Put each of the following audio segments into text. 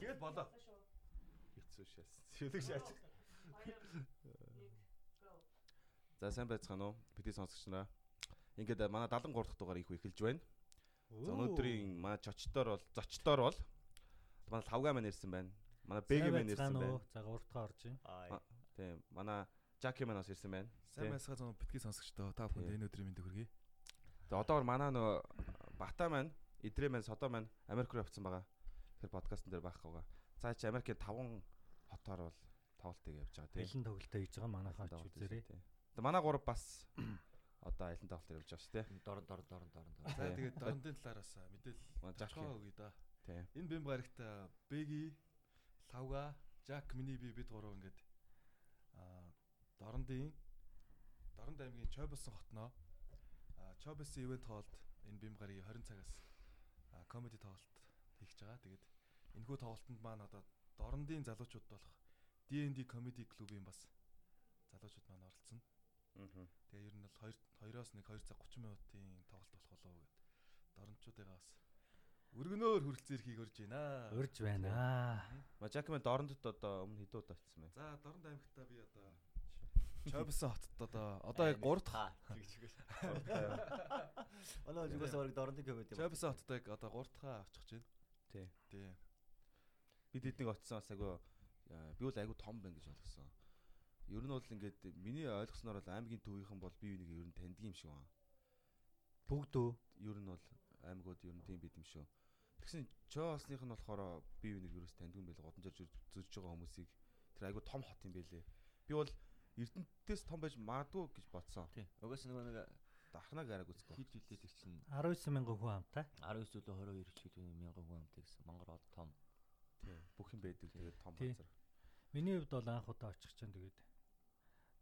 Тэгээд болоо. Хэцүү шээс. Шүлэг шаач. За сайн байцгаана уу? Бидний сонсогч нараа. Ингээд манай 73 дахь дугаар их эхэлж байна. За өнөөдрийн манай чочтоор бол зочтоор бол манай лавга маань ирсэн байна. Манай бэгэ маань ирсэн байна. За 3 дахь орж байна. Тийм. Манай Жаки маань бас ирсэн байна. Сайн байсгаа зам битгий сонсогчдоо та бүхэнд энэ өдрийн мэндийг хүргэе. Тэгээ одоогор манай нөө Бата маань, Идрэ маань, Содо маань Америк руу явцсан байгаа. Тэр подкастн дээр байхгүй. За чи Америкийн 5 хотоор бол тоглолтыг явж байгаа тийм. Аялын тоглолтоо хийж байгаа манайхаа ч үзээрэй. Тэгээ манай гурав бас одоо аялын тоглолт явж байгаа шүү дээ. Дорн дорн дорн дорн дорн. За тэгээд дорнодын талаараас мэдээлэл жахаа өгье да. Тийм. Энэ бэм гарагт Бэги, Лавга, Жак, миний би бид гурав ингээд а Дорндын Дорнд аймгийн Чойбосон хотноо Чойбосын ивент хоолд энэ бэм гарагийн 20 цагаас комеди тоглолт хийж байгаа. Тэгээд энэхүү тоглолтод маань одоо Дорндын залуучууд болох D&D comedy клубын бас залуучууд маань оролцсон. Аа. Тэгээ ер нь бол 2 2-оос 1 2 цаг 30 минутын тоглолт болох болов гэд. Дорнчуудыгаа бас өргөнөөр хүрэлцэн ирэхийг урьж байна. Урьж байна. Мажак маань Дорндод одоо өмнө хэдэн удаа очсон бэ? За Дорнд аймагтаа би одоо Чойбсон хотод одоо одоо яг 3 дахь чигчгээс. Манай зүгээс орог дорнодын комеди. Чойбсон хотод яг одоо 3 дахь очих гэж байна. Тий. Тий. Бид эднийг очсон бас айгу би бол айгу том байна гэж ойлгосон. Ер нь бол ингээд миний ойлгосноор бол аймгийн төвийнхэн бол бие биенийг ер нь таньдаг юм шиг байна. Бүгд өө. Ер нь бол аймагуд ер нь тийм байд юм шүү. Тэгсэн Чоосных нь болохоор бие биенийг ерөөс таньдаг юм байл годонжорж зөрж байгаа хүмүүсийг тэр айгу том хот юм байлээ. Би бол Эрдэнтээс том байж магадгүй гэж бодсон. Угаас нөгөө нэг дархнаа гараг үзэх. хит хилээд их чинь 19 мянган хүн хамтай. 19 зөвлөө 22 ч гэдэг мянган хүн хамтай гэсэн. Монгол од том. Тийм. Бүх юм байдаг. Тэгээд том газар. Миний хувьд бол анх удаа очих чинь тэгээд.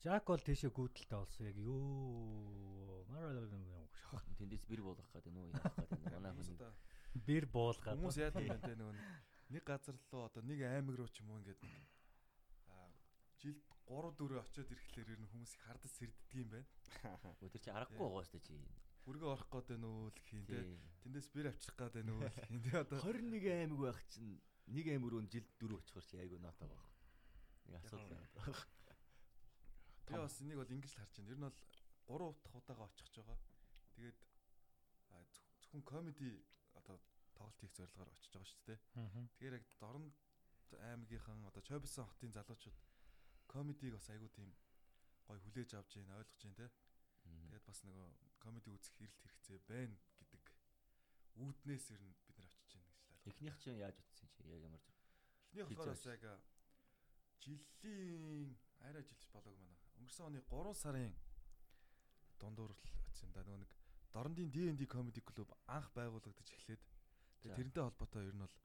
Жак бол тийшээ гүйдэлтэй болсон яг юу Тэндээс бэр буулгах гэдэг нүү яах гэдэг манай хүн. бэр буулгаад хүмүүс яадаг юм бэ нөгөө нэг газар руу одоо нэг аймаг руу ч юм уу жилд 3 4 очиод ирэхлээр ер нь хүмүүс их хардас сэрддэг юм байна. Тэр чи шүү дээ чи. Бүргээ орох гээд байна уу л хийн тэ. Тэндээс бэр авчрах гээд байна уу л хийн тэ одоо 21 аймаг байх чинь нэг аймаг руу жилд дөрөв очихор чи айгүй ноотоо баг. Нэг асуудал байна. би бас энийг бол ингэж л харж байна. Ер нь бол 3 дахь удаага очих гэж байгаа. Тэгээд зөвхөн комеди одоо тоглолт хийх зорилгоор очиж байгаа шүү дээ. Тэгэхээр яг Дорн аймагийнхан одоо Чойбсон хотын залуучууд комедиг бас айгүй тийм гой хүлээж авч байна, ойлгож байна те. Тэгээд бас нөгөө комеди үзэх хэрэлт хэрэгцээ байна гэдэг үүднээс ер нь бид нар очиж байна гэж л ойлгоо. Эхнийх чинь яаж утсан чи яг ямар зүг. Эхний Хийж болохоор бас яг жилийн арай жилч болоог манай. Өнгөрсөн оны 3 сарын дундуур л очив да нөгөө нэг Дорндын D&D comedy club анх байгуулагдаж эхлээд тэрнтэй холбоотой ер нь бол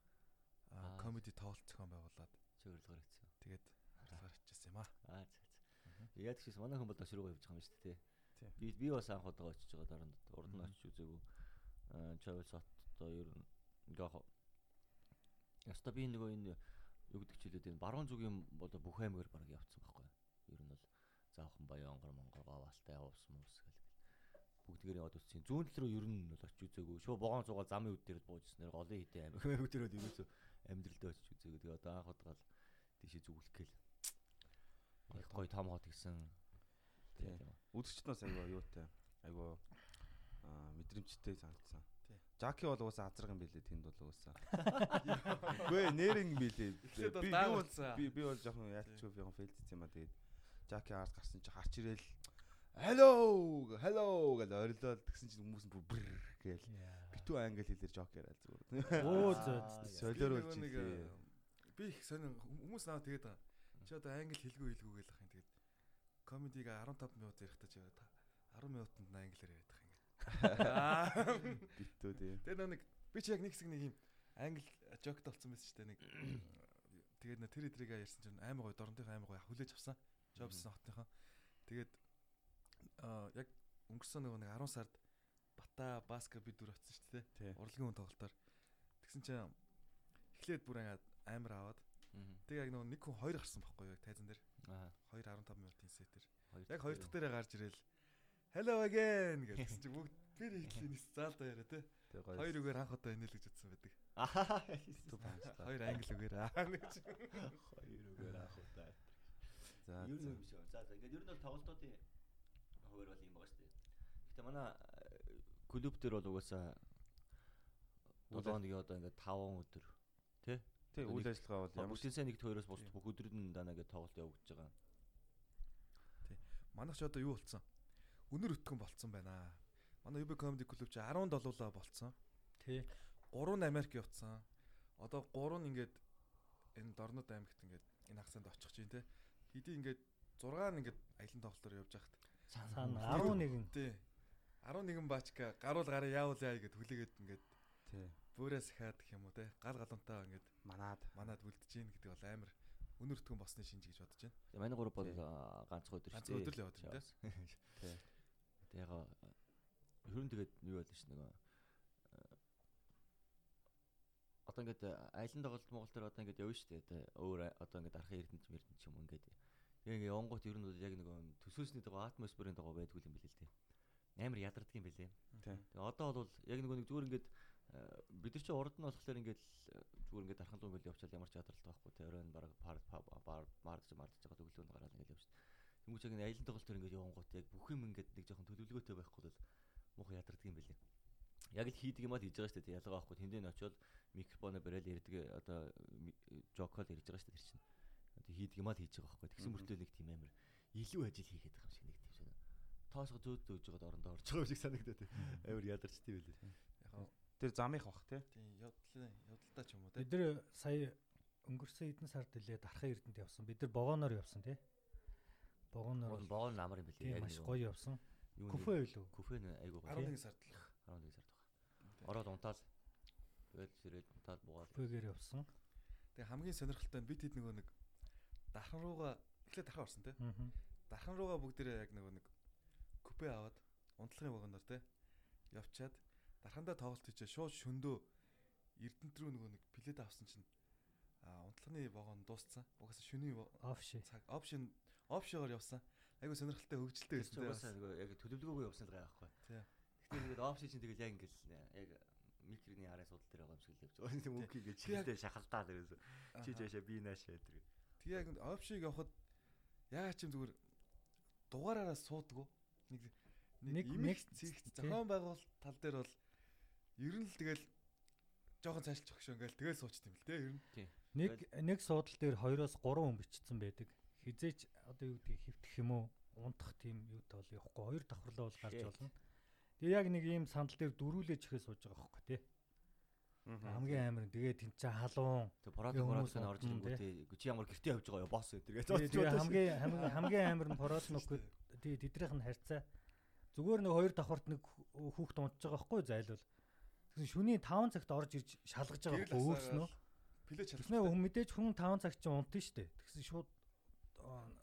comedy тоглолт зохион байгуулад Зөвөрлөгөр хийсэн. тэгээд харилцаар очижсэн юм аа. Аа за за. Яг гэсэн манай хүн бол руугаа явж байгаа юм шүү дээ. Тий. Би би бас анх удаа очиж байгаа дорнд. Урд нь очиж үзээгүй. Аа Travel Sot одоо ер нь ингээ Яста би нөгөө энэ юу гэдэг чилээд энэ баруун зүгийн бол бүх аймгаар баг явцсан байхгүй. Ер нь бол заавхан Баянгор, Монгол, Говалтай, Увс, Мус гэл. Бүгдгээр яваад үзсэн. Зүүн тал руу ер нь бол очиж үзээгүй. Шөө богоон цугаал замын үд дээр бууж ирсэн. Голын хитэ дээр бол ерөөсөө амьдралдаа очиж үзээгүй. Тэгээ одоо анх удаа л тийшээ зүгэлэх гээл. Их гоё том хот гисэн. Тийм. Үзэгчднээс айгу юутай. Айгу аа мэдрэмжтэй санагдсан. Жаки бол угаасаа азраг юм билээ тэнд бол угаасаа. Үгүй нэрэн билээ. Би- би даагуулсан. Би би бол жоохон яалтчгүй жоохон фейлдсэн юм а тэгээд Жаки ард гарсан чи харч ирээл Hello, hello гэж орилоод тэгсэн чинь хүмүүс бүр гээл битүү англи хэлээр жок яриа зүгээр. Оо зөө. Нэг, илээ. а, Би их сонин хүмүүс наа тэгээд байгаа. Чи одоо англи хэлгүй хэлгүй гээл ах юм тэгээд комедиг 15 минут ярихдаа чи та 10 минутанд нь англиар яриад ах юм. Битүү тий. Тэгээд нөө нэг би чи яг нэг хэсэг нэг юм англи жокт болсон байсан шүү дээ нэг. Тэгээд нэ тэр эдрийг ярьсан чинь аймаг гоё дорнтын аймаг гоё хүлээж авсан. Жобсон хотынхаа. Тэгээд аа яг өнгөрсөн нэг 10 сард Бата Баска бид дүр очсон шүү дээ. Урлагийн хүн тоглолтоор. Тэгсэн чинь эхлээд бүр амар аваад тэг яг нэг хүн хоёр гарсан байхгүй юу яг тайзан дээр. Аа. 2 15 минутын сетэр. Яг хоёр дахь дээрээ гарч ирэл Hello again гэсэн чинь бүгд би нэг хэлний заалдаа яриа те. Тэ. Хоёр үгээр анх удаа инээл гэж утсан байдаг. Аа. Хоёр англи үгээр аа гэж. Хоёр үгээр авах удаа. За. Юу за. юм шиг. За за ингээд ер нь бол тоглолтуудын хуваар бол юм байгаа шүү дээ. Гэтэ манай э, клуб дээр бол угаасаа Үйл 7 хоногийн одоо ингээд 5 өдөр тий? Тий, үйл ажиллагаа бол ямар Бүтэн сайн нэгт хоёроос бус бүх өдрүүд нь дана ингээд тоглолт явагдаж байгаа. Манайх ч одоо юу болцсон? Үнэр өтгөн болцсон байна. Манай UB Comedy Club чи 17 лоо болцсон. Тий. 3 нь Америк явцсан. Одоо 3 нь ингээд энэ Дорнод аймагт ингээд энэ хагасанд очих чинь те. Хэдий ингээд 6 нь ингээд аялын тоглолтоор явж байхад. Цаана 11. Тий. 11 баачка гаруул гараа яавлаа гэд хүлээгээд ингээд Тий. Бөөрөөс хаад гэх юм уу те. Гал галунтаа ингээд Манаад. манад үлдэж гин гэдэг бол амар үнэр өтгөн болсны шинж гэж бодож байна. Тэгээ манай гурав бол ганцхан өдөр Ганцхан өдөр л яваад байна. Тий. Тэгээ яга ерөн тэгээд юу байлаа ш нөгөө э, одоо ингээд айлын тоглолт Монгол төр одоо ингээд явна шүү дээ. Өөр одоо ингээд архын эрдэнэч мэрдэнэч юм ингээд ингээд явангууд ер нь бол яг нөгөө төсөөсний дагуу атмосферын дагуу байдгүй юм билээ л дээ. Амар ядардаг юм билээ. Тэгээ одоо бол яг нөгөө нэг зүгээр ингээд бид нар чи урд нь болохоор ингээд э, зүгээр ингээд дархан руу ингээд явчаал ямар ч ядралтай байхгүй те оройн баг пар пар мардж мардж байгаа төглөөнд гараад ингээд явж. Тэнгүүч яг аялын тоглолт төр ингээд явангууд яг бүх юм ингээд нэг жоохон төлөвлөгөөтэй байхгүй бол муухай ядардаг юм билээ. Яг л хийдэг юм аа хийж байгаа шүү дээ. Ялгаа байхгүй тэндээ нь очиод микрофоно бариад ярьдаг одоо жокол ярьж байгаа шүү дээ тэр чинь. Одоо хийдэг юм аа л хийж байгаа байхгүй. Тэгсэн мөртлөө нэг тийм амар илүү ажил хийгээд байгаа юм шиг нэг тийм санаа. Тоосго зөөд зөөж жоод орондоо орж байгаа юм шиг санагдаад тийм. Амар ядарчтай билээ. Тэр замынх бах тий. тийм явдлаа явдалтай ч юм уу те. Бид нэр сая өнгөрсөн хэдэн сард илээ дархан эрдэнэт явсан. Бид нар богоноор явсан тий. Богоноор бол Боон амар юм билээ. маш гоё явсан. Куфе байлуу. Куфе нэ айгуу гоё. 11 сард л. 11 сард байгаа. Ороод унтаал. Тэгээд сэрээд унтаал буугаад. Куфегээр явсан. Тэгээ хамгийн сонирхолтой нь бид хэд нөгөө нэг дархан руугаа эхлээд дархан орсон. Аа. Дархан руугаа бүгдээрээ яг нөгөө нэг купе аваад унтлагын вагоноор те явчаад дархандаа тоглолт хийчээ шууд шөндөө Эрдэнэт рүү нөгөө нэг билет авсан чинь а унтлагын вагон дууссан. Угаасаа шөнийн Офши. цаг опшн опшогоор явсан. Айгу сонирхолтой хөвгөлтэй Тэр чинь угаасаа байсан. нөгөө яг төлөвлөгөөгүй явсан л байгаа байхгүй. Тий. Гэхдээ ингээд опшн чинь тэгэл яг ингээд яг микроны арын судал дээр байгаа юм шиг л явж байгаа. Тийм үг ингээд Тэг яг- чиглэлээ шахалтаа дээрээс чи жаашаа би наашаа тэр. Тэгээ яг опшиг явахад яагаад ч юм зүгээр дугаараараа суудаггүй. Нэг нэг Нэг- тий. зохион байгуулалт тал дээр бол ер нь л тэгэл жоохон цаашилж өгшөө ингээл тэгэл суучт юм л те ер нь. Нэг нэг суудал дээр 2-оос 3 хүн бичсэн байдаг. Хизээч одоо юу гэдгийг хөвтөх юм уу? Унтах тийм юутай бол явахгүй. Хоёр давхарлаа бол гарч болно. Тэгээ яг нэг ийм сандал дээр дөрүүлээ чихээ сууж байгаа байхгүй тий. Хамгийн амар. Тэгээ тэн чи халуун. Тэг бороод Yoo, бороод хүмүүс нь орж унтна, ирэнгүүт чи ямар гэртээ явж байгаа юу босс тэргээ Тэгээ тэгээ хамгийн хамгийн хамгийн амар нь пороод нөхөд тий тэдрийнх нь харьцаа. Зүгээр нэг хоёр давхарт нэг хүү- хүүхд унтж байгаа байхгүй зайлвал. Тэгсэн шөнийн 5 цагт орж ирж шалгаж байгаа байхгүй өөрснөө. Плеч Тэгснэ хүн мэдээж хүн 5 цаг чинь унтна штэ. Тэгсэн шууд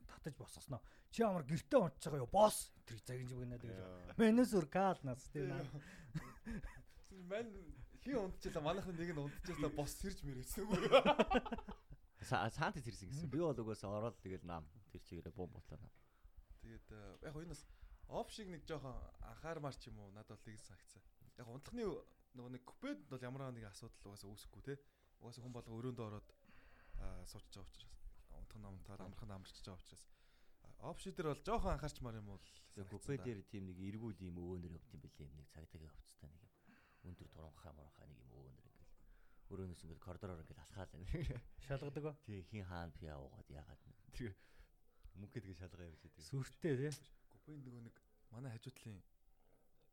татаж босгосноо. Чи ямар гэртээ унтж байгаа юу? Босс. Тэр загинж богинаад гэж. Мэнэс үргал нас тийм наа. Ман хий унтчихлаа манайхан нэг нь унтчихлаа бос сэрж мэрээсэн үгүй. саант зэрсэн гэсэн. Би бол угаасаа ороод тэгэл нам тэр чигээрээ бум ботлоо нам. Тэгээд э, яг энэ бас опшиг нэг жоохон анхаармаар ч юм уу надад бол тэгс санагцсан. Яг унтлахны нөгөө нэг купед бол ямар нэг асуудал угаасаа үүсэхгүй те. Угаасаа хүн болго өрөөндөө ороод суучж байгаа учраас унтах намтаар амархан амарчж байгаа учраас опши дээр бол жоохон анхаарчмаар юм бол Тэгээ купе дээр тийм нэг эргүүл юм өвөнөр явд юм бэлээ. Нэг цагтаагийн хувцастай нэг юм. Өндөр турамхаа муранхаа нэг юм өвөнөр ингээл. Өрөөнөөс ингээл коридороор ингээл алхаал байна. Шалгадаг ба. Тий хин хаан пиа уугаад яагаад нэг. Тэр мөнхөд гэж шалгаа явж идэг. Сүртэй тий. купенд нөгөө нэг манай хажуутлын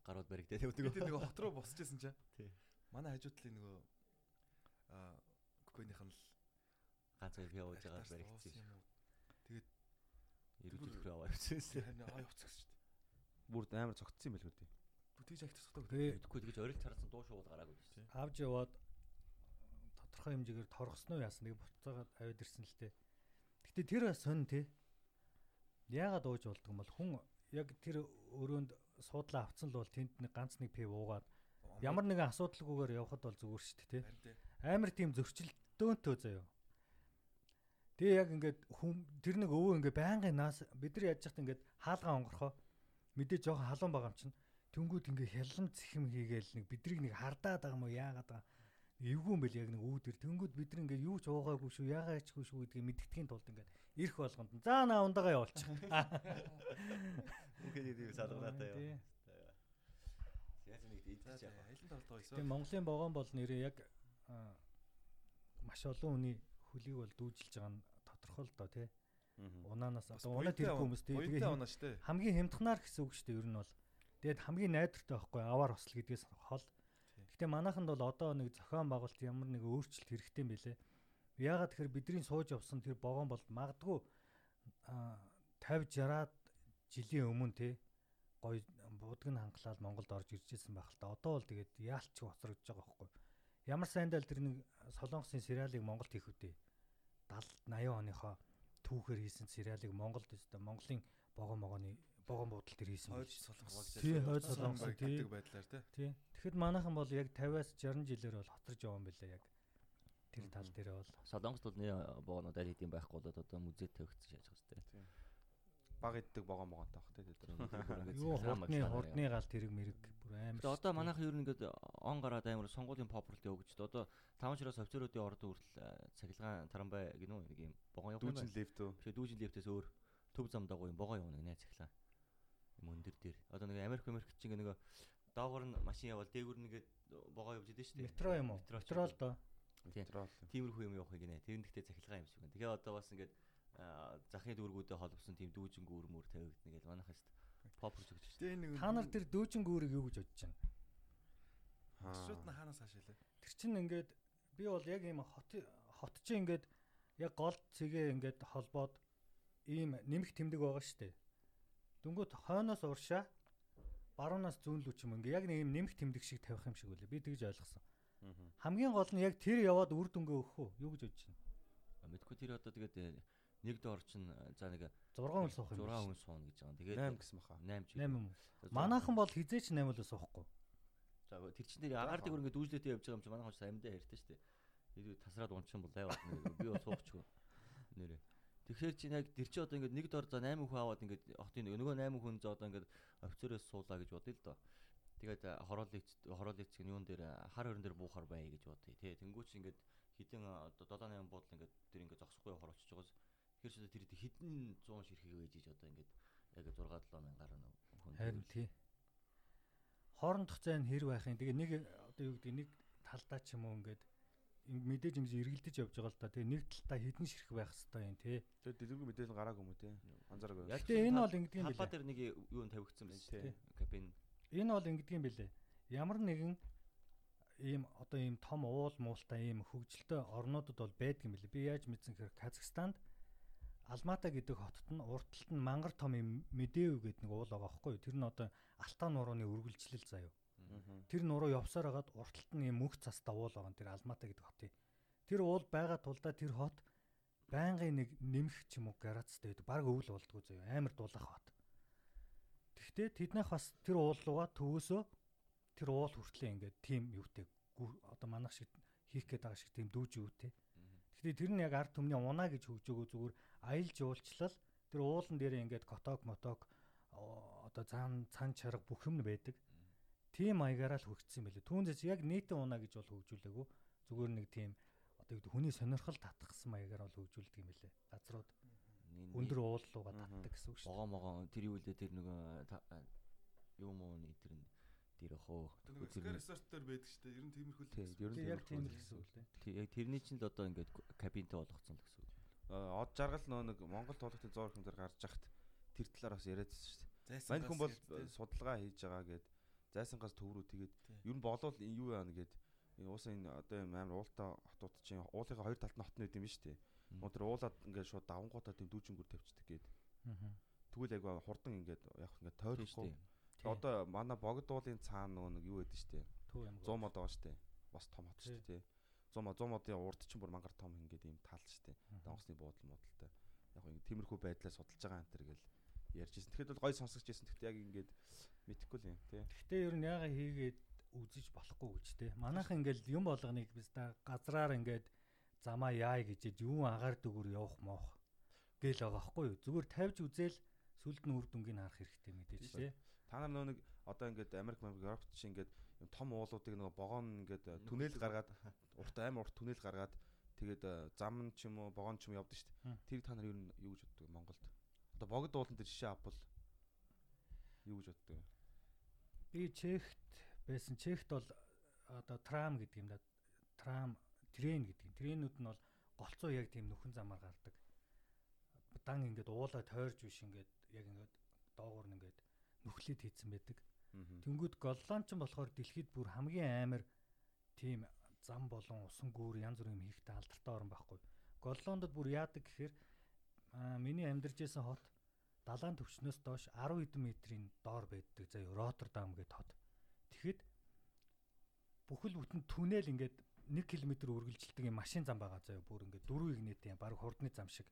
Гарууд баригдаад бид явдаг. нөгөө хот руу босч исэн чинь Тий. манай хажуутлын нөгөө аа купеных нь л Ганцхан пиа ууж байгаа уу. Тэгээд Эргүүл рүү аваа явчихсан. аа явцсан шүү дээ. Бүр амар цогтсон юм байл үү тий. Бүтээж агтсдаг. Тэгээ Тэгэхгүй тэгэж орилт харсан дуу шууд гараагүй шүү. авж яваад тодорхой хэмжээгээр торгосноо яасан нэг буцаагаад аваад ирсэн л тээ. Гэтэ тэр бас сонь тий. Яагаад ууж болдго юм бол хүн яг тэр өрөөнд суудлаа авцсан л бол тэнд нэг ганц нэг пив уугаад ямар нэгэн асуудалгүйгээр явхад бол зүгээр шүү дээ тий. Амар тийм зөрчилдөөнтэй заяо. Тэгээ яг ингээд хүм тэр нэг өвөө ингээд байнгын наас бид нар яаж яхад ингээд хаалгаа онгорхоо мэдээ жоохон халуун байгаа юм чинь Тэнгүүд ингээ хялам цэхэм хийгээл нэг бидрийг нэг хардаад байгаа юм уу яагаад байгаа эвгүй юм бэл яг нэг үүдэр тэнгүүд бид нар ингээ юу ч уугаагүй шүү яагаачихгүй шүү гэдгийг мэддэхийн тулд ингээ ирэх болгонд за наа ундагаа явуулчих. Үнхээр юу салганаатай Тий. юу. Яаж нэг яах вэ? аялын тоглолтоо Тэгээ эсвэл Монголын богоон бол нэрээ яг аа, маш олон хүний хөлийг бол дүүжилж байгаа нь тодорхой л доо тий. Унаанаас одоо унаа тэрхүү хүмүүс тий. Тэгээ хамгийн хямдхнаар гэсэн үг шүү дээ ер нь бол. Тэгээд хамгийн найдвартай байхгүй аваар осл гэдгээс хол. Гэтэ манайханд бол одоо нэг зохион байгуулалт ямар нэг өөрчлөлт хэрэгтэй юм бэлээ. Яагаад тэгэхээр бидний сууж явсан тэр богоон бол магадгүй аа, 50 60-аад жилийн өмнө тий гой будг нь хангалаад Монголд орж ирж ирсэн байх л та. Одоо бол тэгээд яалч хоцрогдож байгаа байхгүй. Ямар сайндаа л тэр нэг Солонгосын сериалыг Монголд хийх үдээ. 70 80 оныхоо түүхээр хийсэн сериалыг Монголд өстө Монголын богоон могооны богоон буудал тэр хийсэн Хойд солонгос. Тий, хойд солонгос, тий. гэдэг байдлаар тий. Тэгэхэд манайхан бол яг 50-аас 60 жилээр бол хоцорж юм билээ яг. Тэр тал дээр бол. Солонгост бол нэ боогонууд аль хэдийн байхгүй болоод одоо музейд тавигдсан яаж байгаа юм Баг иддэг богоо могоонтой бах тий те. Юу хурдны хурдны гал тэрэг мэрэг бүр амар. Тэгээ одоо манайхан ер нь ингээд он гараад амар сонгуулийн попролт явагдаж дээ. Одоо таван шираас офицеруудын орд хүртэл э, цахилгаан тарамбай гинөө нэг юм богоо явах дүүжин байна. лефтөө Тэгээ дүүжин лифтээс өөр төв зам дагуу юм богоо явна гинэ цахилгаан. Юм өндөр дээр. Одоо нэг Америк Америк чинь нэг доогор нь машин явал дээгүр нь ингээд богоо явж идэв шүү дээ. метро юм уу? Метро Метро л доо. Тийм. метрол Тиймэрхүү юм явах гинэ. Тэр гэхдээ цахилгаан юм шиг байна. Тэгээ одоо бас ингээд захын дүүргүүдэд холбосон тийм дүүжин гүүр мөр тавигдана гэж өгч шүү дээ. Тэгээ нэг Та нар тэр дөөжин гүүрийг юу гэж бодож байна? маршрут нь хаанаас хаашаа лээ. Тэр чинь ингээд би бол яг ийм хот хот чинь ингээд яг гол цэгээ ингээд холбоод ийм нэмэх тэмдэг байгаа шүү дээ. Дөнгөт хойноос уршаа баруунаас зүүн лүү ч юм ингээ яг нэг ийм нэмэх тэмдэг шиг тавих юм шиг үлээ. Би тэгж ойлгосон. Хамгийн гол нь яг тэр яваад үр дүнгээ өгөх үү? Юу гэж бодож байна? Мэдгүй тэр одоо тэгээд нэг доор чинь э, за нэг 6 хүн суух юм. 6 хүн суuna гэж байгаа. Тэгээд 8 гэсэн баха 8 ч 8 юм уу? Манаахан бол хизээч 8 л суухгүй. За тэр чинь дээр агаардыг ингээд дүүжлээтэй явж байгаа юм чи манайхан ч амьдаа ярьдаа шүү дээ. Илүү тасраад унчин бол лайв байна. Би бол суухчгүй. Нэрээ. Тэгэхээр чи яг тэр чи одоо ингээд нэг дор за 8 хүн аваад ингээд хотын нөгөө 8 хүн за одоо ингээд офицерээс суулаа гэж бодъё л доо. Тэгээд э, хороолыг хороолыг чинь юун дээр э, хар хорон дээр буухаар бай гэж бодъё. Тэ тэнгуүч ингээд хідэн э, одоо 7 8 буудал ингээд тэр ингээд зогсохгүй хороолчж байгаас тэгэхээр чи тэр хідэн 100 ширхэг байж иж одоо ингээд яг 6 7 мянгаар нь хүн Харин тий. Хоорондох зайн хэр байхын тэгээ нэг одоо юу гэдэг нэг талдаа ч юм уу ингээд ин- мэдээж ингэж эргэлдэж явж байгаа л да. Тэгээ нэг талдаа хідэн ширхэг байх хэрэгтэй юм тий. тэгээ дэлгэрэнгүй мэдээлэл гараагүй юм уу тий анзаараагүй Яг Гэтэ энэ бол ингэдэг юм билээ. дээр нэг юу н тавигдсан байна Тий. Кабин Энэ бол ингэдэг юм билээ. Ямар нэгэн ийм одоо ийм том уул муултай ийм хөгжилтэй орнуудад бол байдаг юм билээ. Би яаж мэдсэн хэрэг Казахстанд Алмата гэдэг хотод нь уртталт нь мангар том юм Медев гэдэг нэг уул байгаа байхгүй юу? Тэр нь одоо Алтан нурууны үргэлжлэл заяа. Тэр нуруу явсаар хагаад уртталт нь юм мөнх цастай уул байгаа тэр Алмата гэдэг хотын. Тэр уул байгаа тулдаа тэр хот байнгын нэг нэмэх ч юм уу гарацтай байдаг. Бараг өвөл болдгоо заяа. Амар дулаах хот. Тэгвэл тэднийх бас тэр уулууга төвөөсөө тэр уул хүртлээ ингээд тим юутэй одоо манах шиг хийх гээд байгаа шиг тийм дүүж юутэй. Гэхдээ тэр нь яг ард түмний унаа гэж хөгжөөгөө зүгээр аялал жуулчлал тэр уулан дээр ингээд коток моток одоо цаан цан чарга бүх юм байдаг. Тийм маягаараа л хөгжсөн байлээ. Түүнээс яг нийтийн унаа гэж бол хөгжүүлээгүй. Зүгээр нэг тийм одоо хүний сонирхол татгсан маягаар бол хөгжүүлдэг юм байлээ. Газрууд өндөр ууллууга Мгм. татдаг гэсэн үг шүү. богоо могоо тэр юу лээ тэр нөгөө юу муу нэг тэр нь тэр хоо ска resort дээр байдаг шүү дээ. Ер нь тиймэрхүү л тий байсан. ер нь Тийм яг тийм л л гэсэн үг лээ. яг тэрний чинь л одоо ингээд кабинтэй болгоцсон л гэсэн үг. Э, од жаргал нөө нэг Монгол туулгын зураг хүн дээр гарч яхад тэр талаар бас яриадсэн шүү дээ. Зайсан Мань хүн бол судалгаа хийж байгаа гэд зайсангаас төв рүү тэгээд ер нь болов юу яана гэд энэ уусаа энэ одоо юм амар уултаа хотууд чинь уулынхаа хоёр талд нь хот нь байд юм биш үү? Мм. Мөн тэр уулаад ингээд шууд давангуудаа тийм дүүжингүр тавьчихдаг гээд. Тэгвэл яг хурдан ингээд яг ингээд шүү тойрохгүй. дээ. Одоо манай богдуулын цаана нөгөө нэг юу байдаг шүү дээ. Төв юм. 100 мод байгаа шүү дээ. Бас том хот шүү дээ. 100 мод 100 модын урд чинь бүр мангар том ингээд ийм тал дээ. Донгосны буудал муудалтай. Яг ингэ тиймэрхүү байдлаа судалж байгаа энэ төр гэл ярьж ирсэн. Тэгэхэд бол гой сонсогч ирсэн. Тэгэхдээ яг ингээд мэдхгүй л юм тий. Гэхдээ ер нь яага хийгээд үзэж болохгүй гэж те. Манайхан ингээл юм болгоныг biz та газраар ингээд замаа яа гэжээд юу агаар дөгөр явах моох гээл байгаа хгүй юу. Зүгээр тавьж үзээл сүлд нь үр дүнгийг харах хэрэгтэй мэдээж те. Та нар нөө нэг одоо ингээд Америк Европт чи ингээд том уулуудыг нөгөө богоон ингээд э, түнэл гаргаад урт амар урт түнэл гаргаад тэгээд э, зам ч юм уу богоон ч юм явдаг шүү дээ. Тэр та нар юу юу гэж боддог Монголд? Одоо богд уулан дээр жишээ авбал юу гэж боддог? Би Чехт байсан. Чехт бол одоо трам гэдэг юм да. Трам, трен гэдэг. Тренүүд нь бол голцоо яг тийм нөхөн замаар гардаг. Дан ингээд уулаа тойрж биш ингээд яг ингээд доогуур нь ингээд нүхлээд хийцэн байдаг. Тэнгүүд голлонч болохоор дэлхийд бүр хамгийн амар тийм зам болон усан гүүр янз бүрийн юм хийхтэй алдартай орн байхгүй. Голлондод бүр яадаг гэхээр миний амьдарч байсан хот далайн төвчнөөс доош 10 хэдэн метрийн доор байдаг заяа Роттердам гэдэг хот. Тэгэхэд бүхэл бүтэн түнэл ингээд 1 км үргэлжилдэг юм машин зам байгаа заяа бүр ингээд дөрвөн игнэтэй баг хурдны зам шиг.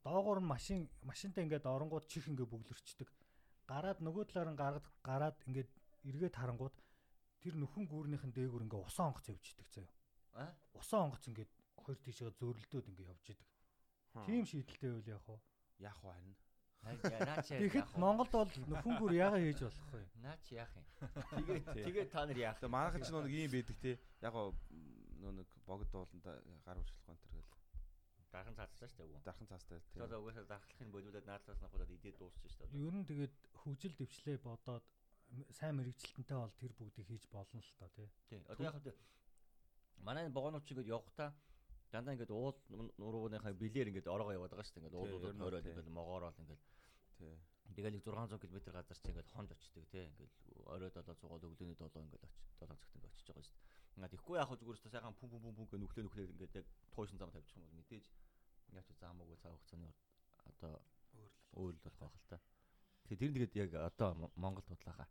Доогоор нь машин машинтай ингээд оронгууд чих ингээд бүглэрчдэг. Гараад нөгөө талаар нь гаргад гараад ингээд эргээд харангууд тэр нөхөн гүүрнийхэн дээгүүр ингээд усан онгоц явждаг заяа. Аа? Усан онгоц ингээд хоёр тийшээ зөрлөлдөөд ингээд явж идэг. Тийм шийдэлтэй байл яах вэ? яах вэ харин? Тэгэхэд Монголд бол нөхөн гүр яага хийж болох вэ? Наач яах юм. Тэгээд тэгээд та нар яах. Манайхан ч нэг ийм байдаг те. Яг гоо нөө нэг богд ууланда гар уршлах энэ төр гэл. Дархан цаацсан шүү дээ үгүй. Дархан цаастай те. Тэгээд угаасаа дархлахын болиулаад наадлаас нахудаад идээд дуусчих шүү дээ. Ер нь тэгээд хөгжил дэвшлээ бодоод сайн мэрэгчлэнтэй бол тэр бүгдийг хийж болно л та тий. Тий. Одоо яг манай богонооч ингээд явхдаа дандаа ингээд уул нурууныхаа билээр ингээд ороогоо яваад байгаа шүү дээ. Нь тойроод тий. ингээд могоорол ингээд Тий. тэгэл нэг 600 км газар чи ингээд хонж очдөг тий. Ингээд орой 700 өглөөний 7 ингээд очиж 7 цагт ингээд очиж байгаа шүү дээ. Ингээд ихгүй яг хөө зүгээр өстө сайхан пүм пүм пүм пүм гэх нүхлээ нүхлээ ингээд яг туушин зам тавьчих юм бол мэдээж яаж ч заамаагүй цаг хугацааны одоо Өөрлөл. өөл болох байх л та. Тэгэхээр тэр нь тэгээд яг одоо Мо- Монголд бодлахаа.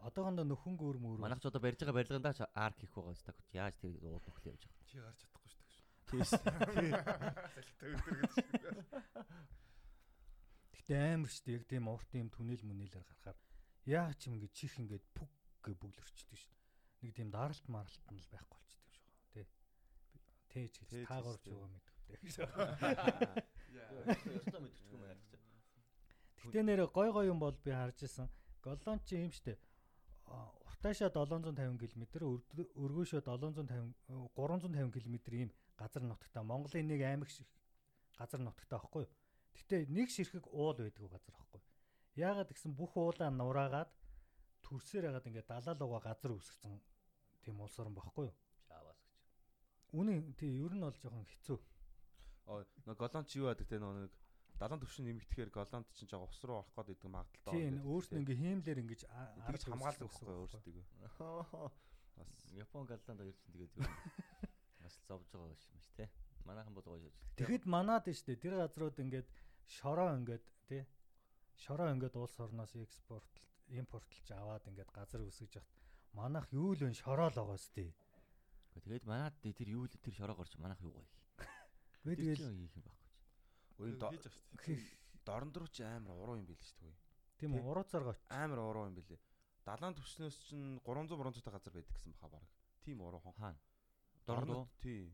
Одоохондоо нөхөн гүр мөр. Манайх ч одоо барьж байгаа барилгандаа ч арк хийх байгаа зү. Яаж тэр уул нүхлээ явж байгаа. Чи гарч чадахгүй шүү дээ. Тийш. Гэтэ амар шүү дээ. Яг тийм урт юм түнэл мүнэлээр гарахаар яа ч юм ингээд чих ингээд пүг гэ бүглэрчдэг шүү дээ. Нэг тийм даралт маралт нь л байхгүй болчихдээ шүү дээ. Тий. Тээж Тээж хийж таагуурч байгаа мэдвэ. Ястаа мэдчихгүй юм яах гэж. Гэтэ нэр гой гой юм бол би харж исэн. Голланд чи юм штэ. Уртаашаа 750 км, өргөөшөө 750 э, 350 км ийм газар нутагта Монголын нэг аймаг шиг газар нутагта байхгүй юу? Гэтэ нэг ширхэг уул байдгүй газар байхгүй юу? Яагаад гэсэн бүх уулаа нураагаад төрсээр хагаад ингээд далаал угаа газар үсгсэн тийм улс орн байхгүй юу? Шаваас гэж. Үнэн тий ер нь бол жоохон хэцүү. Оо нэг голланд чи юу яадаг те нэг далайн төвшин нэмэгдэхээр голланд чинь жоо ус руу орох гээд идэг магадaltaй. Тийм өөрт нь ингээ хиймлэр ингэж а- тэгж арга хамгаалдаг байхгүй өөрсдөө. Бас Япон галланд оюутсан тэгээд зүгээр бас л зовж байгаа юм шиг те. Манайхан бол гоё. Тэгэхэд манад нь штэ тэр газрууд ингээд шороо ингээд тий шороо ингээд улс орноос экспорт импортлж аваад ингээд газар үсгэж яхад манайх юу л вэ шороо л байгаа штэ. Тэгээд манад тэр юу л тэр шороо горч манайх юу гоё. Хийх юм байхгүй. Үе хийж авч. хийх дорн чи амар уруу юм бил шүү дээ. тийм үү урууцаар гоч. Амар уруу юм билээ. Далайн төвшнөөс чинь 300 300 та газар байдаг гэсэн баха баг. Тийм уруу хон. Хаана? Дорн? Тий.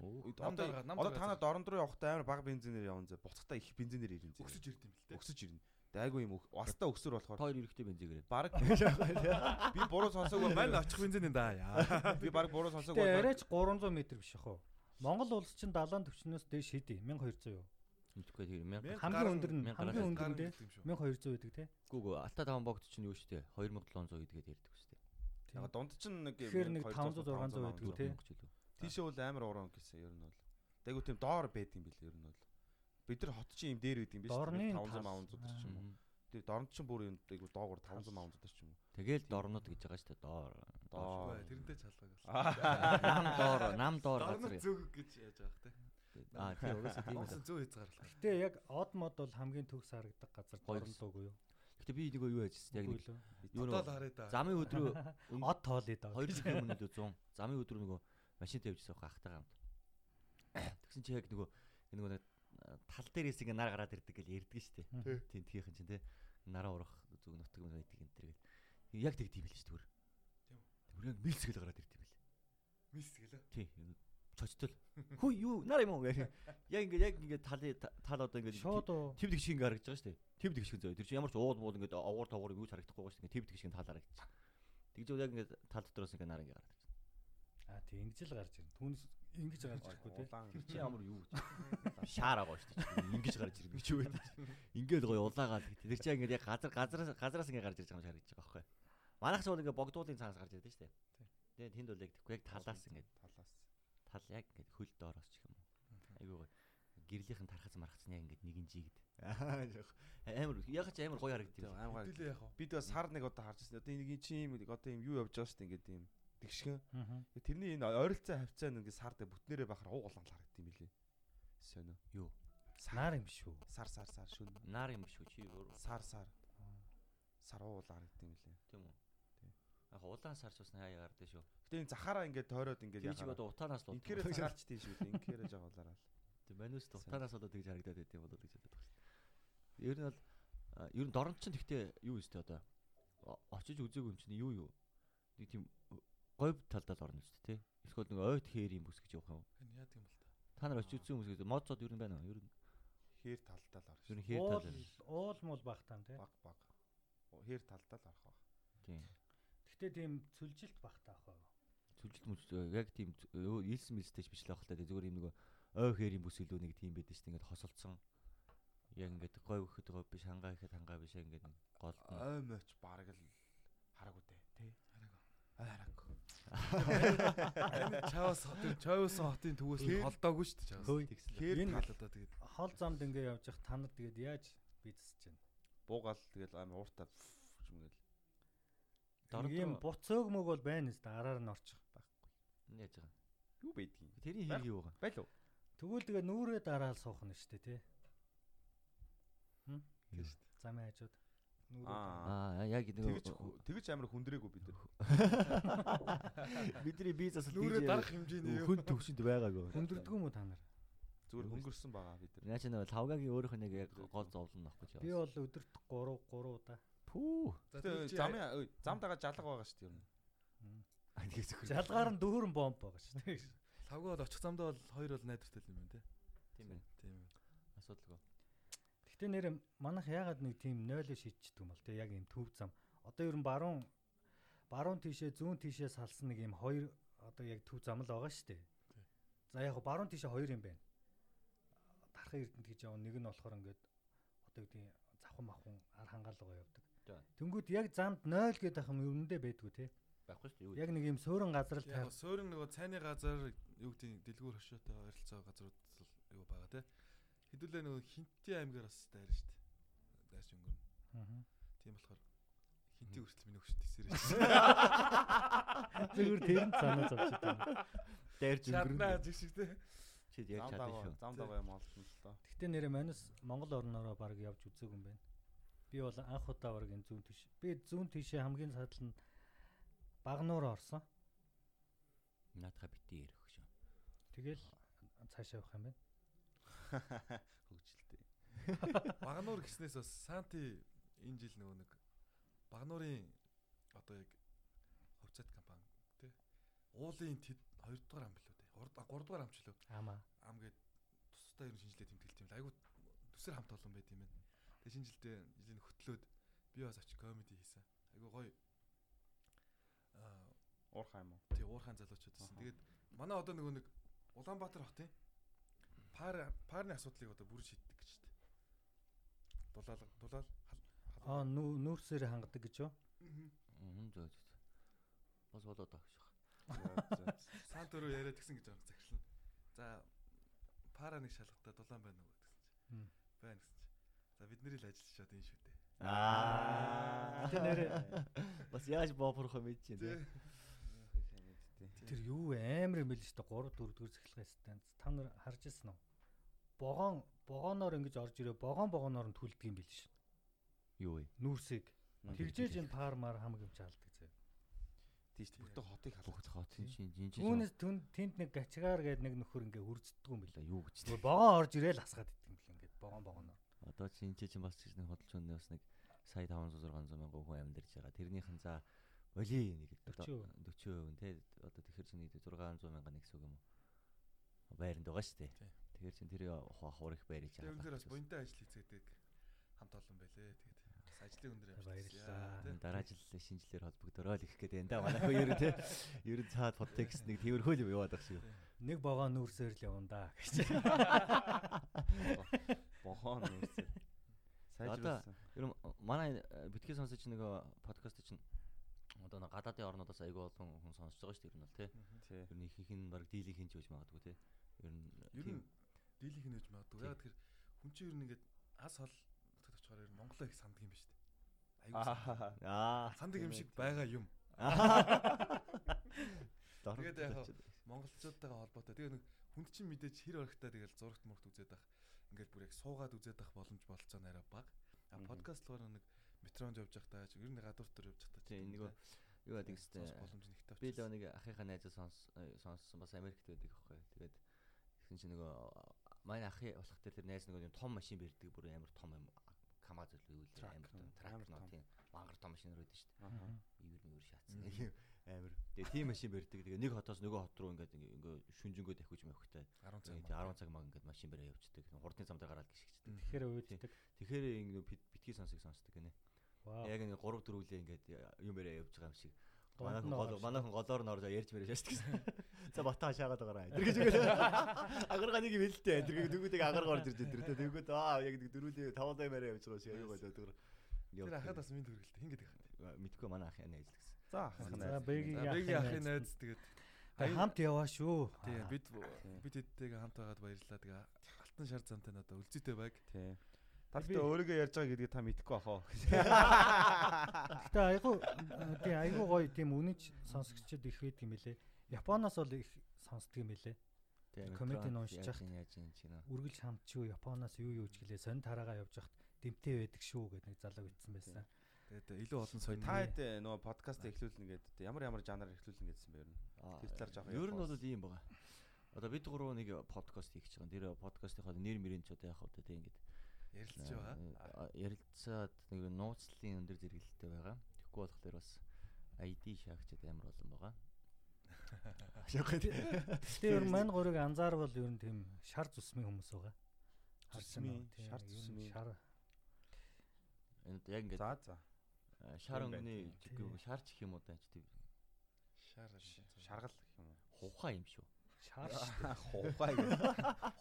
Одоо одоо дараагаад. танаа дорн руу явахдаа амар бага бензинээр явна зэ. Буцахтаа их бензинээр ирэн зэ. Өксөж ирд юм бэл те. Өксөж ирнэ. Тэгээ айгу юм устаа өксөр болохоор Хоёр эрэхтэй бензин гэрээ. баг би буруу сонсоогүй Мань очих бензин энэ да. Яа. би баг буруу сонсоогүй Тэгээ арайч 300 м биш ах уу. Монгол улс чинь далайн төвчнөөс дээш хэдий 1200 юу? Мэдхгүй тэр мянган Хамгийн өндөр нь хамгийн өндөр нь тий 1200 байдаг тий. Гүг алта таван богд чинь юу штэ 2700 гэдгээд ярьдаг штэ. Яг дунд чинь нэг Тэгэхээр нэг 500 600 байдаг тий. Тийшээ бол амар уруу гэсэн ер нь бол. Тэгвэл тийм доор байд юм бэл ер нь бол. Бид нар хот чинь юм дээр байд юм биш Доорны 500 тал. 500 ч юм уу. Тэр дорнд чинь бүр юм айгу доогуур 500 500 ч юм уу. Тэгэл дорнод гэж байгаа штэ доор. Доор. Тэрнтэй чалгаг. Нам доор, нам доор Дорнод газар. зүг гэж яаж байгаа те. Аа тий угаасаа тийм Монгол үү. зөө хязгаарлаа. Гэтэ яг од мод бол хамгийн төгс харагдах газар Хоёр. дорнлоогүй юу? Гэтэ би нэг юу яжсэн яг нэг юу Одоо л нөө замын өдрөө Од тоолъё даа. 2 жилийн өмнө л 100 замын өдрөө нөгөө машин тавьжсэн байх ахтай хамт. Тэгсэн чи яг нөгөө нөгөө нэг тал дээрээс ингээ нар гараад ирдэг гэж ярьдаг штэ. Тий. Тийм тгийнхэн чинь те нараа урах зүг нутаг юм байдаг энэ төр гэл. Яг тэг тийм л ш түр. Тийм. Түр яг мэлсгэл гараад ирд юм бэл. Мис гэлээ. Тий. чочтол. Хүү юу нар юм уу гэх. Яг ингээд яг ингээд тал тал одоо ингээд Шууд уу. Тэв тэг шиг ингээд харагдаж байгаа шүү дээ. Тэв тэг шиг зөө. Тэр чинь ямар ч уул муул ингээд овор товор юу ч харагдахгүй байгаа шүү дээ. Тэв тэг шиг тал харагдаж. Тэгж яг ингээд тал дотроос ингээд нар ингээд гараад. Аа тий ингэж л гарч ирнэ. Түүнээс ингэж гарч ирэхгүй тий. Тэр чинь ямар юу гэж. Шаар байгаа шүү дээ. Ингэж гарч ирнэ гэж юу гэдэг. Ингээд гоё улаагаад тэр чинь ингээд яг газар газараас газараас ингээд гарч ирж байгаа юм шиг харагдаж байгаа байхгүй. Манайх ч бол ингээд богдуулын цаанаас гарч ирдэ шүү дээ. Тэгээ тэнд бол яг тэггүй яг талаас талаас. Тал яг ингээд хөл доороос ч юм уу. Айгуу гоё. Гэрлийнхэн тархац мархац нь яг ингээд нэгэн жигд. Амар яг ч амар гоё. Хэдүүлээ яах вэ? Бид бас сар нэг одоо харж байна. Одоо нэг юм чи юм одоо юм юу явж байгаа шүү дээ ингээд юм тэгшгэн. Тэрний энэ ойролцоо хавцаа нэг сар дээр бүтнээрээ бахаар уугалан харагдсан юм билий. Сонио. Юу? Нар юм шүү. Сар сар сар шүн. Нар юм шүү чи өөр. Сар сар. Сар уугал харагдсан юм билий. Тийм үү? Тийм. Яг улаан сарч бас хаяа гардаа шүү. Гэтэ энэ захаараа ингээд тойроод ингээд Тэр чиг одоо утаанаас л Инкээрээ цагаарч тийм шүү дээ. Инкээрээ жагалаараа л. Тийм манус утаанаас одоо тэгж харагдаад байт юм болоо гэж бодож байна. Ер нь бол ер нь дорнод чинь тэгтээ юу юм бэ одоо очиж үзээгүй юм чинь юу юу нэг тийм говь талдаа л орно шүү дээ тий. Эсвэл нэг ойд хээр юм бүс гэж явах юм. Энэ яа гэм бол та. Та нар очиж үзсэн хүмүүс гэдэг модцод ер нь байна уу? Ер нь Хээр талдаа л орох. ер шүү. нь хээр Уул тал. уул мул баг таам тий. Баг баг. Хээр талдаа л орох баг. Тийм. Гэхдээ тийм цүлжилт баг таах аа. Сүлжилт мүлжилт яг тийм ийсэн мэлстэйч бичлээ хальтаа зүгээр юм нэг ой хээр юм бүс илүү нэг тийм байдаг шүү дээ. Ингээд хосолцсон. Яг ингээд говь өгөхөд говь биш хангаа ихэд хангаа биш ингээд гол Ой моч баг л хараагүй дээ. Тий. Хараагүй. Ой хараагүй. Энэ чаваас хотын чаваас хотын төвөөс нь холдоогүй шүү дээ. Хээр Энэ- Тал одоо тэгээд Хол замд ингээ явж явах та нар тэгээд яаж бидсэж байна? Буугаал тэгэл амар ууртаа юм гээл. Юм буцөөг мөг бол байна шүү дээ. Араар нь орчих. Яаж байгаа. Юу байдгийг. Тэрийн хэрэг юу байгаа? Байлуу. Тэгвэл тэгээ нүрээ дараал суух нь шүү дээ тий. Хм? Юу? Замын хажууд. Нүрээ. Аа. Яг нэг Тэгэж тэгэж амар хүндрээгүй бид нар. бидний бизнес нүрээ дарах хэмжээний юу? хүн төвшөнд байгаагүй. Хүндэрдгүү мө та нар? Зүгээр хөнгөрсөн байгаа бид нар. Наа чи нэг тавгагийн өөрийнх нь нэг яг гол зовлон нөхгүй ч Би бол өдөрт 3 3 удаа. Пүү. За Гэтэ тэгээд чи замын ой, зам дагаа жалга байгаа шүү дээ. ер нь. Тэгээс хөр. Жалгаар нь дүүрэн бомб байгаа шүү дээ. Лавгаа бол очих замдаа бол хоёр бол найдвартай юм байна те. Тийм ээ. Тийм ээ. Асуудалгүй. Гэтэ нэр манайх ягаад нэг тийм 0 шийдчихдэг юм бол те яг юм төв зам. Одоо ер нь баруун баруун тишээ зүүн тишээ салсан нэг юм хоёр одоо яг төв зам л байгаа шүү дээ. За яг баруун тишээ хоёр юм байна. Дархан эрдэнэт гэж явна нэг нь болохоор ингээд одоо гэдэг завхан махун ар хангаалгаа явдаг. Тэнгүүд яг замд 0 гэдэг юм өрөндөө байдгүй те. Байхгүй шүү дээ. Яг нэг юм суурин газар л тавь. суурин нөгөө цайны газар юу гэдэг дэлгүүр хошоотой ойролцоо газрууд л юу байгаа те. Хэдүүлээ нөгөө хинтээ аймгаар бас дайр шүү дээ. Дайрч өнгөрнө. Аа. Тийм болохоор хинтээ хүртэл миний өгшөд тийсэрээ. Зүгээр тэр нь санаа зовчих юм. Дайрж Чаднаа өнгөрнө. жиг шиг те. Чи яг дагаа шүү. зам дагаа юм олсон л доо. Гэтэ нэрээ манус Монгол орноороо баг явж үзээгүй юм байна. Би бол анх удаа баг энэ зүүн тийш. Би зүүн тийшээ хамгийн садал нь Багнуур орсон. Наадха бити ярих шүү. Тэгэл цаашаа явах юм байна. Хөгжилтэй. Багнуур гиснээс бас Санти энэ жил нөгөө нэг Багнуурын одоо яг хувьцаат компани те. Уулын тэд 2 дугаар ам билүү те. 3 дугаар ам ч лөө. Амаа. ам гээд тусдаа ер нь шинжилгээ тэмдэглэлт юм л айгу төсөр хамт олон байт юм байна. Тэгээ шинжилгээ жилийн хөтлөөд би бас очи комеди хийсэн. Айгу гоё аа Уурхай юм уу? тий уурхайн залуучууд байсан. Тэгээд манай одоо нөгөө нэг Улаанбаатар хотын пар парны асуудлыг одоо бүр шийддэг гэж штэ. Дулаал дулаал Аа нүү- нүүрсээр хангадаг гэж юу? Мм зөө зөө. Бас болоод байгаа шүү. Сант өрөө яриад гисэн гэж байгаа захирлна. За пара нэг шалгалтаа дулаан байна уу гэсэн чинь. Байна гэсэн За бидний л ажиллаж чад энэ шүү дээ. Аа. Тэ нэрээ Бас яаж боопорох юм бэ чинь тэр юу амар юм бэл шүү дээ 3 4 дэх цахилгаан станц. Та нар харж ирсэн үү? Богоон богооноор ингэж орж ирээ богоон богооноор нь түлдэг юм бэл ш. Юу вэ? Нүүрсийг. Тэгжээж энэ пармаар хамаг юм чаалдаг зөө. Тийш бүтэн хотыг халах. Хотын чинь жинжин. Түүнээс түн- тэнд нэг гачгаар гээд нэг нөхөр ингээ хүрцдэггүй юм бэл. юу гэж. Богоон орж ирээл хасгаад идэв юм бэл ингээд богоон богооноор. Одоо чи энэ чинь бас ч нэг хөдөлж өнөө бас нэг сая 500 600 мянган хүн амьдарч байгаа. Тэрнийхэн за боли нэг одоо 40%. 40% те одоо тэгэхэр чинь нэг 600 мянган нэг гэсэн үг юм уу? байранд байгаа шүү дээ. Тий. Тэгэхээр чин тэр хуур их байр хийж Тэгээ өндөр бас байгаа. буянтай ажил хийцгээдэг хамт олон байлээ. Тэгээд бас ажлын өндөр Баярлалаа. тий. Дараа жил шинжилээр холбогдороо л их гээд энэ да манайхаа ер нь тий. Ер нь цаад подтекст нэг тиймэрхүү л юм яваад байгаа шүү. Нэг богоо нүүрсээр л явна да гэж. Бохоо нүүрсээ. Сайжруулсан. Ер нь манай битгий сонсож нөгөө подкаст чинь одоо нэг гадаадын орнуудаас айгүй олон хүн сонсож байгаа шүү дээ ер нь бол тий. Ер нь ихэнх нь баг дийлийг хинж байж магадгүй тий. Ер нь Ер тийм нь дийлийнх нь гэж магадгүй. Яг тэр хүн чинь ер нь ингээд ас хол нутагт очихоор ер нь Монголоо их санддаг юм ба шүү дээ. Санддаг. Аа. санддаг юм шиг байгаа юм. Тэгээд яг монголчуудтайгаа холбоотой. Тэгээ нэг хүнд чинь мэдээж хэр орхитой тэгэл зурагт мурт үзээд ах. Ингээд бүр яг суугаад үзээд ах боломж болцоо нарай баг. А подкаст болохоор нэг метронд явж явахдаа ч ер нь гадуур дээр явж явахдаа ч Тийм, юм нөгөө те. юу хэвчээ Сонсох боломж нь ихтэй Би л нэг ахыхаа найзаа сонс э, сонссон бас Америкт байдаг аахгүй. Тэгээд тэгсэн чинь нөгөө манай ахи болох тэр найз нөгөө юм том машин бэрдэг бүр амар том юм камаз л Трак, амар том м, трак амар нөө тийм мангар том шүү дээ. Аха. Ивэр мөр шаацсан. Амар. Тэгээ тийм машин бэрдэг. Тэгээ нэг хотоос нөгөө хот руу ингээд ингээ шүнжэнгөө давхиж мавхтай. 10 цаг. Тэгээ 10 цаг маг ингээд машин бэрээ явждаг. Хурдны замдаа гараад гიშгчдэг. Тэгэхээр үүддэг. Тэгэхээр ингээ битгий сонсыг сонсдог гинэ. Яг нэг 3 4 үлээ ингээд юм бэрээ явж байгаа юм шиг. Манайхан гол манайхан голоор нь орж ярьж мэрэж шаашдаг гэсэн. За батаа шаагаад байгаарай. Тэр гэж үгүй. Агарга нэг юм хэлтэй. Тэр дүүгүүдийг агарга орж ирж тэр дүүгүүд аа яг нэг дөрүүлээ тавлаа мэрэ явж байгаа шиг аюу гоо тэр. Тэр ахад бас минь төрөлтэй. Хин гэдэг хаа. мэдгүй манай найз л гэсэн. За ахын За найз. За бэгийн ахын найз тэгээд Тэгээ хамт яваа шүү. тийм бид Тийм. бид хэдтэйгээ хамт байгаад баярлалаа. Тэгээ алтан шар замтай надаа үлзийтэй байг. Тий. Та Би- гэхдээ өөрийгөө ярьж байгаа гэдгийг та мэдэхгүй бахаа. Гэтэ айгу тийм айгу гоё тийм үнэнч сонсогчдод их байдаг юм лээ. Японоос бол их сонсдог юм лээ. Тийм. Комедиг нь уншиж яаж хахад. яаж юм чинь. Үргэлж хамт шүү Японоос юу юу ч гэлээ сонь тараагаа явж хахад дэмтэй байдаг шүү гэдэг нэг залуу битсэн байсан. Тэгээд илүү олон сонь. Та хэд э, нөгөө подкаст эхлүүлнэ гэдэг ямар ямар жанраар эхлүүлнэ гэдсэн бэ ер нь. Тэр талаар жоохон Ер нь бол ийм байгаа. Одоо бид гурав нэг подкаст хийх гэж байгаа. Тэр подкастынхаа нэр мөрийн ч одоо яг одоо тийм ингээд ярилцж байгаа. А, ярилцаад нэг нууцлалын өндөр зэрэгэлэлтэй байгаа. Тэгэхгүй болохоор бас ID шаагчд амар олон байгаа. Гэтэ ер нь мань гурыг анзаарвал ер нь тийм шар зүсмийн хүмүүс байгаа. Харсан уу? Зүсмийн, Тийм, шар зүсмийн. Шар. Энд яг ингээд За за. А, шар юм өнгөний Тийм. шарч их юм уу даа ч тийм Шар Шаргал гэх юм уу? хухаа юм шүү. Шар. Хувай гэх.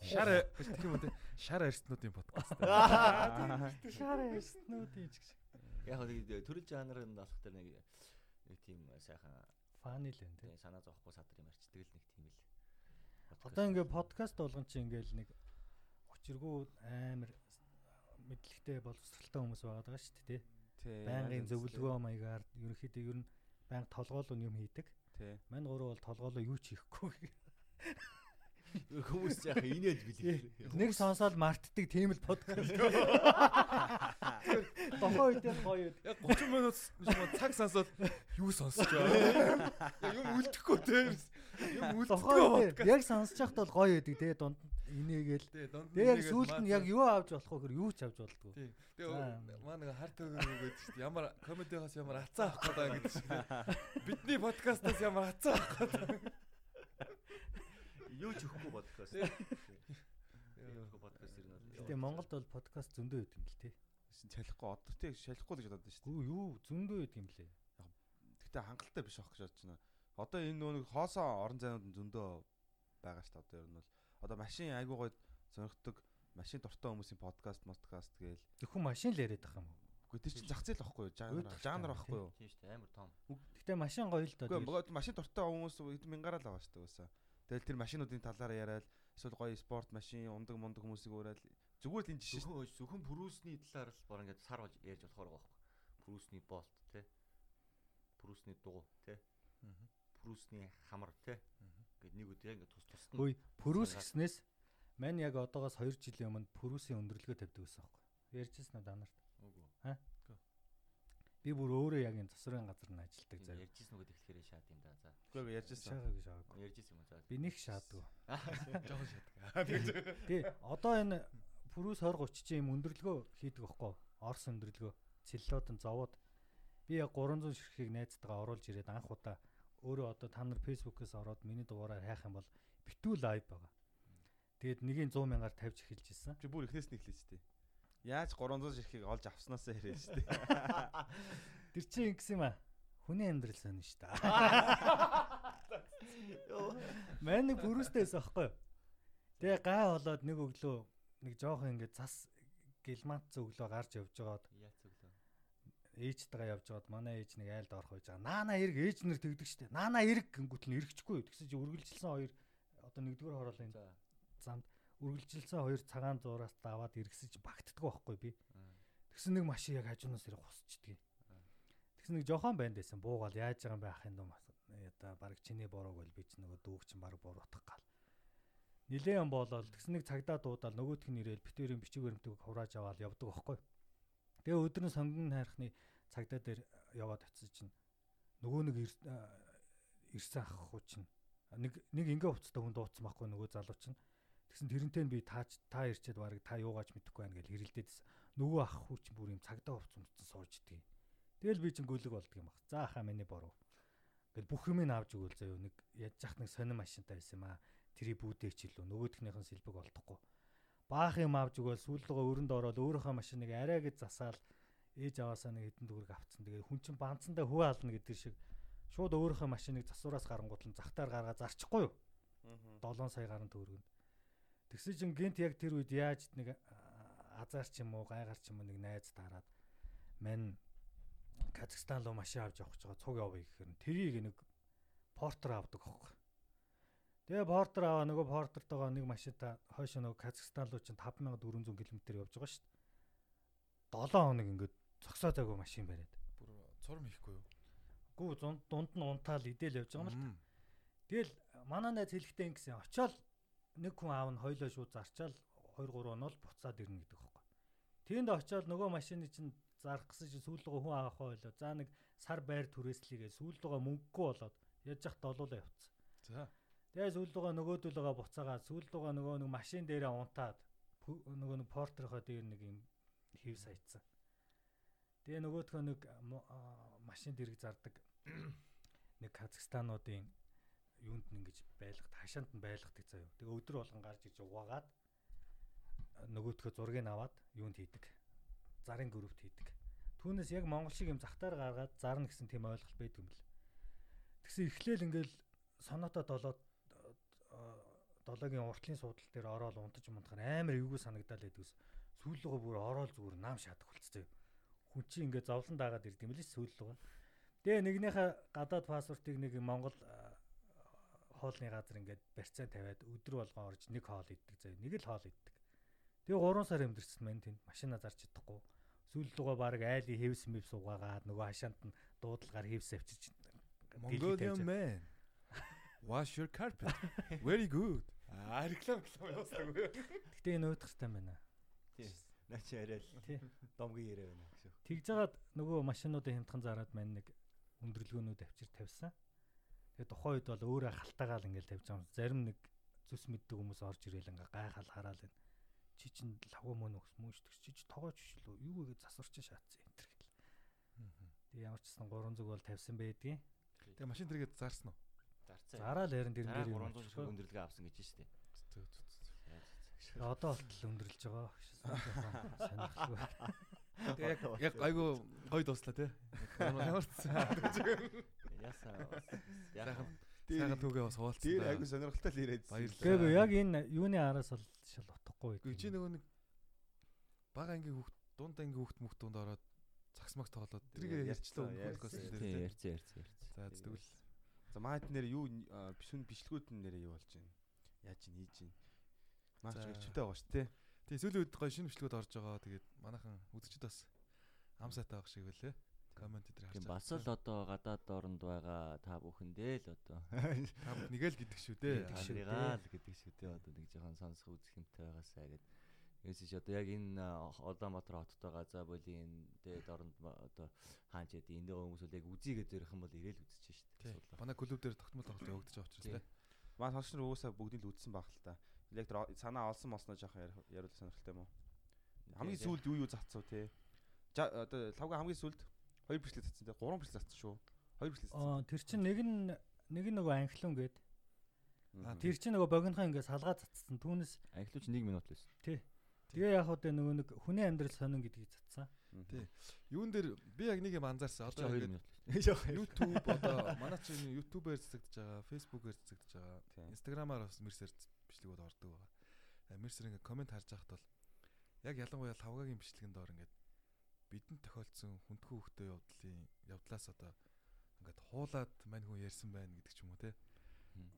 Шар гэх юм те? Шар арьснуудын подкаст. Шар яснуудын ч гэж. Яг нэг төрөл жанрын болох тэр нэг нэг тийм сайхан Фаны л энэ тий. тийм санаа зовхгүй садар юм арчдаг л нэг тийм л. Одоо ингээ подкаст болгон чи ингээл нэг учиргүй амар мэдлэгтэй боловсралтай хүмүүс байгаа даа шүү дээ тий. Байнгын зөвлөгөө маягаар ерөнхийдөө ер нь байнга толгоолон юм хийдэг. Мань гурав бол толгоолоо юу ч хийхгүй. Хүмүүс яах инээд билээ. Нэг сонсоод мартдаг тийм л подкаст. Дохоо үедээ гоё. Яг 30 минут цаг сонсоод юу сонсож байгаа. Яг юм үлдэхгүй те. Юм үлдэхгүй. яг сонсож байхад бол гоё байдаг тий дунд инээгээл. Тэгээ яг сүүлд нь яг юу авч болох вэ гэхээр юу ч авч болдгоо. Тэгээ маа нэг харт өгөө гэдэг чинь ямар комедигоос ямар хацаа авах гэдэг гэдэг чинь. Бидний подкастаас ямар хацаа авах гэдэг. Юу ч өгөхгүй подкаст. Юу подкаст ирнэ. Гэтэ Монголд бол подкаст зөндөө байдаг юм л тий. Шалихгүй одоо тий шалихгүй л гэж бодоод байна шүү дээ. Юу зөндөө байдаг юм лээ. Гэтэ хангалттай биш авах гэж бодож байна. Одоо энэ нөгөө хоосоо орон зайнууд зөндөө байгаа шүү дээ. Одоо ер нь бол одоо машин айгуу гой сонирхдаг машин дуртай хүмүүсийн подкаст, подкаст гээл. Зөвхөн машин л яриад байгаа юм уу? Үгүй чинь зах зээл байхгүй юу? Жанр жанр байхгүй юу? Тийм шүү дээ амар том. Гэтэ машин гоё л доо. Үгүй богод машин дуртай хүмүүс эд мянгаараа л байгаа шүү дээ уусаа. Тэгэл тэр машинуудын талаараа яриад эсвэл гоё спорт машин, ундаг мундаг хүмүүсийг уураад зүгээр л энэ жишээ шүү Зөвхөн зөвхөн Прүсний талаар л баг ингээд сар болж ярьж болохоор байгаа байхгүй. Прүсний болт те. Прүсний дуу те. Прүсний хамар те. Гэт нэг өдөр ингээд тус тусна. Хөөе, Пүрүс гэснээс мань яг одоогоос 2 жилийн өмнө Пүрүсийн өндөрлөгөө тавьдаг байсан байхгүй. Ярьжсэн уу данарт? Үгүй. Би бүр өөрөө яг энэ засварын газар нь ажилладаг заяа. Ярьжсэн үг тэгэхээр шаад юм да. За. Үгүй ярьжсэн. Шаагаа гэж аагүй. Ярьжсэн юм уу за. Би нэг шаадгүй. Жохоо шатгаа. Тий, одоо энэ Пүрүс 20 30 чи юм өндөрлөгөө хийдэг байхгүй. Орс өндөрлөгөө. Цэллотон зовоод би яг 300 ширхгийг найзтайгаа оруулж ирээд анх удаа өөрөө одоо та нар фэйсбүүкээс ороод миний дугаараар хайх юм бол битүү лайв байгаа. Тэгээд нэгийг 100 мянгаар тавьж эхэлж исэн. Чи бүр эхнээс нь эхлэв штэ. Яаж 300 ширхгийг олж авснаасаа яриа штэ. Тэр чинь ингэсэн юм аа. Хүний амьдрал сонин шүү дээ. Мэн нэг бүрүүстэйс аахгүй юу? Тэгээ гай болоод нэг өглөө нэг жоох ингээд цас гэлманц өглөө гарч явж байгаад Яац өглөө. Ээжтэйгээ явж байгаад манай ээж нэг айлд орох байж байгаа. Наана эрг ээж нэр тэгдэг штэ. Наана эрг гингүүт нь эргэчихгүй. Тэгсэн чи үргэлжилсэн хоёр одоо нэгдүгээр хороолын За. замд үргэлжилсэн хоёр цагаан зураас даваад эргэсэж багтдаг байхгүй би. Тэгсэн нэг машин яг хажуунаас ирэх хусчдгийг. Тэгсэн нэг жохон банд байсан. Буугаал яаж байгаа юм бэ ахын дум. Яда баг чиний борог бол би ч нөгөө дүүг чинь баг буруутах гал. Нилээн болоод тэгсэн нэг цагдаа дуудаал нөгөөтг нь ирээл битүүрийн бичиг баримтыг хурааж аваад явдаг байхгүй. Тэгээ өдөр нь сонгон хайрхны цагдаа дээр яваад очиж чинь нөгөө нэг ирсэн ах хуу чинь нэг нэг ингээ уцтай хүн дууцсан байхгүй нөгөө залуу чинь. Тэгсэн тэрнтэй нь би таач та ирчээд баг та юугаач мэдэхгүй байна гэж хэрэлдээдсэн нөгөө ах хүү чинь бүр юм цагдаа хувцсан мөцсөн сууж идгийг тэгэл би чинь гүлэг болдго юм баг за хаа миний боров гэл бүх юм авч өгөөл заяа нэг яаж яах нэг сонир машинтай байсан юм аа. Тэрий бүүдээ ч илүү нөгөөдхнийх нь сэлбэг болдохгүй баах юм авч өгөөл сүүлдгөө өрөнд ороод өөрийнхөө машиныг арай гэж засаал ээж аваасаа нэг хэдэн төгрөг авцсан тэгээ хүн чинь банцсандаа хөө ална гэдэг шиг шууд өөрийнхөө машиныг засвараас гарангуут нь захтаар гаргаа зарчихгүй юу 7 сая гаруй төгрөгөнд. Тэгсэн чинь гинт яг тэр үед яаж нэг азар ч юм уу гайгаар ч юм уу нэг найз таарад мань Казахстан руу машин авч явах гэж байгаа цуг явъя гэхээр тэрийг нэг портер авдаг хөөхгүй. Тэгээ портер аваа нөгөө портертойгоо нэг машинтаа хойшоо нөгөө Казахстан руу чинь 5400 км явж байгаа шүү дээ. 7 хоног ингээд зогсоо зайгүй машин бариад. Бүр цурм хийхгүй юу? Гүү зунд дунд нь унтаал идэл явж байгаа юм л Мм. Тэгэл манай найз хэлэхдээ ингэсэн очоод нэг хүн аав нь хойлоо шууд зарчаал 2 3 онол буцаад ирнэ гэдэг байхгүй. Тэнд очоод нөгөө машины чинь зарах гэсэн чинь сүүлдгөө хүн авах хойлоо. За нэг сар байр түрээслийгээ сүүлдгөө мөнгөгүй болоод яаж яхад олуулаа явцсан. За. Тэгээ сүүлдгөө нөгөөдөлгөө буцаагаад сүүлдгөө нөгөө нэг машин дээрээ унтаад нөгөө нэг портерхоо дээр нэг юм хийв саячсан. Тэгээ нөгөөдхөө нэг машин дэрэг зардаг нэг Казахстануудын юунд нь ингэж байлгад хашаанд нь байлгадаг заяа. Тэгээ өдөр болгон гарч иж угаагаад нөгөөдхөө зургийг аваад юунд хийдэг. Зарын группт хийдэг. Түүнээс яг монгол шиг юм захтаар гаргаад зарна гэсэн тийм ойлголт байдаг юм л. Тэгсэн эхлээл ингээл соноотоо долоод долоогийн уртлын суудлал дээр ороод унтаж мунтахаар амар эвгүй санагдал байдгүйс. Сүүллөгөө бүр ороод зүгээр нам шатах болцсон. Хүн чинь ингээд зовлон дагаад ирд юм л ш сүүллөгөө. Тэгээ нэгнийхээ гадаад паспортыг нэг Монгол хоолны газар ингээд барьцаа тавиад өдөр болгон орж нэг хоол иддэг заяа. Нэг л хоол иддэг. Тэгээ 3 сар амьдэрсэн мэн тэнд машина зарч чадахгүй. Сүүллөгөө баг айлын хэвс мэвс угаагаад нөгөө хашаанд нь дуудлагаар хэвс авчирч Mongolian man. Wash your carpet. Very good. Аа реклам реклам явуулсан уу? Гэтэ энэ өөдөртэй байна. Тийм. Наа чи арай л Тий. домгийн яриа байна гэж. Тэгж жагаад нөгөө машинуудын хямдхан зараад мань нэг өндөрлгөөнүүд авчир тавьсан. Тэгээ тухайн үед бол өөрөө халтаагаал ингээл тавьж байгаа юм. Зарим нэг зүс мэддэг хүмүүс орж ирээл ингээ гайхал хараал байна. Чи чин лавга мөн өгс мөншдөг чи чи тоогооч биш лөө юу гэгээд засварч шаацсан энэ төр гэл. Тэгээ ямар ч гэсэн 300 бол тавьсан байдгийн. Тэгээ машин тэргээд заарсан уу? Зарцаа. Зараад ярин юм. 300 ширхэг өндөрлөгөө авсан гэж штэ. Одоо болтол өндөрлж байгаа. Сонирхолгүй. Тэгээ яг яг айгу гой дуслаа те. Ямар ч Ясаа. сайхан сайхан түүгээ бас хуваалцсан. Тэр айгу сонирхолтой л яриад. Баярлалаа. Гэвь яг энэ юуны араас бол шал утгагүй Үгүй чи нөгөө нэг бага ангийн хүүхд дунд ангийн хүүхд мөхтөнд ороод цагсмагс тоглоод тэргээ ярьчлаа өмнөх подкаст Тийм дээр. ярьцээ ярьцээ ярьцээ. За тэгвэл За маад нэр юу а, бишүн бичлгүүд нэрээ юу болж байна? Яаж ин хийж байна? Маш За. өрчтэй байгаа шүү, тий. тий сүүлийн үед гоё шинэ бичлэгүүд орж байгаа. Тэгээд манайхан үзэгчд бас ам сайтай авах шиг байлээ. Коммент дээр харж Тийм бас л одоо гадаад оронд байгаа та бүхэндээ л одоо та бүх нэгээл гэдэг шүү дээ. Гэдэг шүү. Андрыгаа л гэдэг шүү дээ одоо нэг жоохон сонсох үзэх юмтай байгаасаа гэд. Ясэж одоо яг энэ Улаанбаатар хоттой газаа болийн дээд оронд одоо хаач яд энэ хүмүүс бол яг үзийгээ дээрх юм бол ирээл үзчихэж Тий. шүү дээ. Манай клуб дээр тогтмол тоглолт явагдаж байгаа учраас Тий. тий. Маа сонсч нар уусаа бүгдийг л үдсэн баг л та. Электро санаа олсон мосноо жоохон яриул сонирхолтой юм уу? Хамгийн сүүлд юу юу зацсав те? За одоо лавга хамгийн сүүлд хоёр бичлэг цацсан те. Гурван бичлэг цацсан шүү. Хоёр бичлэг цацсан. Аа тэр чинь нэг нь нэг нь нөгөө анхлон гээд Аа, Тэр чинь нөгөө богинохон ингээд салгаа цацсан. Түүнээс Анхлууч 1 минут л байсан. Тэгээ яг хөө нөгөө нэг хүний амьдрал сонин гэдгийг цацсан. Тий. Юун дээр би яг нэг юм анзаарсан. Одоо Одоо 2 ингээд минут л байсан. YouTube одоо манай чинь YouTube-ээр цэцэгдэж байгаа, Facebook-ээр цэцэгдэж байгаа. Instagram-аар бас Mercer бичлэг бол ордог байгаа. А Mercer ингээд комент харж байхад бол яг ялангуяа лавгагийн бичлэгэн доор ингээд бидэнд тохиолдсон хүндхэн хөвгтэй явдлын явдлаас одоо ингээд хуулаад мань хүн ярьсан байна гэдэг ч юм уу те.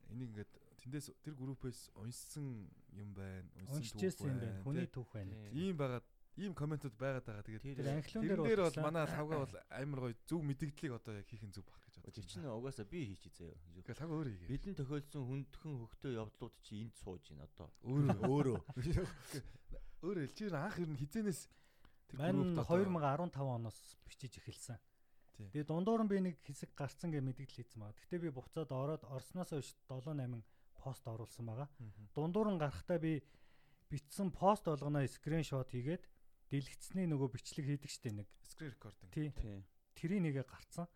Энийг ингээд тэндээс тэр группээс уншсан юм байна, уншсан юм байна. Хүний түүх байна. ийм байгаад ийм комментууд байгаад байгаа. Тэгээд Тэр Тэр дээр бол манай лавга бол амар гоё зөв мэдгдлийг одоо яг хийх нь зөв баг гэж бодож Тэр чинь угаасаа би хийчих заяа. Гэхдээ лавга өөр хийгээ. Бидэн тохиолдсон хүндхэн хөхтөө явдлууд чи энд сууж байна одоо. Өөрөө Өөрөө. өөрөө л чи анх ер нь хизэнээс тэр группт одоо- 2015 оноос бичиж эхэлсэн. Тэгээ дундуур нь би нэг хэсэг гарцсан гэ мэдээлэл хийсэн байгаа. Гэхдээ би буцаад ороод орсноос хойш 7 8 пост оруулсан байгаа. Дундуур нь гарахтаа би бичсэн пост болгоно скриншот хийгээд дэлгэцний нөгөө бичлэг хийдэг штеп нэг. screen recording. Тий. Тэрийг нэгэ гарцсан.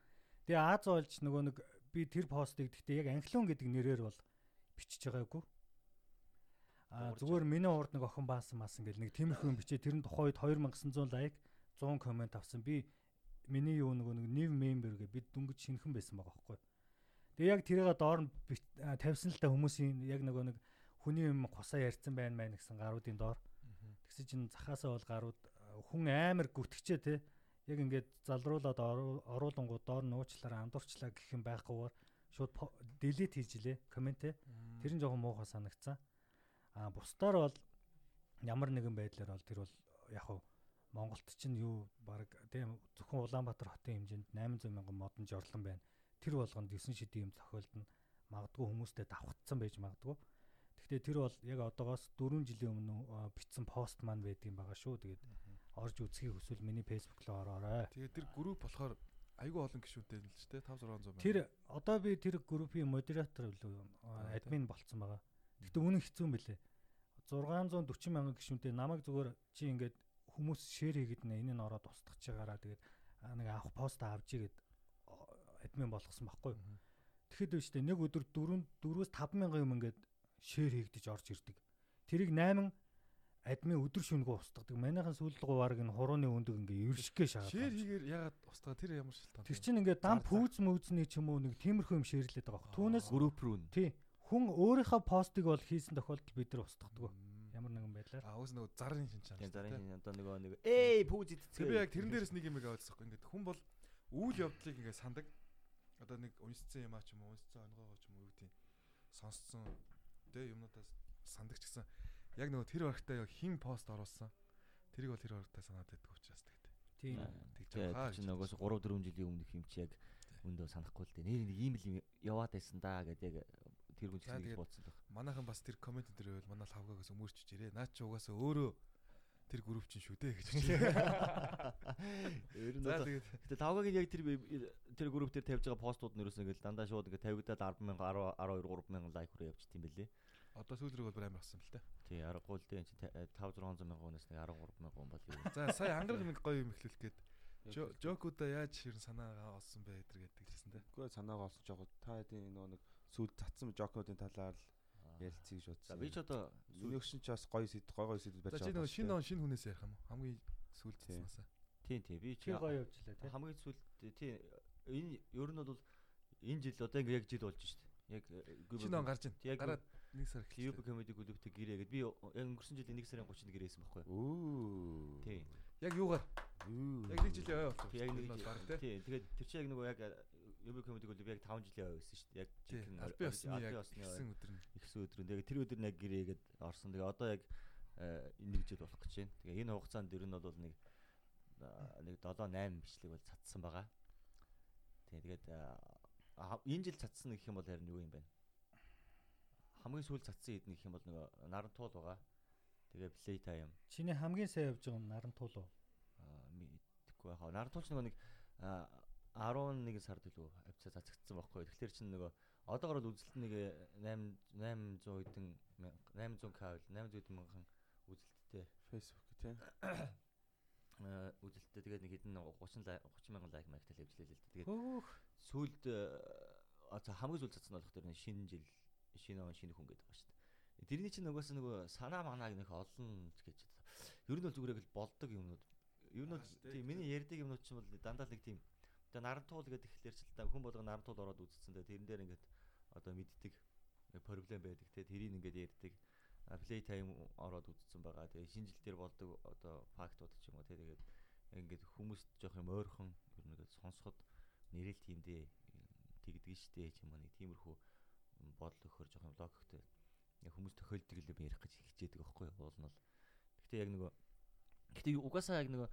Тэгээ Аз олж нөгөө нэг би тэр постыг гэхдээ яг анхлуун гэдэг нэрээр бол бичиж байгаагүй. А зүгээр миний урд нэг охин баасан маасан гэл нэг тиймэрхүү бичээ тэр нь тухайн үед 2900 лайк 100 комент авсан. Би миний юу нөгөө нэг нив мембер гэ бид дүнгэж шинхэн байсан байгаа байхгүй. Тэгээ яг тэрийг доор нь тавьсан л та хүмүүсийн яг нөгөө нэг хүний юм хусаа ярьсан байна мэн гэсэн гаруудын доор. Тэгсэн чинь захаасаа бол гарууд хүн амар гүтгэжээ те. Яг ингээд залруулаад оруу- оруулангууд доор нуучлаараа андуурчлаа гэх юм байхгүйгээр шууд делет хийж илээ комментэ. Мм. Тэр нь жоохон муухай санагцсан. А бусдаар бол ямар нэгэн байдлаар бол тэр бол яг хав Монголд чинь юу баг тийм зөвхөн Улаанбаатар хотын хэмжээнд 800 мянган модон жорлон байна. Тэр болгонд 9 шидийн юм тохиолдно. Магадгүй хүмүүстэй давхцсан байж магадгүй. Гэхдээ тэр бол яг одоогоос 4 жилийн өмнө бичсэн пост маань байдаг юм байгаа шүү. Тэгээд орж үзхийг хүсвэл миний фэйсбુક руу ороорой. Тэгээ тэр групп болохоор айгүй олон гишүүнтэй л ч те 5600 байна. Тэр одоо би тэр группийн модератор үлээ Аа, админ болцсон байгаа. Гэтэ үнэн хэцүү юм бэлээ. 640 мянган гишүүнтэй намайг зүгээр чи ингээд хүмүүс шеэр хийгээд нэ энэ нь ороод устгах чигаараа тэгээд нэг авах пост авч игээд о, админ болгосон байхгүй юу. Тэгэхэд биш үү нэг өдөр 4 4-өөс 5 мянган юм ингээд шеэр хийгдэж орж ирдэг. Тэрийг 8 админ өдөр шөнөгүй устгадаг. Манайхан сүүлдгүү баг энэ хурууны өндөг ингээ ершгэ шаагаад. Юм чи. хийгээр ягаад устгаа тэр ямар шалтгаан. Тэр чинь ингээд дан пүүз мүүзний ч юм уу нэг тиймэрхүү юм шеэрлээд байгаа. Аа. Түүнээс Групп руу нь. тий хүн өөрийнхөө постыг бол хийсэн тохиолдолд бид нар устгадаг. Ямар нэгэн байдлаар. Аа уус нөгөө зарын шин чанар. Тийм зарын шин одоо нөгөө нэг эй пүүз идцгээ. Тэр би яг тэрэн дээрээс нэг юм ойлгосон. Ингээд хүн бол үйл явдлыг ингээд сандаг. Одоо нэг уншсан юм а ч юм уу, уншсан онгоогоо ч юм уу юу гэдэг сонссон тэ юмнуудаас сандаг ч гэсэн яг нөгөө тэр барагтаа яг хин пост оруулсан. Тэрийг бол тэр барагтаа санаад байдаг учраас тэгээд. Тий. Тэгж байгаа чи нөгөөс 3 4 жилийн өмнөх юм чи яг өндөө санахгүй л дээ. Нэр нэг ийм л юм яваад байсан да гэдэг яг тэр хүн ч За, гэсэн тэгээд- гэж бодсон баг. Манайхан бас тэр коммент дээр байвал манай лавгаагаас өмөрчж ирээ. Наа чи угаасаа өөрөө тэр групп чинь шүү дээ гэж хэлээ. Ер нь тэгээд тавгагийн яг тэр тэр групп дээр тавьж байгаа постууд нь ерөөсөө ингээл дандаа шууд ингээд тавигдаад 10 мянга 12 3000 лайк хүрээ явчихт юм бэлээ. одоо сүүлрэг бол амар асан л та. Тий, аргагүй л дээ энэ 5 600 мянган хүнээс нэг 13 мянган хүн бол юу. За сая ангараг нэг гоё юм эхлүүлэх гээд жокуда яаж ширэн санаагаа олсон бэ гэдэр гэдэг гэсэн тэ. Үгүй санаагаа олсон жоо та хэдийн нөгөө нэг сүүл цацсан жокнуудын талаар л ярилцгийг За шуудсан. би ч одоо Өнөөгшин ч бас гоё сэд гоё гоё сэд байж За чи нөгөө шинэ он шинэ хүнээс ярих юм уу? Хамгийн сүүлд Тийм. цацсанасаа. тий тий би Чи гоё явжлаа тий. хамгийн сүүлд тий энэ ер нь бол энэ жил одоо ингээ яг жил болж шít. Яг Шинэ он гарч ийн. яг Гараад нэг сар YouTube эхэллээ. comedy group-тэй гэрээгээд би яг өнгөрсөн жилийн 1 сарын 30-нд гэрээсэн байхгүй. Үу. Тий. Яг юугаар? Юу. Яг нэг жилийн ой болсон. Яг нэг бол баг тэ. тий. Тэгээд тэр чинь яг нөгөө яг YouTube comedy group яг 5 жилийн байсан шүү дээ. Яг жинхэнэ Албан ёсны яг ихсэн өдөр нь. ихсэн өдөр нь. Тэгээд тэр өдөр нэг гэрээгээд орсон. Тэгээ одоо яг э, нэг жил болох гэж байна. Тэгээ энэ хугацаанд ер нь бол нэг а, нэг 7 8 бичлэг бол цацсан байгаа. Тий, тэгээд а, энэ жил цацсан гэх юм бол харин юу юм бэ? Хамгийн сүүл цацсан хэд нэг юм бол нөгөө наран туул байгаа. Тэгээ play time Чиний хамгийн сайн явж байгаа нь наран туул уу? Аа, мэдхгүй яхаа. Нарантууч нөгөө нэг 11 сард илүү авцаа цацагдсан байхгүй. Тэгэхээр чинь нөгөө одоогор бол үзэлт нэг 8 800 хэдэн 800к 800 хэдэн мянган үзэлттэй Facebook тий. аа, үзэлттэй тэгээд нэг хэдэн 30 лай- 30 мянган лайк маягтай л явжлаа л дээ. Тэгээд сүүлд за хамгийн сүүл цацсан болох тэр шинэ жил шинэ он шинэ хүн гэдэг байгаа шүү дээ. Тэрний чинь нөгөөс нөгөө санаа манааг нэг олон гэж. Ер нь бол зүгээр л болдог юмнууд. Ер нь бол тийм миний ярьдаг юмнууд чинь бол дандаа л нэг тийм Тэгээ нарантуул гэдэг ихлээр ч л та хүн болго нарантуул ороод үзсэн дээ. Тэрэн дээр ингээд одоо мэддэг проблем байдаг те тэрийг ингээд ярьдаг. Play time ороод үзсэн байгаа. Тэгээ шинэ жил дээр болдог одоо фактууд ч юм уу те тэгээд ингээд хүмүүст жоох юм ойрхон ер нь сонсоход нэрэл тиймдээ тэгдэг штэ ч юм уу нэг тиймэрхүү бодол өгөхөр жоох юм логиктэй хүмүүс тохиолдог л ярих гэж хичээдэг байхгүй уул нь бол. Гэхдээ яг нөгөө гэхдээ угаасаа яг нөгөө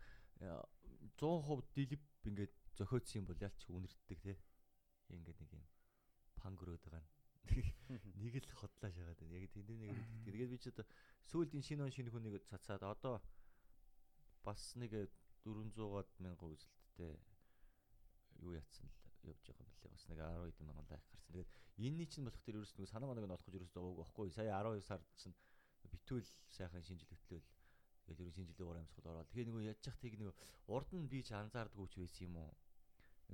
100% дэлб ингээд зөхөөцсөн юм бол ялч үнэрддэг те. Ингээд нэг юм пангөрөөд байгаа нэг л хотлоо шагаад байна. Яг тэнд нэг мэддэг. Тэгээд би ч одоо сүүлдийн шинэ он шинэ хүнийг цацаад одоо бас нэг 400-аад мянга үзэлттэй юу ятсан л явж байгаа юм лээ. Бас нэг 10 хэдэн мянган лайк гарсан. Тэгээд энэний чинь болох тэр ерөөс нэг санаа манаг нь олох гэж ерөөс зовоог байхгүй. Сая 12 сард чинь битүүл сайхан шинжил хөтлөөл тэгээд ерөө шинжилгээ уур амьсгал ороод тэгээ нөгөө зах тийг нөгөө урд нь би ч анзаардгүй ч байсан юм уу.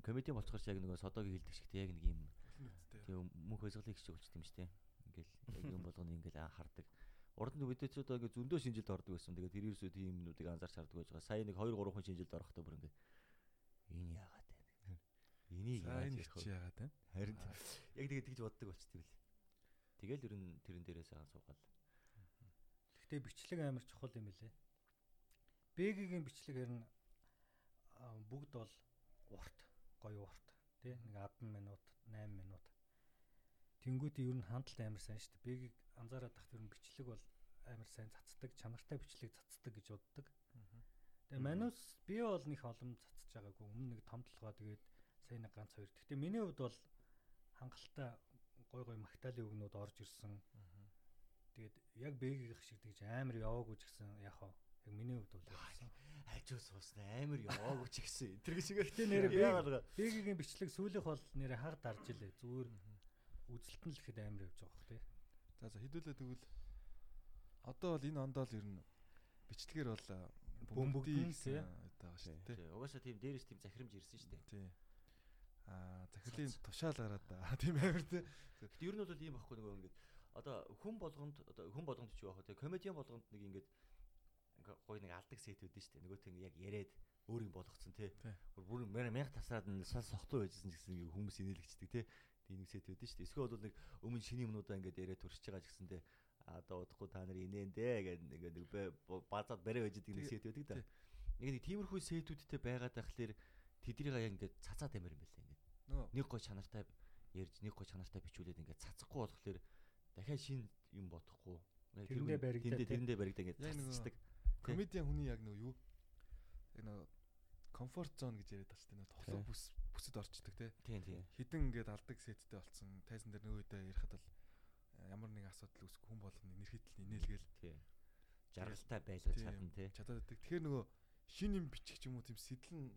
Комеди болцохоор яг нөгөө содогийн хилдэг шиг яг нэг юм Тэгээ мөнх хязгаарлыг хичээх болчихсон юм шүү дээ. Ингээл яг юм болгоно ингээл хардаг. Урд нь видеоцууд ингээ зөндөө шинжилд ордог байсан. Тэгээд тэр ерөөсөө тийм юмнуудыг анзаарч хардаг байж байгаа. Сая нэг 2 3 хүн шинжилд орохдоо бүр ингээ энэ яагаад байна. Энийг яаж чи яагаад байна? Харин яг тэгээд тэгж боддог болчтой бил. Тэгэл ер нь тэрэн дээрээ сайхан суугаал. Гэхдээ бичлэг амар чухал юм лээ. Бэгийн бичлэг харин бүгд бол урт, гоё урт тий нэг 10 минут 8 минут Тэнгүүд ер нь хандлт амар сайн шүү дээ. Бэгийг анзаараад тахт ер нь бичлэг бол амар сайн цацдаг, чанартай бичлэг цацдаг гэж боддог. Тэгээ манус би бол нэг олон цацж байгаагүй. Өмнө нэг том толгой тэгээд сайн нэг ганц хоёр. Гэхдээ миний хувьд бол хангалттай гой гой магтаалын үгнүүд орж ирсэн. Тэгээд яг бэгийг шиг тэгж амар яваагүй ч гэсэн яг хаа яг миний хувьд бол явсан. Хажуу суусна амар яваагүй ч гэсэн. Тэр шиг ихтэй нэр бэгийн бичлэг сүүлийнх бол нэр хаг дарж илээ. Зүгээр үзэлтэн л ихэд амар явж байгаа бох тий. За за хэдүүлээ тэгвэл одоо бол энэ ондоо л ер нь бичлэгээр бол бөмбөгдөн тий байгаа шүү дээ. Тий. Угаасаа тийм дээрээс тийм захирамж ирсэн шүү дээ. Тий. Аа захирлын тушаал гараад тийм амар тий. Ер нь бол ийм байхгүй нөгөө ингээд одоо хүн болгонд одоо хүн болгонд ч юу яах вэ? Комедиан болгонд нэг ингээд гоё нэг алдаг сет үүдэн шүү дээ. Нөгөөт нь яг яриад өөр юм болгоцсон тий. Бүр мянга тасраад нь сал сохтуу байжсэн гэсэн хүмүүс инээлгчдэг тий. Тийм нэг сет үүдэн шүү дээ. Эсвэл бол нэг өмнө шиний юмнуудаа ингээд яриад туршиж байгаа ч гэсэндээ одоо удахгүй та нар инээн дээ гэдэг нэг базаад барай байж байгаа нэг сет үүддэг да. Нэг нэг тиймэрхүү сетүүдтэй байгаад байхлаэр тэдрийг яг ингээд цацаад амир юм байлаа ингээд. Нэг гоо чанартай ярьж нэг гоо чанартай бичүүлээд ингээд цацахгүй болохоор дахиад шин юм бодохгүй тэрэндээ баригдаад тэрэндээ баригдаа ингээд цацдаг. Комедиан хүний яг нөгөө юу яг нөгөө комфорт зон гэж яриад байгаа шүү дээ. Тоглох бүс бүсэд орчдөг те. Тийм тийм. Хідэн ингээд алдаг сеттэй болцсон. Тайзан дээр нөгөө үедээ ярихад бол э, ямар нэг асуудал үүсэх хүн болгоны нэр хитэл инээлгээл. Тийм. Жаргалтай байлаа чадна те. Чадаад байдаг. Тэгэхээр нөгөө шин юм бичих ч юм уу тийм сэтлэн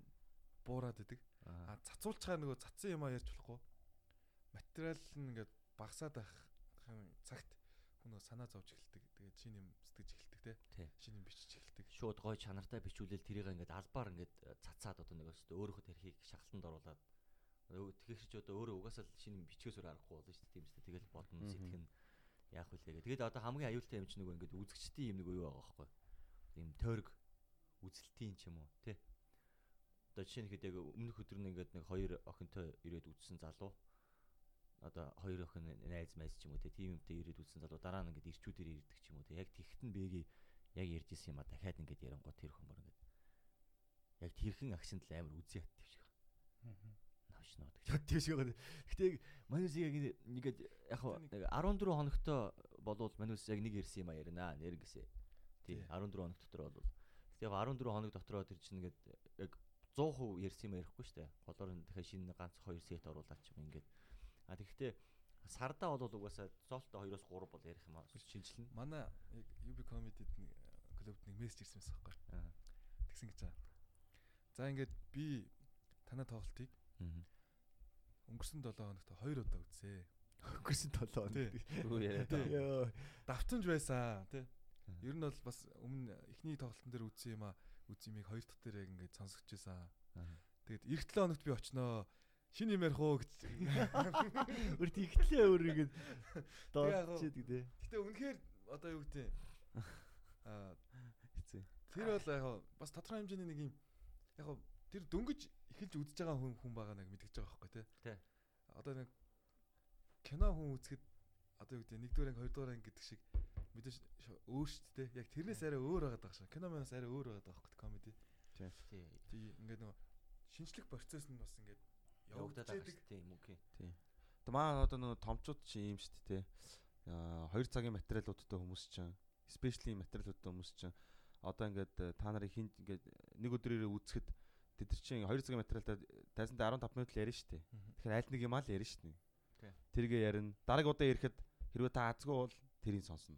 буураад байдаг. А цацуулчаар нөгөө цацсан юм а ярьж болохгүй. Материал нь ингээд багасаад байх цагт хүн нөгөө санаа зовж эхэлдэг. Тэгээд шин юм сэтгэж эхэлдэг те. Шин юм бичиж эхэлдэг. Шууд гой чанартай бичүүлэл тэрийг ингээд албаар ингээд цацаад одоо нэг өстө өөрөөхөө тархийг шахалтанд оруулаад тэгэхээр ч одоо өөрөө угаасаа шин юм бичгөөсөр арахгүй болно шүү дээ. Тийм үстэй. Тэгэл бодно сэтгэн яах вүлээ гэх. Тэгээд одоо хамгийн аюултай юм чи нөгөө ингээд үзэгчдийн юм нэг юу байгаа байхгүй. Ийм тойрог үзэлтийн ч юм уу те. Одоо жишээ нь хэд яг өмнөх өдөр нь ингээд нэг хоёр охинтой ирээд үзсэн залуу одоо хоёр охин найз майз ч юм уу тийм юмтай ирээд үзсэн залуу дараа нь ингээд ирчүүдээр ирдэг ч юм уу яг тэгхтэн бэги яг ярьж исэн юм а дахиад ингээд ярангуй тэр хүмүүс ингээд яг тэрхэн акшнд л амар үзий хат шиг. Аа. Навш нод гэж шиг байгаа. Гэтэ манус яг ингээд яг 14 хоногтой болвол манус яг нэг ирсэн юм а ярина нэр гэсэ. Тий 14 хоног дотор болвол. Гэтэ яг 14 хоног дотроо тэр чинь ингээд яг 100% ярьсан юм ярихгүй штэ. Голоор нь дахиад шинэ ганц хоёр сет оруулаад ч юм ингээд А тэгэхдээ сардаа бол угаасаа зоолтой 2-оос 3 бол ярих юм аа шинжилнэ. Манай яг UB comedy-д нэг клубд нэг мессеж ирсэн байсан байхгүй. Тэгсэн гэж байгаа. За ингээд би танай тоглолтыг өнгөрсөн 7 хоногт 2 удаа үзээ. Өнгөрсөн 7 хоног. Юу яриа. Давтамж байсан тий. Ер нь бол бас өмнө эхний тоглолтын дээр үзсэн юм а үзьмийг хоёр дахь дээр яг ингээд сонсогч байсан. Тэгээд эх 7 хоногт би очноо Шинэ юм ярих уу гэж. Өөр тэгтлээ өөр яг доодчихэд гэдэг. Гэтэ үнэхээр одоо юу гэдэг аа хэцүү. тэр бол яг бас тодорхой хэмжээний нэг юм яг тэр дөнгөж эхэлж үзэж байгаа хүн хүн байгаа нэг мэдгэж байгаа байхгүй тий. Тий. Одоо нэг кино хүн үзэхэд одоо юу гэдэг нэгдүгээр анги хоёрдугаар анги гэдэг шиг мэдээж өөр шүү дээ. Яг тэрнээс арай өөр байгаа даа шээ. Кино манаас арай өөр байгаа даа байхгүй комеди. Тий. Тий ингээд нөгөө шинжлэх процесс нь бас ингээд Явагдаад байгаа шүү дээ. Тийм үгүй. Тэгээ маа одоо нөгөө томчууд чи юм шүү дээ. Аа 2 цагийн материалуудтай хүмүүс чинь especially материалуудтай хүмүүс чинь одоо ингээд э, та нарыг хинт ингээд нэг өдрөөр үзэхэд тэд нар чинь 2 цагийн материалтай тайзанда 15 минут л ярина шүү дээ. Тэгэхээр аль нэг юм аа л ярина шүү дээ. Тэргээ ярина. Дараагийн удаа ирэхэд хэрвээ та азгүй бол тэрийг сонсно.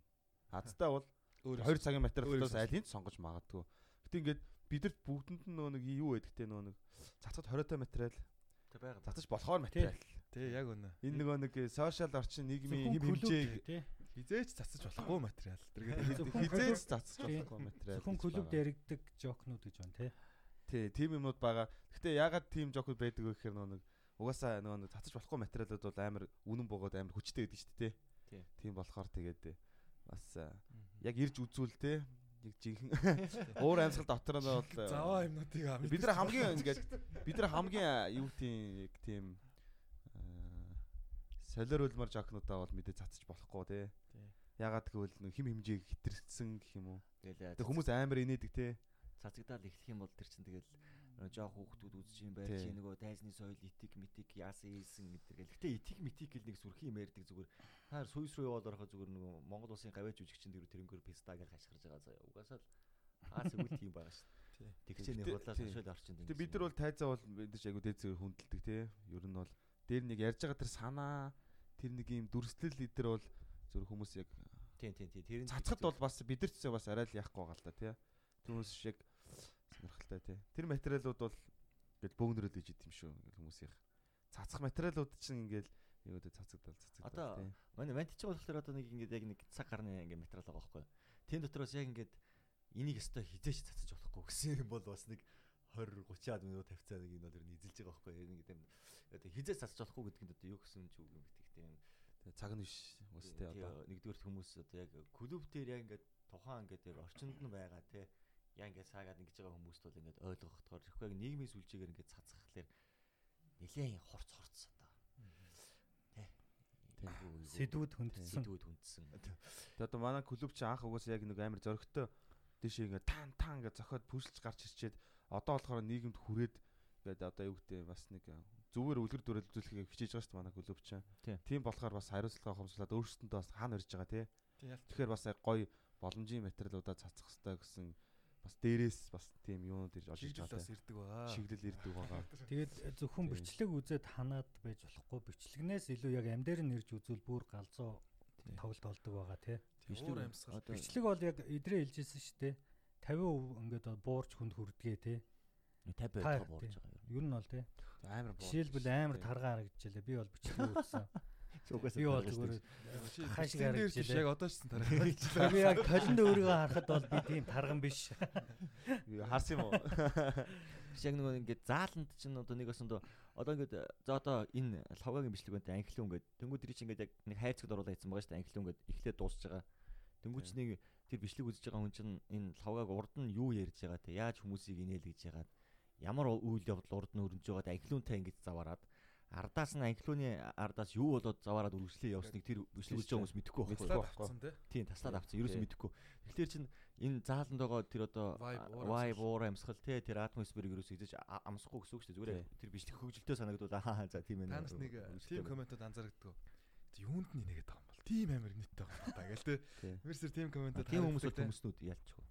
Азтай бол өөр 2 цагийн материалаас Өөрийг аль нь сонгож магадгүй. Гэтэ ингээд бидэрт бүгдэнд нь нөгөө нэг юу байдаг те нөгөө нэг цацгад 20 материал, Тэг байгаа. цацаж болохоор материал. Тий яг үнэ. Энэ нөгөө нэг сошиал орчин нийгмийн хэм хэмжээг тий. Хизээч цацаж болохгүй материал. Хизээ- Зөвхөн хизээж клуб- цацаж Тий. болохгүй материал. Зөвхөн клубд яригдаг жокнууд гэж байна тий. Тий, тийм юмнууд байгаа. Гэтэ ягаад тийм жокуд байдаг вэ гэхээр нөгөө нэг угаасаа нөгөө нэг цацаж болохгүй материалууд бол амар үнэн богоод амар хүчтэй байдаг шүү дээ. Тий. Тийм болохоор тэгээд бас а, яг ирж үзүүл те. Яг жинхэнэ уур амьсгал дотор нь бол а, Заваа юмнуудыг аа бид нар хамгийн ингээд бид нар хамгийн а, юу тийм яг тийм солиор үлмар жокнуудаа бол мэдээ цацаж болохгүй те. Тий. Ягаад гэвэл нэг хим хэмжээг хитэрсэн гэх юм уу. Тэгэл Тэг хүмүүс амар инээдэг те. цацагдаал эхлэх юм бол тэр чинь тэгэл э, жоох хүүхдүүд үзэж юм байр чи нөгөө дайсны соёл итик митик яасан ийсэн гэдэг гэл. Гэтэ итик митик гэл нэг сүрхий юм ярьдаг зүгээр. Хаар сүйс рүү яваад орохоо зүгээр нөгөө Монгол улсын гавьяа жүжигчин дэр тэрнгөр писта гэж хашгирж байгаа заяа. Угаасаа л хаас үл тийм байгаа шүү. Тэгчээний худлаа сошиал орчинд Тэг бид нар бол тайзаа бол бид ч айгу дээд зэрэг хүндэлдэг те. Ер нь бол дээр нэг ярьж байгаа тэр санаа тэр нэг юм дүрслэл эдэр бол зөв хүмүүс яг тийм тийм тийм тэр цацхад бол бас бидэрч бас арай л яахгүй байгаа л да тий. Түүнээс шиг сонирхолтой тий. Тэр материалууд бол ингээд бөөгнөрөл гэж идэм шүү ингээд хүмүүсийн. Цацах материалууд чинь ингээд юу гэдэг цацагдал цацагдал Одоо тий. манай мант чи болохоор одоо нэг ингээд яг нэг цаг гарны ингээд материал байгаа байхгүй. Тэн дотроос яг ингээд энийг өстой хизээч цацаж болохгүй гэсэн юм бол бас нэг 20 30-аад минут тавьцаа нэг энэ бол ер нь эзэлж байгаа байхгүй. Нэг юм одоо хизээч цацаж болохгүй гэдг нь одоо юу гэсэн ч үг юм гэдэг тийм. Тэгээ цаг нь биш бас тий одоо. нэгдүгээр хүмүүс одоо яг клуб дээр яг ингээд тухайн ингээд яг орчинд нь байгаа те. Яг ингээд саагаад ингэж байгаа хүмүүст бол ингээд ойлгохдохоор тэгэхгүй яг нийгмийн сүлжээгээр ингээд цацхахлаар нэлээд хорц хорц одоо. Тэ. Сэдвүүд хүндсэн. сэдвүүд хүндсэн. Тэгээ одоо манай клуб чи анх угаасаа яг нэг амар зөрөгтэй тийш ингээд тан тан гэж зохиод пүшилж гарч ирчээд одоо болохоор нийгэмд хүрээд ингээд одоо юу гэдэг бас нэг зүгээр үлгэр дуурайл үзүүлэхийг хичээж байгаа шүү дээ манай клуб чи. Тийм. Болохоор бас хариуцлага хомслоод өөрсдөндөө бас хаана ирж байгаа тий. Тэгэхээр бас гоё боломжийн материалуудаа цацах хэрэгтэй гэсэн бас дээрээс бас тийм юунууд ирж олж бас тий. ирдэг байгаа. Чиглэл ирдэг байгаа. Тэгээд зөвхөн бичлэг үзээд ханаад байж болохгүй. Бичлэгнээс илүү яг амдэр нь ирж үзвэл бүр галзуу тоглолт болдог байгаа тий. Бичлэг. Одоо Бичлэг бол яг эдрээ хэлжсэн шүү дээ. 50% ингээд буурч хүнд хүрдгээ тий. 50 Та- байдлаа буурж тий. байгаа юм. Ер нь бол тий. Амар боо. Жишээлбэл амар таргаа харагдчихлаа. Би бол бичлэг үзсэн. Бичлэг дээр харагдчихлээ. биш яг одоо ч гэсэн тарах. би яг толинд өөрийгөө харахад бол би тийм тарган биш. Харсан юм уу? Яг нөгөө ингээд зааланд чинь одоо нэг осондоо одоо ингээд за одоо энэ лавгагийн бичлэг байна анхлын ингээд дөнгөж тэр чинь ингээд яг нэг хайрцагт оруулаад ийцсан байгаа шүү дээ анхлын ингээд эхлээд дуусж байгаа. Дөнгөж нэг тэр бичлэг үзэж байгаа хүн чинь энэ лавгаг урд нь юу ярьж байгаа те яаж хүмүүсийг инээл гэж яагаад ямар үйл явдал урд нь өрнөж байгаад анхлуунтай ингэж заваарад ардаас нь анхлууны ардаас юу болоод заваарад үргэлжлээ явсныг тэр үзэж байгаа хүмүүс мэдэхгүй байхгүй. байхгүй. Авцсан тий. Тийм таслаад авцсан. Ерөөсөө Тий. мэдэхгүй. Тэгэхээр чин энэ зааланд байгаа тэр одоо Vibe, уур вай амьсгал. буур амьсгал те тэр атмосферыг ерөөсөө а- амсахгүй гэсэн үг шүү дээ. Зүгээр Тий. тэр бичлэг хөгжилтэй санагдвал аа за тийм ээ. Та нас нэг тим комментод анзаардаг. Юунд нь нэгээд байгаа юм бол тим амир нэттэй байгаа даа гэл тий. Тий. Мерсер тим комментод тийм хүмүүс бол хүмүүснүүд ялчгүй.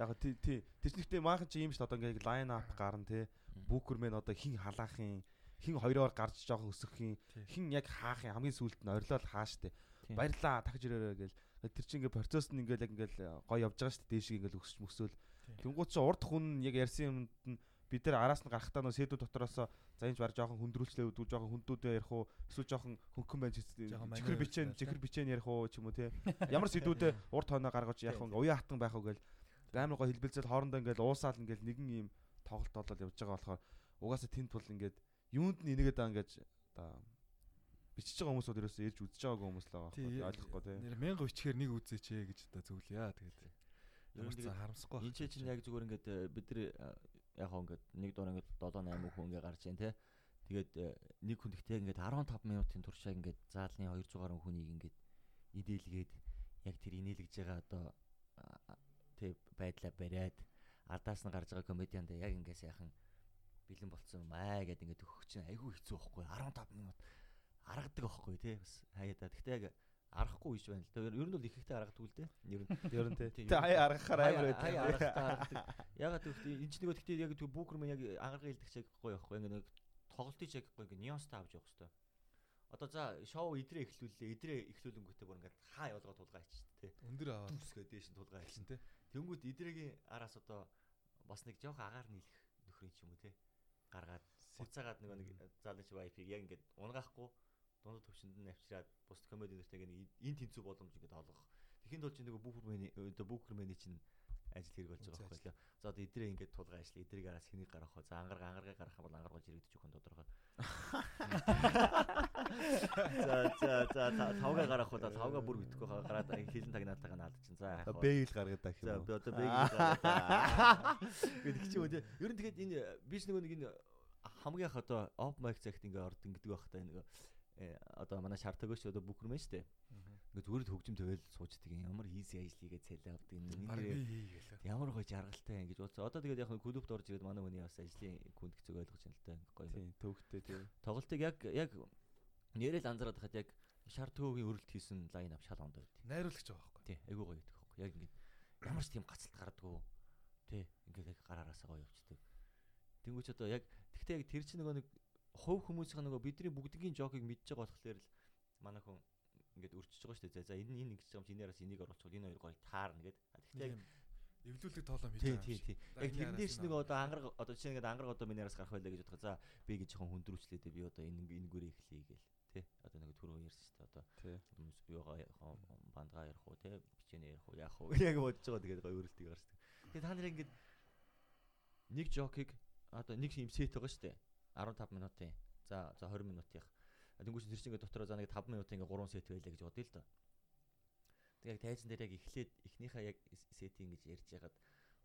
Яг тий тий. Тэр чинь ихтэй maaхан чи юм шүү дээ одоо ингээд лайн ап гарна тий. Бүкермен одоо хин халаахын хин хоёроор гарч жоохон өсөхийн хин яг хаахын хамгийн сүүлд нь орилол хаа штэ. Баярлаа дахиж ирээрэй гэл. Тэр чинь ингээд процесс нь ингээд яг ингээд гоё явж байгаа штэ. Дээшиг ингээд өсч мөсөөл. Тэнгууд чи урд хүн яг ярьсан юмд нь бид нар араас нь гарахтаа нөө сэдвүүд дотроос за энэ ч баг жоохон хүндрүүлчлээ үүдүү жоохон хүндүүдээ ярих уу эсвэл жоохон хөнгөн байж чихэр бичэн чихэр бичэн ярих уу ч юм уу те ямар сэдвүүдээ урд хойноо гаргаж яах вэ уян хатан байх уу гэл амар гоо хэлбэлзэл хоорондоо ингээд уусаал ингээд нэгэн юм тоглолт болоод явж байгаа болохоор угаасаа тэнд бол ингээд юунд нь энийгээд байгаа ингэж одоо бичиж байгаа хүмүүс бол ерөөсөө ирж үзэж байгаагүй хүмүүс л байгаа байхгүй ойлгохгүй тий. Нэр 1000 өчгээр нэг үзээч ээ гэж одоо зөвлөе. Тэгээд ямар ч харамсахгүй. энэ ч чинь яг зүгээр ингээд э, бид нар э, яг хоо ингээд нэг дор ингээд 7 8 хүн ингээд гарч ийн те. Тэгээд э, нэг хүн ихтэй ингээд 15 минутын туршаа ингээд заалны 200 гаруй хүнийг ингээд идэлгээд яг тэр инээлгэж байгаа одоо тэг байдлаа бариад алдаас нь гарч байгаа комедианд яг ингээд сайхан бэлэн болцсон юм аа гэдэг ингээд өгөх чинь айгүй хэцүү байхгүй. 15 минут аргадаг байхгүй тий. Бас хаяада гэхдээ яг арахгүй гэж байна л да ер нь бол их ихтэй аргадаг үл дээ. Ер нь. Ер нь тий. Тий, Тэ хаяа аргахаар амар байдаг. ягаад гэвэл энэ ч нөгөө гэхдээ яг тэр бүкермэн яг ангаргийн хэлдэг чиг гоё байхгүй. Ингээд нэг тоглолтын чиг гоё ингээд нюанстай авч явах хэрэгтэй одоо за шоу идрээ эхлүүллээ. Идрээ эхлүүлэнгүүтээ бүр ингээд хаа явуулгаа тулгаа ич тээ Өндөр аваад. Дүрсгээ дээш нь тулгаа хэлсэн те. Тэнгүүд идрэгийн араас одоо бас нэг жоох агаар нийлэх нөхрийн ч юм уу те гаргаад буцаагаад нөгөө нэг залж вайфиг яг ингээд унгаахгүй дундад төвшөнд нь авчираад бус комеди нэртэйг нэг эн тэнцүү боломж ингээд олгох. Тэхийн тулд чинь нөгөө бүхэрмэний одоо бүхэрмэний чинь ажил хэрэг болж байгаа байхгүй л. За одоо идрээ ингээд тулгаа ажил идрийг араас хэнийг гаргах вэ? За ангарга ангаргаа гаргах юм бол ангаргуулж ирэгдэж өгөх нь тодорхой. За за за та- тавгаа гаргах уу? Тавгаа бүр битгэхгүй гараад хилэн тагнаатайгаа наад чинь. За яах вэ? Бэйл гаргаад гэх За юм би одоо бэг гэдэг чи үү. Ер нь тэгээд энэ биш нөгөө нэг энэ хамгийн их одоо оп майк цагт ингээ ордон гэдэг байх та нэг одоо манай төгөөч одоо бүкэрмэн штэ. Ингээ зүгээр л хөгжим төөл суучдаг юм. Ямар ажил хийгээд цайлаа авдаг юм. Ямар гоё жаргалтай ингэж бодсон. Одоо тэгээд яг клубт орж ирээд манай хүний бас ажлын күнд хэцэг ойлгож байна л та. Гоё. Тий, төвхтэй тий. Тоглолтыг яг яг нэрэл анзаараад хахад яг шар төгөөгийн өрөлт хийсэн лайн ап шал ондоо байд. Найруулагч байгаа байхгүй. Тий, айгүй гоё гэдэг байхгүй. Яг ингээд ямар ч тийм гацалт гардггүй. Тий, ингээд яг гараараасаа гоё явцдаг. Тэнгүүч одоо яг тэгтээ яг тэр чинь нөгөө нэг хувь хүмүүсийн нөгөө бидний бүгдгийн жокийг мэдж байгаа болохоор л манай хүн ингээд өрчөж байгаа шүү дээ. За энэ энэ ингэж байгаа юм чи энэраас энийг оруулчихвол энэ хоёр гоё таарна гэд. А Тэгтээ яг эвлүүлэг тоолоо хийж байгаа. тий тий. Яг тэрнээс нэг одоо ангараг одоо жишээ нэгэд ангараг одоо миний араас гарах байлаа гэж бодохоо. За би гэж жоохон хүндрүүлчлээ дээ би одоо энэ энэ гүрээ эхлэе гээл. Тий. Одоо нэг түрүү ярьсан шүү дээ. Одоо хүмүүс юугаа бандгаа ярих уу те бичэнэ ярих уу яах уу яг бодож байгаа тэгээд гоё өрөлтийг гарчдаг. Тэгээд та нар ингээд нэг жокийг одоо нэг юм сет байгаа шүү дээ. 15 минутын. За за 20 минутын. Тэнгүүч тэр чинь ингээд дотороо за нэг 5 минутын ингээд 3 сет байлаа гэж бодъё л доо. Тэг яг тайзан дээр яг эхлээд эхнийхээ яг сетийг ингэж ярьж ягаад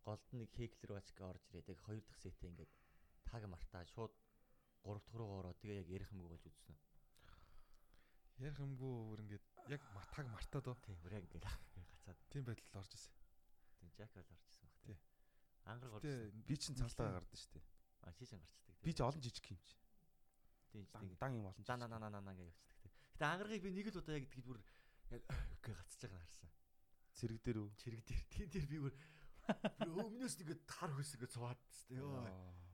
голд нэг хеклер бачка орж ирээд яг хоёр дахь сетээ ингээд таг мартаа шууд 3 дахь руу ороод тэгээ яг ярих юмгүй болж үзсэн. Ярих юмгүй өөр ингээд яг матаг мартаад оо. Тий, бүр яг ингээд гацаад Тийм байдалд орж ирсэн. тийм жакал орчихсон баг Тий. тий. Ангар Гэтэ орчихсон. Би чинь цаалтаа гардаг шүү дээ. А чи ч ангарчдаг. Би ч олон жижиг юм чи. Тийм Дан тийм. дан юм олон. Дан дан дан дан гэж явцдаг тий. Гэтэ ангарыг би нэг л удаа яг тэгж бүр яг гээ гацж байгаа нь харсан. Цэрэг дээр үү? Чирэг дээр тийм дээр би бүр өмнөөс нэг тар хөсгөө цуваад тест ёо.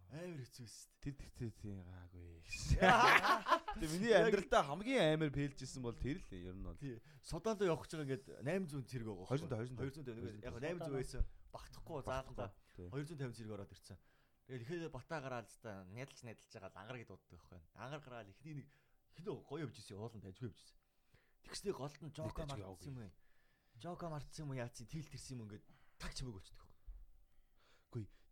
Амар хэцүү тест. Тэр тэгтээ тий гаагүй. Тэгээ миний амьдралдаа хамгийн амар фейлжсэн бол тэр л ер нь бол. Тий. Судаанд явах гэж байгаа ингээд 800 цэрэг байгаа. 200 200. 200 нэг яг 800 байсан. Багтахгүй Тий. 250 цэрэг ороод ирсэн. Тэгээд ихээр бата гараал л та нядалж нядалж байгаа л ангар гэдээ боддог байхгүй. Ангар гараал ихний нэг хинөө гоё явж исэн ууланд ажгүй явж исэн. Тэгснээ голд нь жока мартсан юм ээ. Жока мартсан юм уу яац тэгэл тэрсэн юм ингээд таг чимээг болчихдог.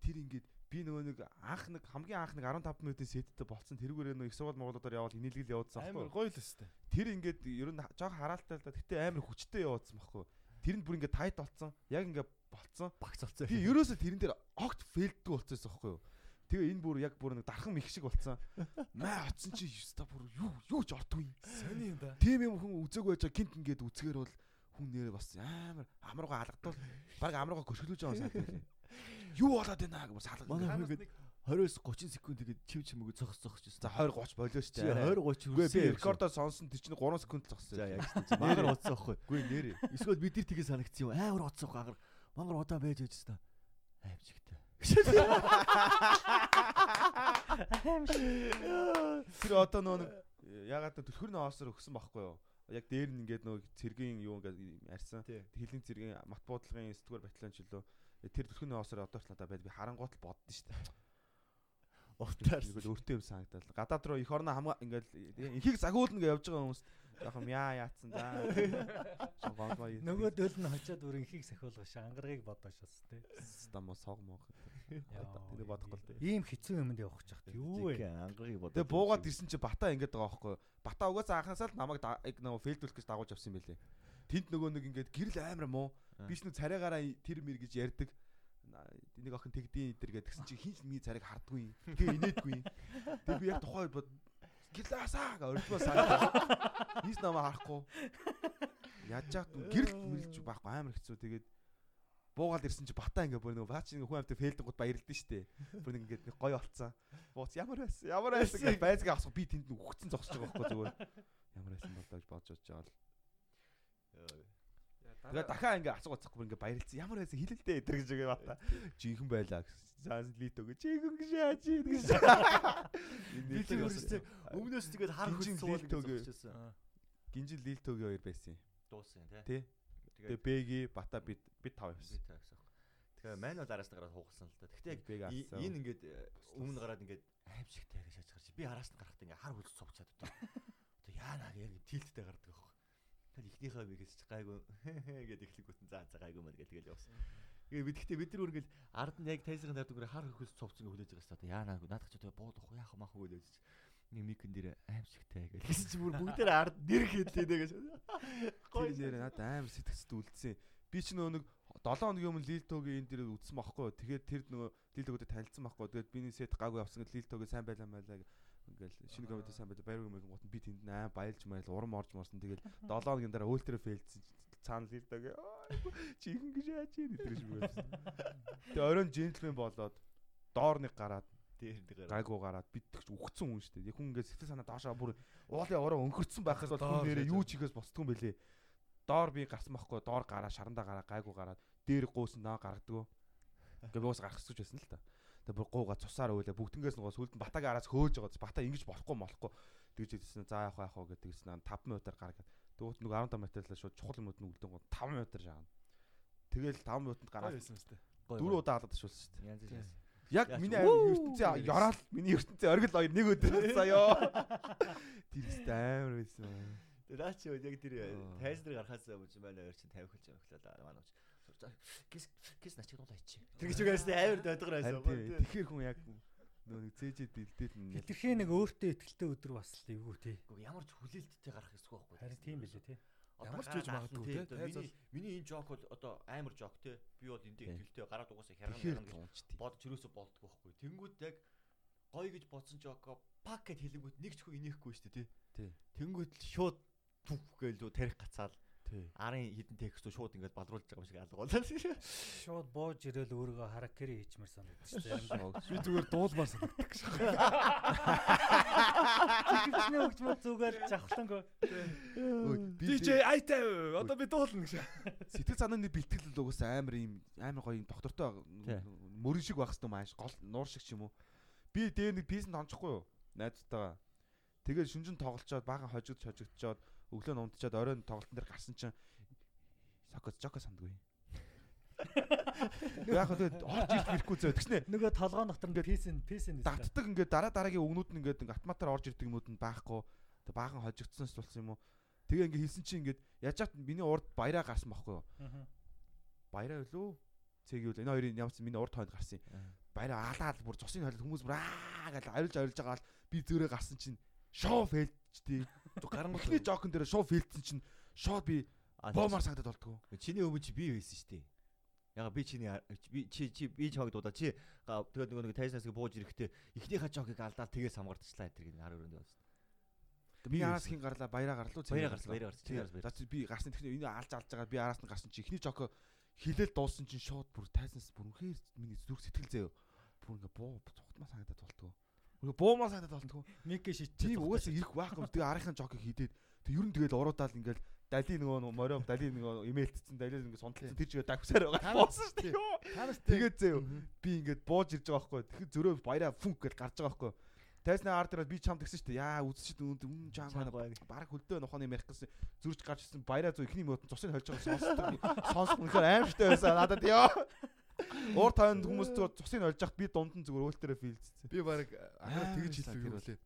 Тэр ингээд би нөгөө нэг анх нэг хамгийн анх нэг 15 минутын сеттэй болцсон тэрүүгээрээ нөгөө их сургууль Монголоор явал инээлгэл явуулсан Амар байхгүй. гоё л өстэй. Тэр ингээд ер нь жоох хараалтай л да. Гэтэ амар хүчтэй явуулсан байхгүй. Тэр нь бүр ингээд тайт болцсон. Яг ингээд болцсон. Багц олцсон. Би ерөөсөө тэрэн дээр огт фейлддэг болцсон байхгүй юу? Тэгээ энэ бүр яг бүр нэг дархан их шиг болцсон. Маа оцсон чи юуста бүр юу юу ч ортгүй. Сони юм да. Тим юм хүн үзээгүй байж гинт ингээд үзгээр бол хүн нэрээ бас амар амрууга алгадвал баг амрууга көшгөлөж байгаа санагдав лээ. Юу болоод байна гэж салгаж. Манай Манай хүн ингээд 20-с 30 секунд тэгээд чив чимээг зогс зогсчихсон. за 20 30 болоо шүү дээ. 20 30 Үгүй би хүрсэн. рекордоо сонсон тэр чинь 3 секунд л зогссон. За яг шүү. Мангар уцсан байхгүй. Үгүй нэрээ. Эсвэл бид нар тгээ санагдсан юм. Амар уцсан байхгүй. Ангар мангар удаан байж байж та. Аимшигтай. Тэр одоо нөө ягаад төлхөр ноосоор өгсөн байхгүй юу? Яг дээр нь ингээд нөө цэргийн юу ингээд арьсан. Хилийн цэргийн мат буудлын 9 дугаар батальон ч лөө тэр төлхөр ноосоор одоо ч надад байд би харангуут л боддоо шүү дээ. Утаар. Ингээд өөртөө юм санагдал. Гадаад руу эх орно хамгаа ингээд инхийг загуулна гэж явж байгаа хүмүүс жоохон яа яатсан за. Нөгөө дөл нь хожоод бүр инхийг сахиулгаш ангарыг бодож шас тий. стамо сог мог. Тэнийг бодохгүй л дээ. Ийм хэцүү юмд явах гэж хат юу вэ? Ангарыг бодоо. Тэгээ буугаад ирсэн чи бата ингээд байгаа байхгүй. Бата угаасаа анхнаасаа л намайг нөгөө фейлдүүлэх гэж дагуулж авсан юм байлээ. Тэнд нөгөө нэг ингээд гэрэл амар муу. Би ч нэг царайгаараа тэр мэр гэж ярьдаг. Энийг охин тэгдээн идэр гэдгсэн чи хинч миний царайг хардгүй. Тэгээ инээдгүй. Тэгээ би яг тухайн үед бод гэлаасаа ордмоо саа. Нийс намаа харахгүй. Вэ? Гэрэл мэлж байхгүй амар хэцүү. Тэгээд буугаад ирсэн чи бата ингээ бүр нөгөө баач ингээ хүн амтай фейлдэнгууд баярлдэн штэ. Бүр ингээ нэг гоё болцсон. Бууц ямар байсан? Ямар байсан гэж байцгаа асах би тэнд үхсэн зогсож байгаа байхгүй зүгээр. Ямар байсан болоо гэж бодож бодож байгаа л. Тэгээ дахиад ингээ асуух цахгүй ингээ баярлцсан. Ямар байсан хилэлдээ өдр гэж байгаа бата. Жинхэн байлаа гэсэн. Заасан лито гэж жинхэн гэж яаж ийн гэж. Би тэр өөрөөсөө өмнөөс тэгээд хар суулж байсан. Гинжил лилтогийн хоёр байсан юм. Дуусан тий. Тэгээ Бэги, Бата бид бид тав явсан. Би тав явсан. Тэгээ мань бол араас нь гараад хуугалсан л да. Гэхдээ яг энэ ингээд өмнө гараад ингээд аимшигтай гэж шаж гарч. Би араас нь гарахтаа ингээд хар хүлж цугч чаддаг. Одоо яана яг тилттэй гардаг Тэгэхээр ихнийхээ мэгээс ч гайгүй гэдэг эхлэх гүтэн заа заа гайгүй мэл тэгэл явсан. Тэгээ бид гэхдээ бид нар үргэл ард нь яг тайсрын дард өнгөр хар хөлс цовцсон хүлээж байгаа шүү дээ. Яана наадах ч одоо буудах яах мах хөлөөж нэг микэн дээр аимшигтай гэж. Гэсэн чи бүр бүгдээр ард нэр хэлээ гэж. Гоё нэр надад аим сэтгцэд үлдсэн. Би ч нөгөө нэг 7 хоногийн өмнө Лилтогийн энэ дээр үзсэн байхгүй. Тэгээд тэр нөгөө Лилтогтой танилцсан байхгүй. Тэгээд биний сет гаагүй явсан гэд Лилтогийн сайн байлаа маяг ингээл шинэ комеди сайн байлаа. Баяр өмнө гот би тэнд аа баялж майл урам орж морсон. Тэгээд 7 хоногийн дараа өлтрөө фейлдсэн. Цаана Лилтогийн чихэн гэж яаж ийм шиг байсан. Тэгээд оройн джентльмен болоод доор нэг гараад дээр гайгүй гараад бид тэгч үхсэн хүн шүү дээ. Яг хүн ингээд сэтгэл санаа доошоо бүр уулын ороо өнгөрцөн байхаас бол хүн нэрээ юу ч хийгээс босдгүй юм бэлээ. Доор би гарсан байхгүй доор гараа шарандаа гараа гайгүй гараад дээр гуусан наа гаргадгүй. Ингээд уус гарах гэж байсан л та. Тэгээ бүр гууга цусаар өөлөө бүгднгээс нөгөө сүлд батагийн араас хөөж байгаа. Бата ингэж болохгүй молохгүй. Тэгж хэлсэн за яах яах вэ гэдэг хэлсэн 5 минутаар гаргаад. Тэгвэл нөгөө 15 минутаар шууд чухал юмуд нь үлдэн гоо 5 минутаар шаана. Тэгэл 5 минутанд гараад. Дөрөв удаа алаад ташуулсан шүү дээ. Янз янз. Яг миний ертөнцийн ёраал миний ертөнцийн оргил хоёр нэг өдөр заяа. Тэр ихтэй амар байсан. Тэгээ наа чи яг тэр тайзнер гарахаас өмнө манай хоёр чинь 50 хэлж явахлаа манай уч. Кис кис начиг дуулаа чи. Тэр гэж үгээс амар дойдгор байсан. Тэгэхээр хүн яг нөө нэг цээжэд дэлдээд нь хитрхээ нэг өөртөө ихтэй өдөр бас л эвгүй тий. Ямар ч хүлээлттэй гарах эсгүй байхгүй. Харин тийм билээ тий. Ямар ч гэж магадгүй те. Миний миний энэ жок бол одоо амар жок те. Би бол энд ихтэй гараад угаасаа хярган хярган гэж бод чөрөөсө болдгоо байхгүй. Тэнгүүд яг гоё гэж бодсон жоко пак гэд хэлэнгүүт нэг ч хүү инехгүй шүү дээ тий. Тэнгүүд л шууд түх гээл тарих гацаал Арын хідэн текстөө шууд ингээд балруулж байгаа юм шиг алга болоо. Шууд бууж ирэл өөрийгөө харакери хийчмэр санагдчих заримдаа. Би зүгээр дуулмаар санагддаг шээ. Чигчний хөгжмөд зүгээр жавхлангаа. DJ айтай одоо би дуулна гэж. Сэтгэл санааны бэлтгэл угаас амар юм амар гоё доктортой мөрөн шиг байх хэвээр маш гол нуур шиг ч юм уу. Би дээр нэг писэн тончихгүй юу? Найзтайгаа. Тэгээд шүнжин тоглолцоод баахан хожигдож хожигдчоод өглөө нь унтчаад оройн тоглолтын дээр гарсан чинь сокос жоко сандгүй. Яг хөө орж ирэх хэрэггүй зөө тэгснэ. Нөгөө толгоо дотор ингээд писэн писэн давтдаг ингээд дараа дараагийн өгнүүд нь ингээд автоматар орж ирдэг юмуд нь байхгүй. Тэг баахан хожигдсанс болсон юм уу? Тэгээ ингээд хэлсэн чинь ингээд яаж чад миний урд баяраа гарсан байхгүй юу? Баяраа үлээ. Цэгийн үл энэ хоёрын ямарч миний урд хойд гарсан юм. Баяраа аалаад бүр цусын хойлол хүмүүс бүр аа гэж орилж орилж байгаа л би зөөрэ гарсан чинь шоу фейлчтэй. Гарангуут ихний жокон дээр шоу фейлдсэн чинь шоу би боомар сагдаад болтгоо. Чиний өмнө чи би байсан шүү дээ. Яга би чиний би чи чи би чамайг дуудаа чи тэгээд нөгөө нэг тайснаас бууж ирэхдээ эхнийхээ жокийг алдаад тгээс хамгаардчихлаа тэр гин хар өрөөнд явсан. Би араас хин гарлаа баяраа гарлуу баяраа гарсан баяраа араас баяраа. За би гарсан тэгэхээр энэ алж алж байгаа би араас нь гарсан чи эхний жок хилэл дууссан чинь шууд бүр тайснаас бүр үнхээр миний зүрх сэтгэл заяа. Бүр ингээ буу цухтмаа санагдаад болтгоо. Буумаа санагдаад болтгоо. Мик шийч. Тийм угаасаа ирэх байхгүй. Тэгээ арийнхын жокийг хийдээд тэг ер нь тэгэл уруудаал ингээл дали нөгөө морио дали нөгөө имэйлтсэн дали ингээ сунталсан тэр чигээ дагсаар байгаа боосон шүү дээ. Тэгээд зөө би ингээд бууж ирж байгаа байхгүй. Тэгэхээр зөрөө баяраа фүнк гэж гарч байгаа байхгүй. Тайснаа ард дээр би чамд гисэн шүү дээ. Яа үзчихэд үн чанга баг хөлдөө нохооны ярих гэсэн зүрж гарч ирсэн баяраа зөө ихний мөтөн цусыг холж байгаа сонсдог. Сонсох үнэхээр аимштай байсан надад ёо. Уур тайнд хүмүүс зүгээр цусыг олж яхад би дунд нь зүгээр өөлтөрөө филдсэн. Би баг анхаарал тэгж хэлсэн юм лээ.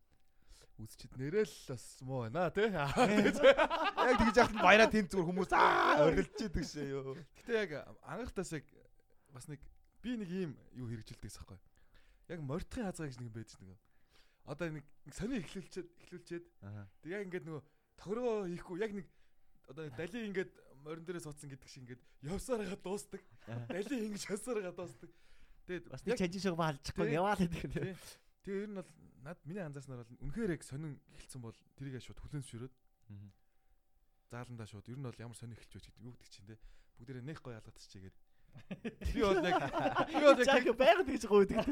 Үзчихэд нэрэл бас муу байна тий. Яг тэгж яхад баяраа тэнд зүгээр хүмүүс аа орилж идэг шээ ёо. Гэтэ яг анхтаас яг бас нэг би нэг ийм юу хэрэгжилдэг гэсэхгүй. Яг мордхын хазгаа гэж нэг байдаг нэг. Одоо нэг сони эхлүүлчихэд эхлүүлчихэд тэг яг ингээд нөгөө тогроо хийхгүй яг нэг одоо дали ингээд морин дээрээ суудсан гэдэг шиг ингээд явсаар хагаад дуустдаг. Дали ингэж явсаар хагаад дуустдаг. Тэгээд Бас нэг чанжин шиг баалчихгүй Тий. яваал гэдэг. Тий. Тэгээ ер нь бол над миний анзаарснаар бол үнэхээр яг сонин эхэлсэн бол тэрийг шууд хүлэн зөвшөөрөөд зааландаа шууд ер нь бол ямар сонин эхэлж байж гэдэг юу гэдэг чинь те бүгдээрээ нэх гоё ялгадчихжээ гээд би бол яг би бол яг байгаад гэж гойдаг.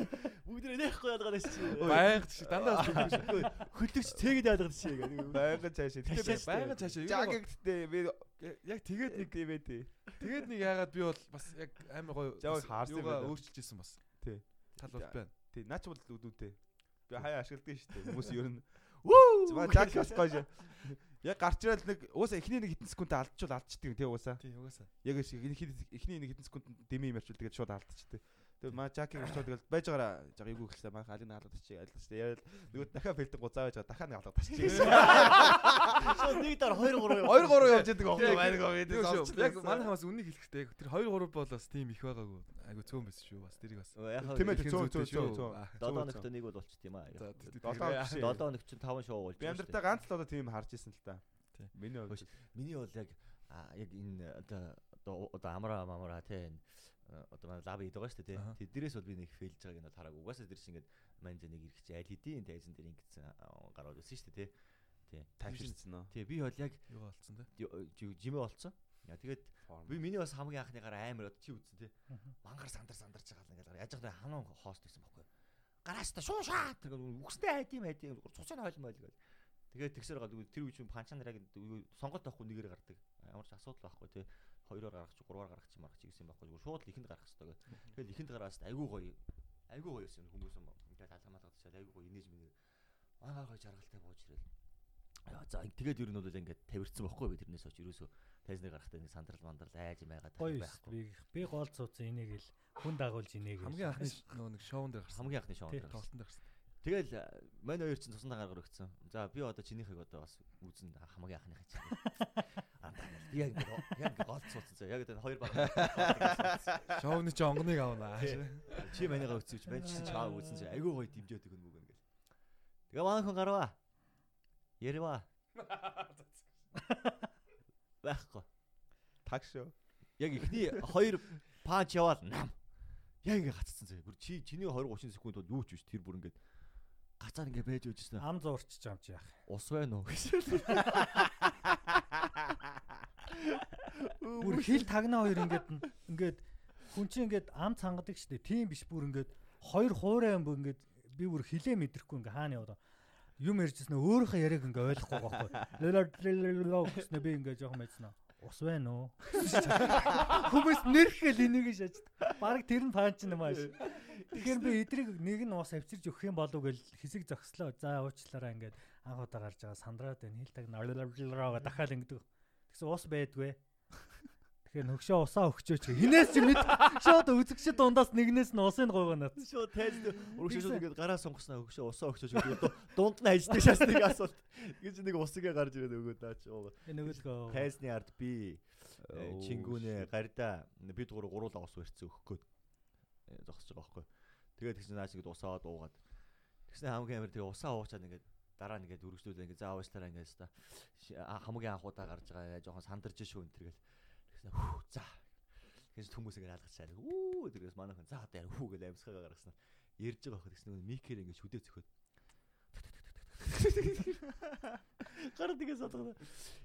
Бүгд нээхгүй ялгаад чи. байнга чи дандаа шүү. Хөлтөгч цэгэд ялгаад чи гэдэг. Байнгын цаашаа. Тэгээ байнга цаашаа бол Жагэгтээ би яг тэгээд нэг тий. тэгээд нэг яагаад би бол бас яг амар гоё юугаа байна. өөрчилж исэн бас. Тий. Тал бол байна. Тий, наач бол үдүүтэй. Би хаяа ашигладаг шүү дээ. Хүмүүс ер нь Вүү! Зма жаг бас гоё. Яг гарч ирэл нэг уусаа эхний нэг хитэн секундээ алдчихвал алдчихдаг тий уусаа. Тий угаасаа. Яг эхний нэг хитэн секунд дэмий юм ярьчвал тэгээд шууд алдчихдаг. Тэгээ маа жакиг өчлөө тэгэл байж байгаараа жаг эйгүү хэлсэн маань алийг наалгад очиж аль гэж яриад нөгөө дахиад бэлдэн гуцаа байж байгаа дахиад наалгад очиж гэсэн. Шууд нэг дараа 2 3 2 3 явж идэг охин байнг аа бид зовчлаа. Яг манай хамаас үннийг хэлэхдээ тэр 2 3 бол бас тийм их байгаагүй. Айгу цөөн байсан шүү бас тэрийг бас. Тийм ээ цөөн цөөн цөөн. 7 өнөгт нэг бол болчих тийм аа. 7 7 өнөг чинь 5 шоу болж. Би амьдртаа ганц л одоо тийм харж исэн л та. Миний хувьд миний бол яг яг энэ одоо одоо амраа амраа тийм одоо манай лав идэг байгаа шүү дээ те. Тэднэрээс бол би нэг фейлж байгааг нь бол хараагүй. Угаасаа тэр чинь ингээд манж нэг ирэх чи аль хэдийн тайзан дээр ингэсэн гараад байсан шүү дээ те. Тий. тайвширсан нөө. Тий би бол яг юу болцсон те. жимээ болцсон. Яа тэгээд би миний бас хамгийн анхныгаар амар одоо чи үзсэн те. Мангар сандар сандарч байгаа л ингээд яаж вэ ханаа хост байсан байхгүй. Гараас та шуу шаа тэгээд үгстэй хайдим хайдим цуцын хойл мойл гээд. Тэгээд тэгсэр гал тэр үе чинь панчан нараг сонголт авахгүй нэгээр гардаг. Ямар ч асуудал байхгүй те. Хоёроор гаргах чи гурваар гаргах чи маргах чи гэсэн байхгүй. Зүгээр шууд л ихэнд гаргах хэрэгтэй. Тэгээд ихэнд гаргаас айгүй гоё. Айгүй гоё юм хүмүүс юм. Тэгээд талхамаад гадчихад айгүй гоё инээж минь. Мангар гоё жаргалтай бууж ирэл. Яа за тэгээд ер нь бол ингээд тавирцсан байхгүй би тэрнээс хойш ерөөсөө тайзныг гарахтаа нэг сандрал мандрал айж байгаад Гоё байхгүй. би гол цууцсан энийг л хүн дагуулж энийг. Хамгийн анхны нөгөө нэг шоунд дээр гарсан. Хамгийн анхны шоу Тий, дээр. Тоглолтын дээр гарсан. Тэгэл э, мань хоёр чинь цусан дагаар өгсөн. За би одоо чинийхийг одоо бас үзэн хамгийн анхныхаа чинь. Би яг ингээд яг ингээд гол цууцсан заа. Яг энэ хоёр баг. Шоуны чи онгоныг авнаа. Чи манийгаа үзчихвч мань чи чаа үзэн заа. Айгуу гоё дэмжээд өгнө мөг ингээд. Тэгээ маань хүн гарваа. Ярива. Байхгүй. Таг шүү. Яг ихний хоёр панч яваал нам. Яг ингээд гаццсан заа. Бүр чи чиний 20 30 секунд бол юу ч биш тэр бүр ингээд гацаар ингээд байж өжсөн. ам зуурчж юм чи яах. Ус байна уу гэсэн. Бүр хил тагнаа хоёр ингээд ингээд хүн чинь ингээд ам цангадаг штэ. Тийм биш бүр ингээд хоёр хуурай юм бүр ингээд би бүр хилээ мэдрэхгүй ингээд хаана яваад юм ярьжсэн өөрийнхөө яриаг ингээд ойлгохгүй байхгүй. Гэснээр би ингээд жоохон мэдсэн. Ус байна уу? Хүмүүс нэрхэл энийг шааж. Бараг тэр нь панч юм ааш. Тэгэхээр би эдрийг нэг нь ус авчирж өгөх юм болов гэл хэсэг зогслоо. За уучлаарай ингээд анх удаа гарч байгаа сандраад байна. Хил таг нарлалраа дахиад ингэдэг. Тэгсэн ус байдгүй. Тэгэхээр нөгшөө усаа өгчөөч. Хинээс ч мэд шууд үзэгчд дундаас нэгнээс нь усыг гойгоо нат. Шууд тайлд өргөшөө шууд ингээд гараа сонгосноо өгшөө усаа өгчөөж гэдэг дунд нь хайждаг шээс нэг асуулт. Гэж нэг усыгээ гарч ирээд өгөөд наач. Нөгөөлгөө. Тайсны ард би э, чингүүнэ гарда бид гурав гуруула ус барьцсан өгөх гээд э, зогсож байгаа байхгүй. Тэгээд тэгсэн наач ингээд усаа дуугаад тэгснэ хамгийн амар тэгээ усаа уучаад ингээд дараа нь ингээд үргэлжлүүлээ ингээд заа уучлаарай ингээд та хамгийн анхудаа гарч байгаа жоохон сандарч шүү энэ тэргээл тэгснэ хүү за Тэгээс хүмүүс ингээд алгачаар үү тэрээс манайхан за одоо яа хүү гэж амьсгаа гаргасан. Ярьж байгаа хөх тэгснэ микер ингээд шүдээ цөхөд. Гар тэгээс одгоо.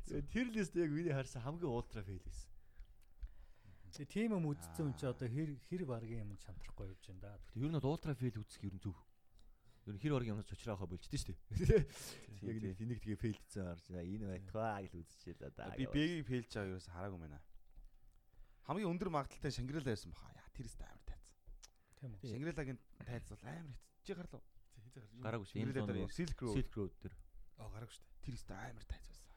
Тэр лист яг миний харсан хамгийн ультра фейл байсан. Тэгээ тийм юм үдцсэн юм чи одоо хэр хэр баргийн юм чантрахгүй явж байна да. Ер нь ультра фейл үзэх ер нь зөв. Ер нь хэр оргийн юмс чочраахаа болчихдээ шүү дээ. Яг нэг энийг тэгээ фейлдсэн байна. Энэ байтгаа гэж үзчихлээ да. Би бэгийг фейлж байгаа юу хараагүй мэнэ. Хамгийн өндөр магадaltaй Шангрила байсан баха. Яа тэрс амар тайцсан. Тийм үү. Шангрилагийн тайц бол амар хэц. Чи гарлаа. гараагүй шүү. Шангрила дээр Silk Road Silk Road дээр. Аа гараагүй шүү дээ. тэрс амар тайц байсан.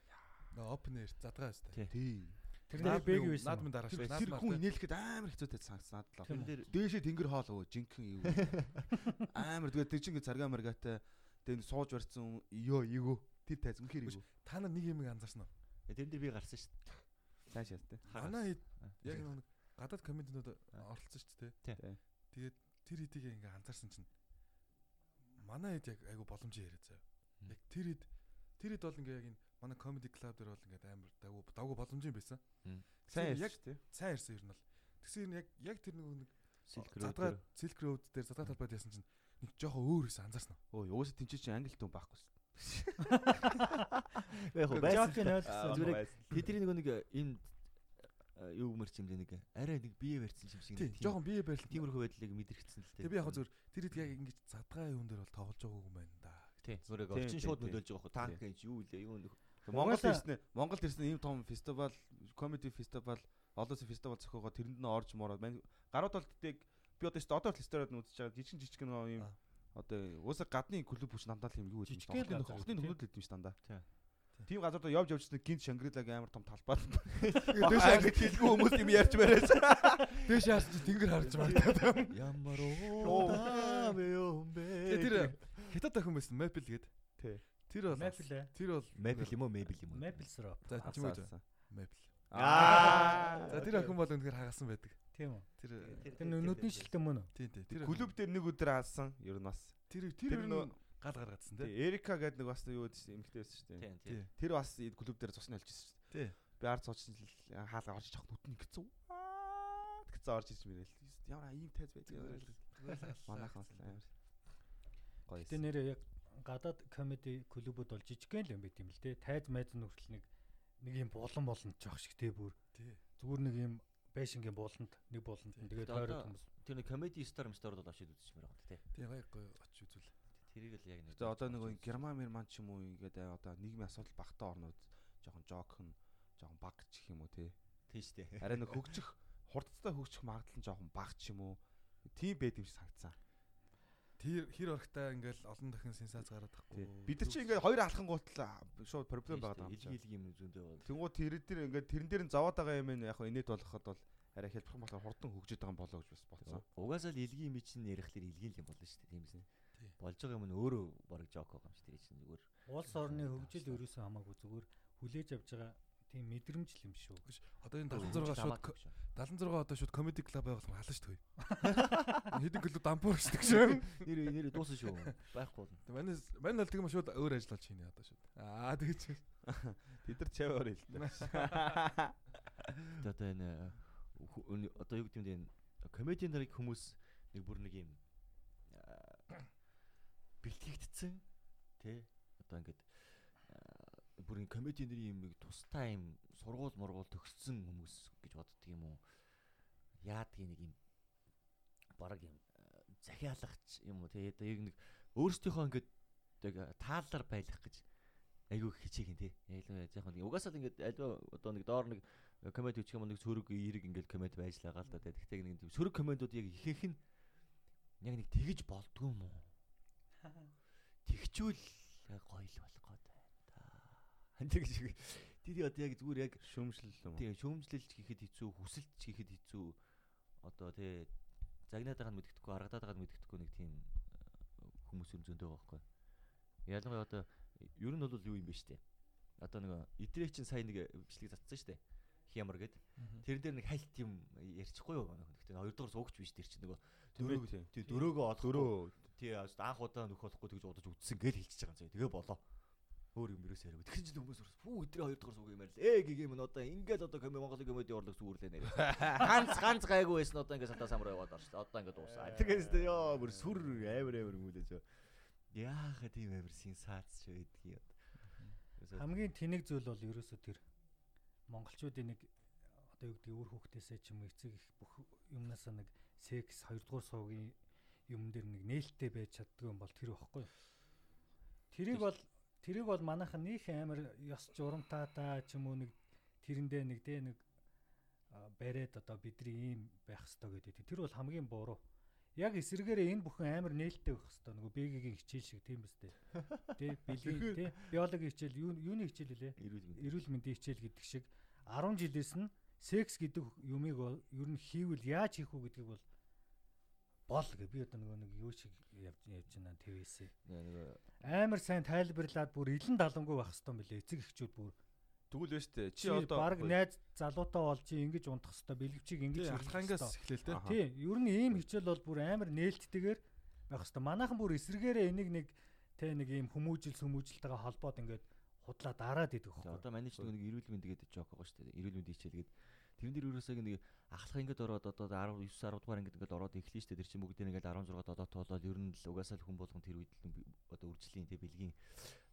Яа. Open air задгаа шүү дээ. Тэр нэг бэг байсан. Наадмын дараа шүү. Тэр хүн инээлэхэд амар хэцүү тайц санагдсан надад л. Тийм Тэр дээр Дээшээ тэнгэр хоол өө жинхэнэ юу. Амар тэгээд тэр чинь царга маргатай тэгээд сууж барьсан ёо эйгөө тэр тайз үнэхээр эйгөө. Та нар нэг юм анзаарсан уу? тэр дээр би гарсан шүү дээ. Цаашаа тэ. Аа, яг нэг гадаад комединууд оролцсон шүү дээ. Тэгээд тэр хэдийг ингээ анзаарсан чинь манай хэд яг айгу боломжтой яриа заяа. Яг тэр хэд тэр хэд бол ингээ яг энэ манай comedy club дээр бол ингээ амар давгүй давгүй боломжтой байсан. Сайн яг ярьж тий. сайн ярьсан нь бол. Тэгсэн яг яг тэр нэг нэг Silk задгаа Road Silk Road дээр задгаа талбайд ясан чинь нэг жоохон өөр байсан анзаарсан. Өө уусаа тэнцээ чи англи түн байхгүй шүү. яг байсан. Зүгээр Тэдний нэг нэг энэ э, юу мэрч юм нэг арай нэг бие барьсан юм шиг Тийм нэг жоохон бие барилт. тиймэрхүү байдлыг мэдэрчсэн л Тэгээ би яг зөв тэр хэд яг ингэж задгаа юун дээр бол тоглож байгаагүй юм байна да. Тийм. Зүгээр Тийм, орчин тийм, шууд тийм. нөлөөлж байгаа хөө танк гэж юу лээ юу нөх. Монгол ирсэн Монгол ирсэн ийм том фестивал, comedy festival, олон фестивал зохиогоо тэрэнд нь орж мороод мань гарууд бол тэтэг би одоо өстө одоо л сторид нь үзэж байгаа жижиг жижиг нэг ийм одоо уусаа гадны клуб бүч дандаа л юм юу юм. газар Хохны үү, нөхөд л гэдэг юм ш дандаа. Тийм. Газар доо явж явжсэн гинт Шангрилагийн амар том талбай. Дээш англи хэлгүй хүмүүс юм ярьж барайс. Дээш яарч тэнгэр харж магадгүй. Ямар Оо. уу тэр хятад охин байсан Maple гээд. Тий. Тэр бол Maple ээ. Тэр бол Maple юм уу Maple юм уу? Maple syrup. За чим үү. Maple. Аа. За тэр охин бол үнэхээр хагасан байдаг. Тийм үү. Тэр Тэр нүдний шилтэн мөн үү? тийм тийм тэр Клуб дээр нэг өдөр хаалсан. Ер нь бас. тэр Тэр нөө- гал гаргадсан Тий, тий. Эрика гэдэг нэг бас юу гэдэг чинь эмэгтэй байсан шүү дээ. Тийм Тий. тийм. Тэр бас клуб дээр цусны олж ирсэн шүү Тий. дээ. Би ард цуучин хаалга орж ичэх нүд нь гизүү. Аа гэсэн орж ирж мэрэл. Ямар ийм тайз байдаг. Манайхан бас амар. Гоё. Гэтэ нэрээ яг гадаад комеди клубуд бол жижигхэн л юм байт юм л те. Тайз майз нь хүртэл нэг нэг юм булан болон жоох шиг те бүр. Тий. Зүгээр нэг юм байшингийн буланд нэг буланд Тийм. тэгээд тойрог хүмүүс. Тэр нэг comedy star мстар бол очиж үзчихмээр байгаа тийм. Тий гоё гоё очиж үзүүл. Тэрийг л яг нэг. Тэгээ одоо нэг герман мэрман ч юм уу ингээд одоо нийгмийн асуудал багтаа орнууд жоохон жокхон жоохон баг ч гэх юм уу те. тийм шүү дээ. Арай нэг хөгжих хурдтай хөгжих магадлал нь жоохон бага ч юм уу. Тийм байд юм шиг санагдсан. Тэр хэр орхтой ингээл олон дахин сенсац гараад тахгүй. Бид нар чи ингээд хоёр алхан гутал шууд проблем байгаа юм. Илгийлэг юм зөндөө бол. Тэнгууд тэр дээр ингээд тэрэн дээр нь зовоод байгаа юм яг хөө инээд болоход бол арай хэлбэх болохоор хурдан хөгжиж байгаа юм болоо гэж бас бодсон. Угаасаа л илгийн юм чинь ярихлаар илгийн юм болно шүү дээ. Тийм биз. Тий. Болж байгаа юм нь өөрөө баг жок байгаа юм шүү дээ. чинь зүгээр. Улс орны хөгжил ерөөсөө хамаагүй зүгээр хүлээж авч байгаа тийм мэдрэмж л юм шүү. Биш, Одоо энэ 76 шууд ко- 76 одоо шууд comedy club байгуулсан шүү дээ. Хэдэн клуб дампуур дээ шүү. Нэр нэр дуусна шүү. Байхгүй болно. Манай манай бол тэгм шууд өөр ажил болж хийнэ одоо шууд. Аа тэгэж. Тэд нар чаваар хэлдэг. Тэгээд одоо энэ одоо юу гэдэг юм бэ? Комедийн нарыг хүмүүс нэг бүр нэг юм бэлтгэгдсэн тий одоо ингээд бүр ин комедийн нарын юм нэг тустай юм сургууль мургуул төгссөн хүмүүс гэж боддөг юм уу? Яадаг нэг юм бараг юм аа, захиалагч юм уу одоо яг нэг өөрсдийнхөө ингээд яг таалаар байлгах гэж айгүй хичээх юм тий. Л яг нэг угаасаа л ингээд альва одоо нэг доор нэг комеди үчих юм нэг сөрөг эерэг ингээл комеди байж л байгаа л да. Тэгтээ нэг тийм сөрөг комедиуд яг ихэнх нь яг нэг тэгэж болдгоо юм уу? Тэгчүүл гоё л болох гээд. Тэгж тэр одоо яг зүгээр яг Шөмжлөл юм. тийм шөөмжлөлж гэхэд хэцүү, хүсэлж гэхэд хэцүү. Одоо тий загнаад байгаа нь мэддэхгүй, аргадаад байгаа нь мэддэхгүй нэг тийм э, хүмүүс юм зөндөө байгаа байхгүй. Ялангуяа одоо ер нь бол юу юм бэ штэ. Одоо нэг идрээ чинь сайн нэг бичлэг татсан штэ. Хямар гэд. Тэр дээр нэг хальт юм ярьчихгүй юу? Гэхдээ хоёрдугаар суугч биш тэр чинь нөгөө тий дөрөөгөө олох Дөрөө. тий анх удаа нөх болохгүй тэгж удаж үтсэн гэж хэлчихэж байгаа юм. Тэгээ болоо. Өөр юм ерөөсөө яриаг. Тэгэхээр чинь хүмүүс бас бүү өдрөө хоёр дахь сууг юм ярьл. Ээ гэг юм одоо ингээд одоо коми Монголын комеди урлаг сүрлээ нэр. Ганц ганц гайгүй байсан одоо ингээд сатаа самраа яваад орсон. Одоо ингээд дуусаа. Тэгээс тэ ёо бүр сүр амар амар мүлээж. Яахаа тийм амар сенсац ч байдгийг. Хамгийн тэнэг зүйл бол ерөөсөө тэр монголчуудын нэг одоо юу гэдэг өөр хүүхдээсээ ч юм эцэг их бүх юмнасаа нэг секс 2 дугаар суугийн юм дээр нэг нээлттэй байж чаддгүй юм бол тэр байхгүй? Тэрийг бол тэрийг бол манайхан нөх амар ёс журамтаатай ч юм уу нэг тэрэндээ нэг дээ нэг а, бариад одоо бидний ийм байх хэвээр гэдэг. Тэр бол хамгийн буруу. Яг эсэргээрээ энэ бүхэн амар нээлттэй байх хэвээр нөгөө бегийн хичээл шиг тийм биз дээ. Тэ бэлгийн тэ биологийн хичээл юу юуны хичээл лээ? Эрүүл мэндийн хичээл гэдэг шиг 10 жилээс нь секс гэдэг юмыг бол ер нь хийвэл яаж хийх үү гэдгийг бол бол гэ би одоо нөгөө нэг юу шиг явж явж байна ТВС Нэг амар сайн тайлбарлаад бүр илэн далангүй байх хэвээр мөлий эцэг эхчүүд бүр Тэгвэл байж тээ. Чи одоо баг найз залуутай бол чи ингэж унтах хэвээр бэлгэвчийг ингэж ёстой. эхлэв те. Аха. Тий, ер нь ийм хичээл бол бүр амар нээлттэйгээр байх хэвээр. Манайхан бүр эсрэгээрээ энийг нэг тэ нэг ийм хүмүүжил сүмүүжилтэйгээ холбоод ингээд худлаа дараад идэх хөхгүй. одоо манай ч нэг эрүүл мэнд гэдэг жок байгаа шүү дээ. Эрүүл мэнд хичээлгээд тэрэн дээр ерөөсөө нэг ахлах ингээд ороод одоо 19 10 дугаар ингээд ингээд ороод эхлэн шүү дээ. Тэр чинь бүгд ингээд 16-д одоо тоолол ер нь л угаасаа л хүн болгон тэр үед л одоо үржлийн тэг бэлгийн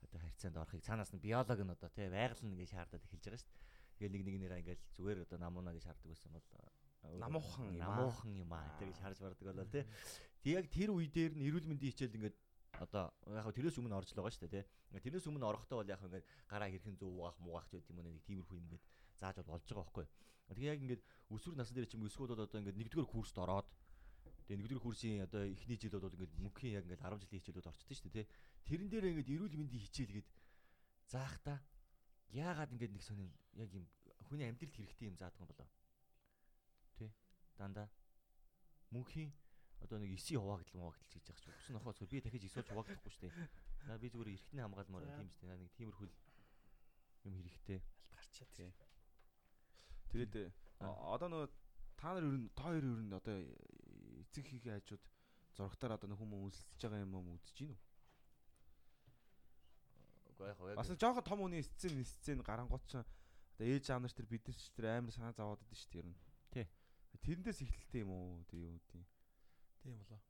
одоо харьцаанд орохыг цаанаас нь биолог нь одоо тий байгаль нь ингээд шаардаад эхэлж байгаа шүү дээ. Тэгэл нэг нэгнийгээ ингээд зүгээр одоо намууна гэж шаарддаг байсан бол Намуухан юм аа. намуухан юм аа тэр гэж харж бардаг болоо тий. Тэг яг тэр үе дээр нь эрүүл мэндийн хичээл ингээд одоо яг тэрээс өмнө орж л байгаа шүү дээ тий. Тэрнээс өмнө орохдоо бол яг ингээд гараа хэрхэн зөв угаах муугаах ч гэдэг юм нэг тиймэрхүү юм ингээд зааж бол болж байгаа байхгүй. Тэгээ яг ингээд өсвөр насны дээр ч юм эсвэл одоо ингээд нэгдүгээр курст ороод тэгээ нэгдүгээр курсын одоо эхний жил бол ингээд мөнхийн яг ингээд 10 жилийн хичээлүүд орчдөг шүү дээ тий. Тэрэн дээр ингээд эрүүл мэндийн хичээл гээд заах та яагаад ингээд нэг сонин яг юм хүний амьдралд хэрэгтэй юм заадаг юм болоо. Тий. Дандаа мөнхийн одоо нэг 9 хуваагдал муваагдал гэж яах ч нохоо зүгээр би дахиж эсвэл хуваагдахгүй шүү дээ. Наа би зүгээр эртний хамгаалмаар тийм шүү дээ. Наа нэг тиймэрхүү юм хэрэгтэй. Алт гарчаад. Тий. Тэгээд одоо нөгөө та нар ер нь та хоёр ер нь одоо эцэг хийхээ хажууд зурагтаар одоо нэг хүмүүс үнсэлж байгаа юм уу үзэж гин үү? Уу яг яг Бас нэг жоохон том хүний сцен сцен гарангууд ч одоо ээж аав нар тэр бид нар ч тэр амар санаа зовоод идэв шүү дээ ер нь. Тий. Тэрэндээс эхэлтэй юм уу тэр юу гэдэг. Тийм болоо.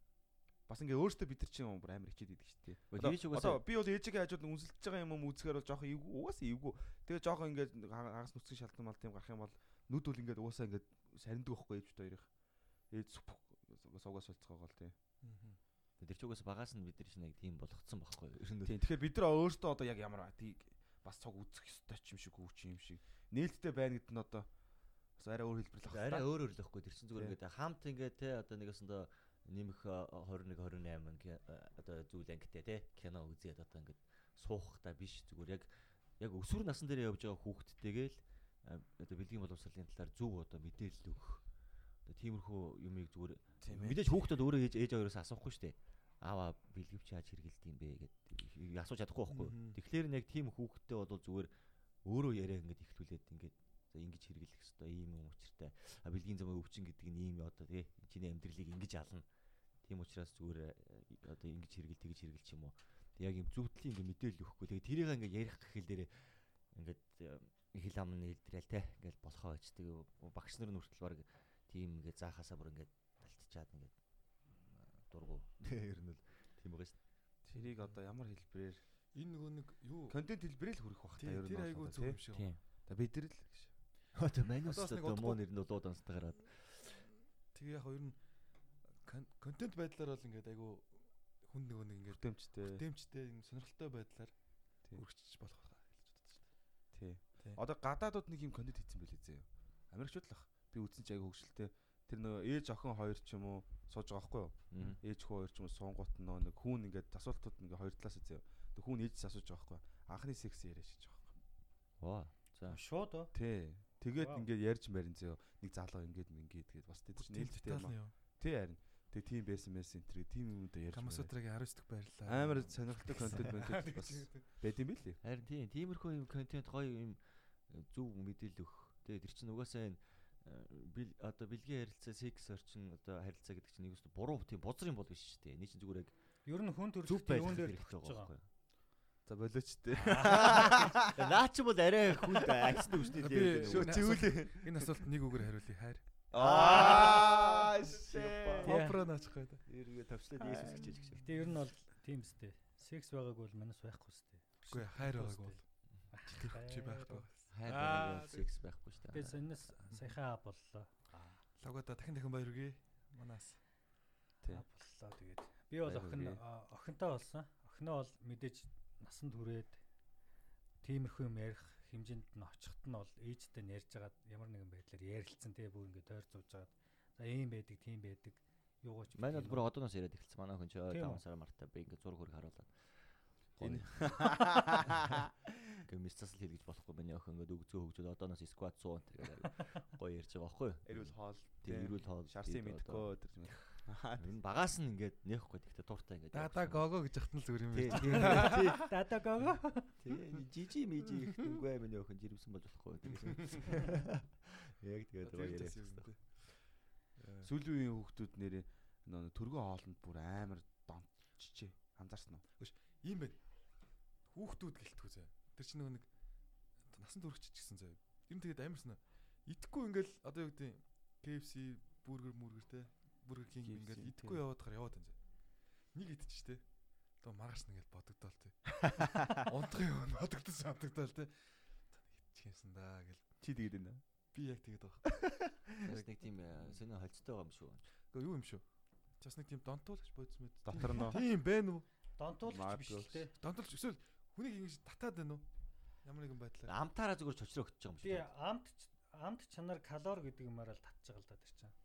Бас ингээ өөртөө бид нар чинь амар хичээд идэг шүү дээ. Одоо би бол ээжигээ хажууд үнсэлж байгаа юм уу үзэхээр бол жоохон эвгүй угаасаа эвгүй. Тэгээ жоохон ингээ хагас нүцгэн шалтгаан мал тийм гарах юм бол нүд бол ингээ угаасаа ингээ сарндаг байхгүй ээж хоёрын. Ээж суугаас болцгоо гол тийм. тэр ч угаас багаас нь бид нар яг тийм болгоцсон байхгүй юу? Тийм. Тэгэхээр бид нар өөртөө одоо яг ямар тийг бас цуг үзэх ёстой ч юм шиг чи юм шиг. Нээлттэй байна гэдэг нь одоо бас арай өөр хэлбэр л авах. арай өөр өөр л байхгүй тэр чинь зүгээр Тий. ингээд хамт ингээд те одоо нэгэсэндээ нэмэх э, 21 28 ингээ одоо зүйл ангитэй те кино үзээд одоо ингээд суух та биш зүгээр яг яг өсвөр насн дээр явж байгаа хүүхдтэйгээл э, одоо бэлгийн боловсролын талаар зөв одоо мэдээлэл өгөх. Одоо тиймэрхүү юмыг зүгээр мэдээж хүүхдүүд өөрөө ээж ээж аваараас асуухгүй шүү дээ аава бэлгэвч яаж хэрэгэлдэг юм бэ гэдэг асууж чадахгүй байхгүй тэгэхээр нь яг тийм хүүхдтэй бол зүгээр өөрөө яриа ингээд ихлүүлээд ингээд за ингэж хэрэглэх хэвээр ийм юм учиртай. А бэлгийн замаа өвчин гэдэг нь ийм одоо тий чиний амьдралыг ингэж ална. Тийм учраас зүгээр э, одоо ингэж хэрэгэл тэгж хэрэгэл ч юм уу? Тэг яг юм зүвтлийн ингээд мэдээлэл өгөхгүй. Тэгээ тэрийг ингээд ярих гэхэл дээр ингээд э, хил ам нээлдрэл те ингээд болохоо байж тэгээ багш нар нь хүртэл баг тийм ингээд заахаасаа бүр ингээд талтчаад ингээд э, дургу ер нь л тийм байгаа шүү Тэрийг одоо ямар хэлбэрээр Энэ нөгөө нэг юу контент хэлбэрээр хүрэх бах та ер нь. тэр одоо, зөв юм шиг. Тийм. За бид нар л гэж. Одоо манус Одоо муу нэр нь улууд онцтой гараад. Тэгээ яг хоёр нь кон- контент байдлаар бол ингээд айгүй хүн нөгөө нэг ингээд Хүртээмжтэй. дэмжтэй юм сонирхолтой байдлаар үргэлжлэж болох хаа гэж бодож байна. Тий. Тий. Одоо гадаадууд нэг юм контент хийсэн байлээ зөө. Америкчууд л ах. Би үзсэн чи айгүй хөвгшөлтэй. Тэр нөгөө ээж охин хоёр ч юм уу сууж байгаа байхгүй юу? Ээж хүү хоёр ч юм уу суунгууд нь нөгөө нэг хүүн ингээд асуултууд ингээ хоёр талаас зөө. Тэг хүүн ээжээс асууж байгаа байхгүй юу? Анхны секс яриа шиж байгаа байхгүй юу? Ваа. За. Шууд оо. Тий. Тэгээд ингээд ярьж марин зөө. Нэг залуу ингээд ингээд тэгээд бас тэд чинь нээлттэй юм. Тий харин. Тэг тийм байсан байсан энэ тэр тийм юм дээр ярьж. марин. Камасутрагийн 19 дэх байрлаа. Амар сонирхолтой контент контент бас байд юм билий. Харин тийм тиймэрхүү юм контент гоё юм зөв мэдээлэл өгөх. Тэгээ тэр чинь угаасаа энэ э, бил одоо бэлгийн харилцаа секс орчин одоо харилцаа гэдэг чинь нэг үстэ буруу тийм бузар юм бол биш шүү дээ. Эний чинь зүгээр яг Ер нь хүн зөв төрөлхтөн байх юун дээр тохирч байгаа байхгүй. За болооч тээ. Наа чи бол арай хүнд өгчтэй Би дээ. шүү- Чивүүлээ. Энэ асуулт нэг үгээр хариулъя хайр. Аа Тий. Опера наачхгүй да. Эргээ төвчлээд Есүс гэж гэж. Гэтэ ер нь бол тийм сте. Секс байгаагүй бол манас байхгүй сте. Үгүй хайр байгааг бол чи байхгүй. Хайр байгаа секс байхгүй шүү Тэгээ дээ. соннос саяхан боллоо. Лавгада дахин дахин баяр үргээ. Манаас. Тий. Аа, боллоо тэгээд. Би бол охин охинтой болсон. Охиноо бол мэдээж насанд хүрээд тиймэрхүү юм ярих хэмжээнд нь очихт нь бол ээжтэй нь ярьж байгаад ямар нэгэн байдлаар ярилцсан те бүр ингээд тойр зууж байгаад за ийм байдаг тийм байдаг юугаач Манай бол бүр одооноос яриад эхэлсэн. Манай хүн ч Тийм 5 үү? сар марта би ингээ зураг хөрг харуулаад. Энэ. Ингээ мисцасл хийлгэж болохгүй миний охин ингээ өгзөө хөгжөөд одооноос скват 100 тэр гоё ярьж байгаа байхгүй юу? Эрүүл хоол. Тийм эрүүл хоол. Шарсын тийм одоо тэр юм. Энэ багаас нь ингээд нээхгүй гэхдээ тууртай ингээд. Дада гого гэж ахтан л зүгээр юм байна. Дада гого. Тий, жижи мижи их нүггүй миний охин жирэмсэн болж болохгүй. Яг тэгээд гоё яриа. Сүүлийн үеийн хүүхдүүд нэрээ нөө төргөө хоолнд бүр амар донтчихжээ. Анзаарсан уу? Ийм байна. Хүүхдүүд гэлтгүү заа. Тэр чинь нөгөө нэг насан туршиж ч гэсэн заа. Ер нь тэгээд амарсан. Идэхгүй ингээл одоо юу гэдэг KFC, бургер, мургер те. Бургер кинг KFC, ингээл тий. идэхгүй яваад хаар яваад заа. Нэг идчих те. Одоо маргааш нэгэл бодогдоол те. Унтах юм бодогдсон бодогдоол те. Идчих юмсан да гэл. Чи тэгээд байна. Би яг тэгээд байгаа. Бас нэг тийм сонио холцтой байгаа юм шүү. Гэхдээ юу юм шүү. Бас нэг тийм донтуулагч бодсон мэт. Дотор нь Тийм байна уу? Донтуулагч биш л те. Донтуулч эсвэл хүнийг ингэж татаад байна уу? Ямар нэгэн байдлаар. Амтаараа зүгээр чочроо өгч байгаа юм Би шүү. амт амт чанар калори гэдэг юмараа л татж байгаа л да тэр чинь.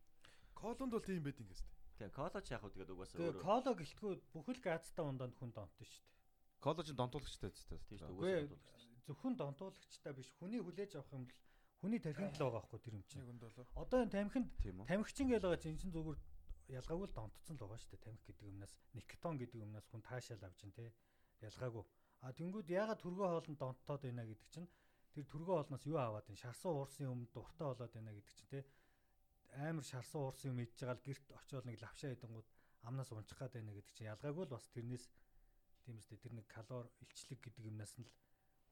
Колонд бол тийм байд ингэс тээ. Тэгээ колоч яах вэ тэгээд угаасаа Тэгээ өөрөө. коло гэлтгүү бүхэл газтай унданд хүн донтсон шүү дээ. Коллеж донтуулагчтай зү Тийм шүү. Үгүй зөвхөн донтуулагчтай биш хүний хүлээж авах юм бол хүний тархинд л байгаа байхгүй тэр юм чинь. Одоо энэ тамхинд Тийм тамхичин гэж байгаа чинь чинь зүгээр ялгаагүй л донтцсон л байгаа шүү дээ. Тамхи гэдэг юмнаас никотон гэдэг юмнаас хүн таашаал авч ин тэ ялгаагүй. А тэнгууд ягаад төргөө хоолнд донтоод байна гэдэг чинь тэр төргөө хоолноос юу аваад байна? Шарсан уурсан юм дуртай болоод байна гэдэг чинь тэ амар шарсан уурсан юм идж байгаа л гэрт очиод нэг лавшаа идэнгууд амнаас унчих гад байна гэдэг чинь ялгаагүй л бас тэрнээс тийм үстэй тэр нэг калори илчлэг гэдэг юмнаас нь л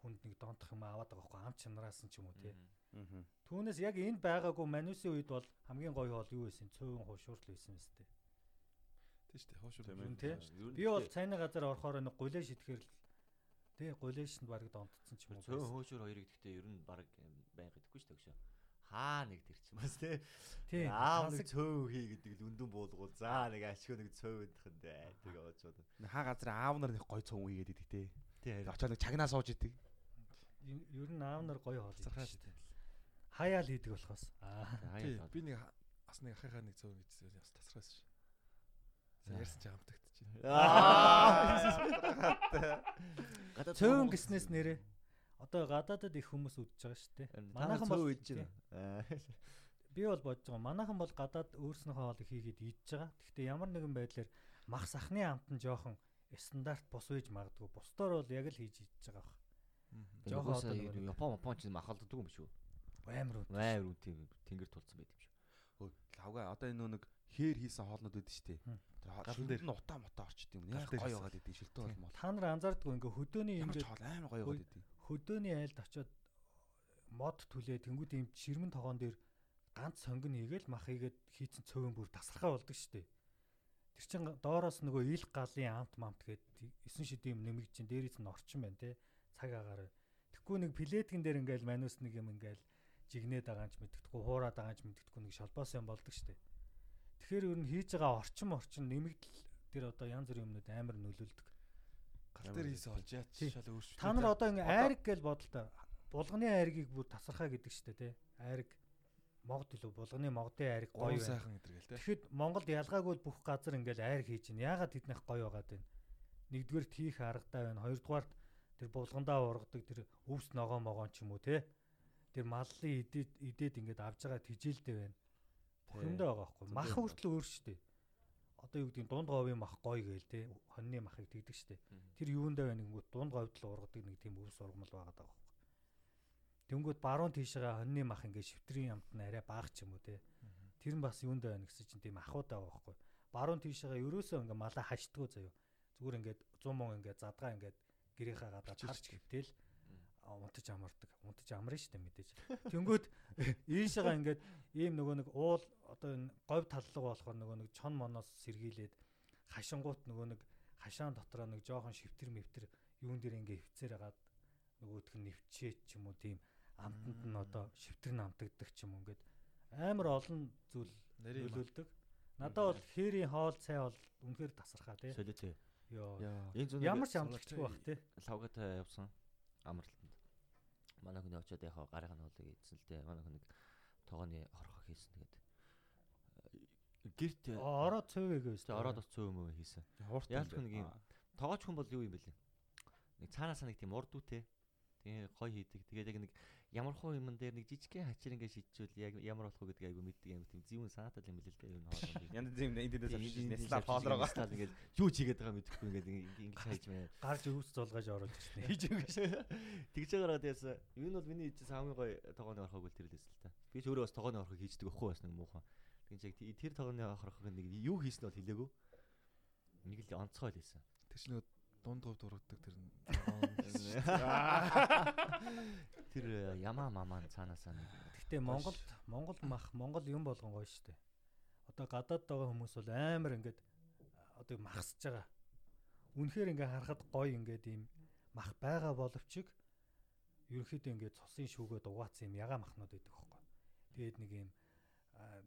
хүнд нэг донтох юм аваад байгаа байхгүй ам чанараас нь ч юм уу тий. Аа. Түүнээс яг энд байгаагүй манусын үед бол хамгийн гоё хоол юу байсан? Цөөн хуушуурл байсан юм ээ. тий. Ер нь Би бол цайны газар орохоор нэг гулээ шитгэхэр л тий гулээшнд баг донтцсон ч юм уу. Цөөн хөөшөр хоёрыг гэхдээ ер нь баг байнга идэхгүй шүү дээ. Хаа нэг тэр чинь бас тий. Тий. Аав нэг цөөн хий гэдэг л үндэн буулгуул. За нэг ачгүй нэг цөөн өндөх нь дээ. Тэр яваад чод. Хаа газар аав нар нэг гой цөөн идэг те. Тий. харин. Очоод нэг чагнаа сууж идэг. Ер нь аав нар гоё хоол идэх шүү дээ. Хаяал хийдэг болохоос. Аа. Тий. Би нэг бас нэг ахыхаа нэг цөөн идсэн. Бас тасраас ш. За ярьсан чи амтагдчих. Аа. Цөөн гиснээс нэрээ одоо гадаадад их хүмүүс үдчихэж байгаа шүү дээ. Манайхан бол идэж байна. Би бол бодож байгаа. Манайхан бол гадаад өөрснөөхөө хоолыг хийгээд идж байгаа. Гэхдээ ямар нэгэн байдлаар мах сахны амт нь жоохон стандарт бус байж магадгүй. Бусдаар бол яг л хийж идж байгаа бах. Жохон Жохон одоо Япон Япон ч махалддаг юм шүү. Амар үү. Амар үн тийм тэнгэр тулцсан байт юм шүү. Өө лавга одоо энэ нэг хээр хийсэн хоолнууд үүдэн штэ. Хм. Галан дээр. нь утаа мутаа орчд юм. Яг дээр гоё байгаад идэв шилтөө бол мол. Та нар анзаардгүй ингээ хөдөөний ингээд хоол амар гоё байгаад идэв. хөдөөний айлд очиод мод түлээ тэнгууд ийм ширмэн тогоон дээр ганц сонгон хийгээл мах хийгээд хийцэн цөөн бүр тасархаа болдог дээ. Тэр чин доороос нөгөө ил галын амт мамт гээд 9 шидийн юм нэмэгд чин дээрээс нь орчин байна те цаг агаар. Тэгхгүй нэг плетгэн дээр ингээл манус нэг юм ингээл жигнээд байгаа юм ч мэддэхгүй хуураад байгаа юм ч мэддэхгүй нэг шалбаас юм болдог дээ. Тэгэхээр ер нь хийж байгаа орчин орчин нэмэгдэл тэр одоо янз бүрийн юмнууд амар нөлөөлдөг. Гал дээр хийсэн олж яач Тий. шал өөрчлөлт. Та нар одоо ингээ айраг гэж бодлоо. Булганы айргийг бүр тасархаа гэдэг штэ тий. Айраг могд илүү булганы могдын айраг гоё сайхан гэдэг л те. Тэгэхэд Монголд ялгаагүй бүх газар ингээл айраг хийж байна. Яагаад тэднийх гоё байгаад байна? Нэгдүгээр тийх аргатай байна. Хоёрдугаарт тэр булгандаа ургадаг тэр өвс ногоо могоон ч юм уу тий. Тэр маллын идээд идээд ингээд авж байгаа тижээлтэй байна. Бүхэндээ байгаа байхгүй. Мах хүртэл өөр штэ. Одоо юу гэдэг нь дунд говийн мах гоё гээл тий. Хоньны махыг тэгдэг штэ. Тэр юундаа байна гэнгүүт дунд говьд л ургадаг нэг тийм өвс ургамал байгаа даа байхгүй. Тэнгүүд баруун тийшээ хоньны мах ингээд шивтрийн амт нь арай баах ч юм уу те. Тэр нь бас юундаа байна гэсэн чинь тийм ахуудаа байхгүй. Баруун тийшээ ерөөсөө ингээд малаа хажтгуу заяо. Зүгээр ингээд 100 мөн ингээд задгаа ингээд гэрийнхаа гадаа тарч гэвтэл а, унтаж амардаг. Унтаж амарна шүү дээ мэдээж. Тэнгүүд ийшээгаа ингээд ийм нөгөө нэг уул одоо энэ говь таллага болохоор нөгөө нэг чон моноос сэргийлээд хашингуут нөгөө нэг хашаан дотроо нэг жоохон шивтэр мэвтэр юун дээр ингээ хөвцөр хагаад нөгөөх нь нэвчээд ч юм уу тийм амтанд нь одоо шивтэр нь амтагддаг ч юм уу ингээд амар олон зүйл нөлөөлдөг. Надад бол хээрийн хоол цай бол үнэхээр тасархаа тий. Солиотой. Йоо. Ямар ч амтлагчгүй бах тий. лавгатай явсан амралтанд. Манай хүн очиод яг гарыг нь хоолыг ийдсэн л дээ. Манай хүн нэг тогооны хорхоо хийсэн тэгээд э, гэрт Ороо цөөвэгээ Тэ ороод бас цөөн мөө хийсэн. Яалт хүн нэг юм. Тогооч хүн бол юу юм бэлээ? Нэг цаанаасаа нэг тийм урд үтэй. Тэгээ гой хийдэг. Тэгээд яг нэг ямар хуу юм дээр нэг жижигхэн хачир ингээ шийдчихвэл яг ямар болох вэ гэдгийг айгу мэддэг юм тийм зүүн санаатай юм билээ л дээ ер нь хоолой. Янз бүрийн интернет авчихсан Nestle хоолроо. Стал ингээд юу чигээд байгаа мэдэхгүй ингээд ингэж хайж байна. Гарч өвс зулгаж оруулж ирсэн. Хийж өгөөш. Тэгж байгаагаа тэгээс энэ бол миний хийжсэн хамгийн гоё тогооны орхог үл тэр л эсэл та. Би ч өөрөө бас тогооны орхог хийждэг ахгүй бас нэг муухан. Тэгж яг тэр тогооны орхог нэг юу хийсэн бол хэлээгүү. Нэг л онцгой л хийсэн. Тэр чинь нөгөө дунд говь дургадаг тэр нь. Тэр э, ямаа мамаа цаанаасаа нэг Гэхдээ Монголд Монгол мах Монгол юм болгон гоё штэ. Одоо гадаад байгаа хүмүүс бол амар ингээд одоо махсаж байгаа. Үнэхээр ингээ харахад гоё ингээд ийм мах байгаа боловч ерөөхдөө ингээд цусын шүүгээд угаацсан юм ягаа махнууд байдаг хөөхгүй. Тэгээд нэг ийм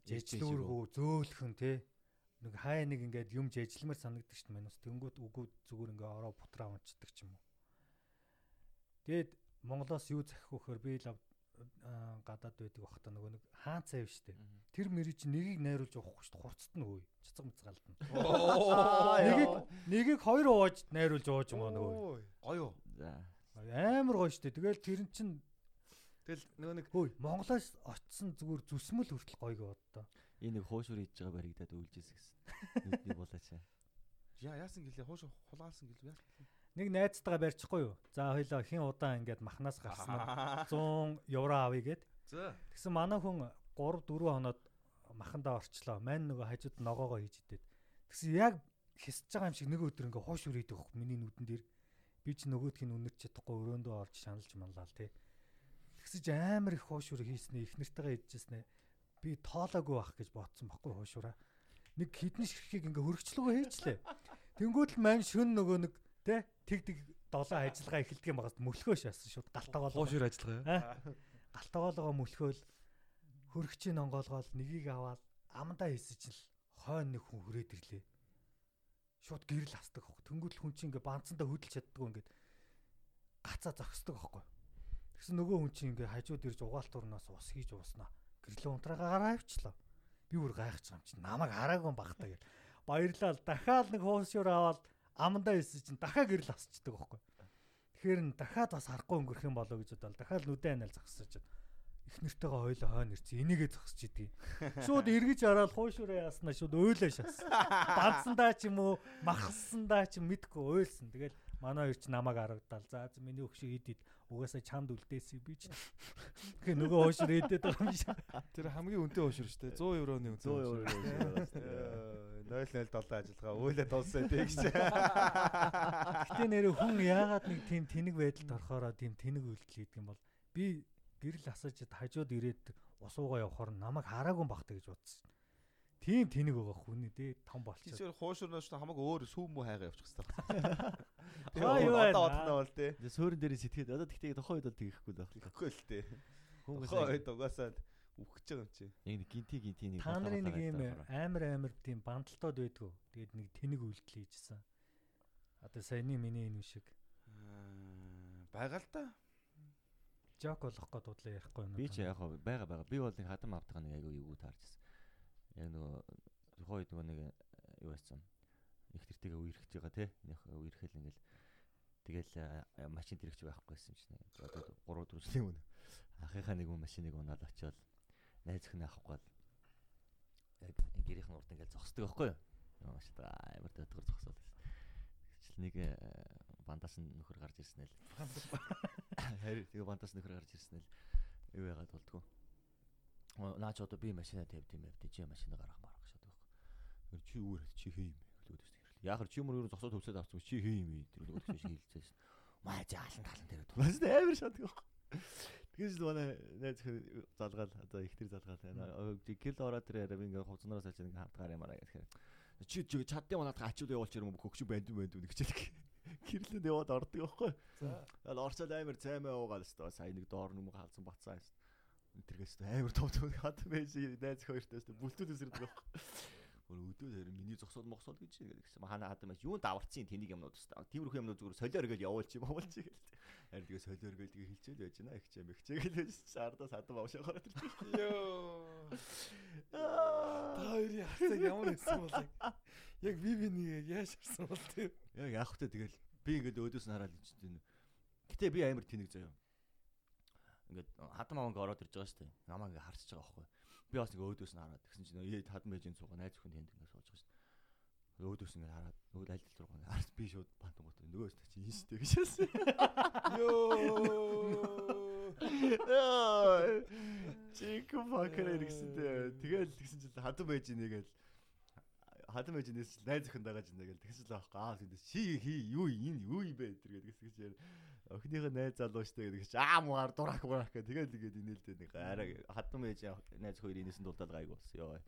жижлүүргүү зөөлхөн те нэг хай нэг ингээд юм жижлмэр санагддаг шүү дээ. Манус тэнгууд үгүй зүгээр ингээ ороо бутраа унцдаг ч юм уу. Тэгээд Монголоос юу захих вөхөр би л гадаад байдаг бах та нөгөө нэг хаан цайв штэ. Тэр чи нэгийг найруулж явахгүй штэ. Хурцт нь хөөе. Цэцэг мэцгалдана. Нэгийг нэгийг хоёр ууж найруулж ууж юм аа нөгөө. Гоё. за Амар гоё штэ. Тэгэл тэр нь чин Тэгэл нөгөө нэг хөөе Монголоос очсон зүгээр зүсмэл хүртэл гоё гоо одоо. энэ нэг хуушур хийж байгаа баригдаад үйлжээс гэсэн. Нүдний булаач. Яа яасан гэлээ хууш хулаалсан гэлээ яасан. Нэг найзтайгаа барьчихгүй юу? За хоёлоо хин удаан ингээд махнаас гарсан 100 евро авъя за Тэгсэн манай хүн 3 4 хоноод махандаа орчлоо. Мань нөгөө хажууд ногоогоо хийж идээд. Тэгсэн яг хисэж байгаа юм шиг нэг өдөр ингээ хоош үрээд өгөх миний нүдэн дээр. Би ч нөгөөдх нь үнэрч чадахгүй өрөөндөө орж шаналж манлаа л те. Тэгсэж амар их хоош үр хийснэ их нартайгаа идчихснэ. Би тоолоогүй байх гэж бодсон байхгүй хоош ураа. Нэг хідэн ширхгийг ингээ хөргчлөөгөө хийчлээ. Тэнгүүд л мань шүн нөгөө нэг те тэг тэг долоо ажиллагаа эхэлдэг юм багаас мөлхөө шаасан шууд галтаагаа хуушир ажиллагаа юу? галтаагаалгаа мөлхөөл хөргчийн онгоолгоол нёгийг аваад амандаа хийсэж л хойно нэг хүн хүрээд ирлээ. Шууд гэрэл хасдаг хог. Тэнгүүд л хүн чинь ингээ банцандаа хөдөлж чаддгүй ингээд гацаа зогсдог аахгүй. Тэгсэн нөгөө хүн чинь ингээ хажууд ирж угаалт урнаас ус хийж ууснаа. Гэрлээ унтраагаа авчлаа. Би бүр гайхаж байгаа юм чинь намайг хараагүй багтаа гэл. Баярлал дахиад нэг хуусшуур аваад амандаа хийсэж чинь дахиад гэрэл хасчдаг аахгүй. Тэгэхээр н дахиад бас харахгүй өнгөрөх юм болоо гэж бодоод дахиад нүдэн анаал байна. Их нэртэйгээ хойлоо хойно ирсэн. Энийгээ зогсож идэг. Шууд эргэж хараад хуушураа яаснаа шууд өөлөө шас. Бадсандаа ч юм уу, махсандаа ч мэдгүй уйлсан. Тэгэл манай хоёр ч намайг харагдал. За миний өгшөө идид угаасаа чамд үлдээсэй би ч. Тэгэхээр нөгөө хуушур идээд байгаа юм шиг. Тэр хамгийн үнэтэй хуушир шүү дээ. 100 евроны үнэтэй. 100 евро. Э, 007 ажиллагаа үйлээ дууссан тэгш. Гэтэ нэрээ хүн яагаад нэг тийм тэнэг байдалд орохороо тийм тэнэг үйлдэл хийдэг юм бол би гэрэл асааж хажууд ирээд усуугаа явахаар намайг хараагүй багтаа гэж бодсон. Тийм тэнэг байгаа хүний дээ том болчихсон. Тийшэр хуушурнаас ч хамаагүй өөр сүүм мүү хайгаа явуучих хэрэгтэй. Байна? Одоо бодлоо бол тээ. Тэгээ суурин дээр сэтгэхэд одоо тэгтээ тохоо үед бол тэгэхгүй л байх. Тэгэхгүй л тээ. Хүмүүс Хойд угаасаа үхэж байгаа юм чи. яг нэг гинти гинти нэг Та нарын нэг юм амар амар тийм бандалтууд байдгүй. Тэгээд нэг тэнэг үйлдэл хийжсэн. Одоо саяны миний энэ шиг Байгаал та. жок болох гээд дудлаа ярихгүй юм. Би ч яг хаа байгаа байгаа. Би бол нэг хатам автгаа нэг айгүй юу таарчсан. Яг нөгөө тухайд нөгөө нэг э, юу байсан. Их тэртэйгээ үерхэж байгаа те. Нэг үерхэл ингээл тэгэл э, машин тэрэгч байхгүйсэн чинь. Одоо 3 4 жилийн өмнө ахыхаа нэг хүн машиныг унаад очиод найз өхнө авахгүй яг гэрийнхэн урд ингээл зогсдог байхгүй юу? Маш та амар төтгөр зогсоод байсан. Тэгчл нэг э, бандаас нөхөр гарч ирсэн л. Харин тэгээ бандаас нөхөр гарч ирсэн л юу яагаад болдгоо. Наач одоо би машина тавьд юм байв. Чи машина гаргах марах шат байхгүй. Тэр чи үүр чи хээ юм гэлээд байсан. Яг чи мөр ер нь зогсоод төвсөд авсан чи хээ юм тэр нөгөө шиг хэлцээс. Маа заалан талан дээр тулаас амар шат байхгүй. Тэгээс л манай найз залгаал одоо их тэр залгаал байна. Гэрл ороод тэр арай ингээ хувцнараас ачаа ингээ хатгаар юмараа гэхээр чи чи чаддсан манад ачууд явуулч юм хөгшин банд банд нэгчэлэг. Гэрлээд яваад ордог байхгүй. За. Тэгэл орцол амар цаймаа уугаал өстой сая нэг доор нүм халзан бацсан юм. Тэргээс амар том том хат байж найз хоёртой өстой бүлтүүд өсөрдөг байхгүй. Өөр өдөө дээр миний зогсоод мохсоод гэж гэсэн. Хана хадам байж юунд даварцсан тэнийг юмнууд өстой. Тиймэрхүү юмнууд зүгээр солиор гэл явуулчих юм авуулчих гээл. Харин тэгээ солиор гэл тэгээ хилчээл байж байна. Ихчээ мэгчээ гэл байж шаардаас хадам авшахаар тэр. Йоо. Та хоёрын хацаг ямар байсан бол яг би би нэг яаж харсан бол тийм. Яг яах вэ тэгэл би ингээд өөдөөс нь хараад энэ. Гэтэ би амар тэнэг заяа. Ингээд хадам аваа ингээд ороод ирж байгаа шүү дээ. Намаа ингээд харсаж байгаа байхгүй. Би бас ингээд өөдөөс нь хараад тэгсэн чинь ээ хадам ээжийн цугаа найз өхөнд тэнд ингээд сууж байгаа шүү дээ. Өөдөөс ингээд хараад нөгөө аль руу ингээд харс би шууд бантангууд нөгөөс та чинь дээ гэж хэлсэн. Йоо. Чик факер иргэсэнтэй. Тэгэл тэгсэн чинь хадам ээж нэгээл хадам ээж нээс найз өхөнд байгаа ч нэгээл тэгсэн л аахгүй аа тэндээс чи хий юу энэ юу юм бэ тэр гэдэг гэсэн чинь охиныхоо найз залуу штэ гэдэг чи аа муугаар дурах мурах гэх. Тэгэл ингээд инээлдэ нэг арай хадам ээж найз хоёр инээсэн дулдаад гайг болсон. Ёо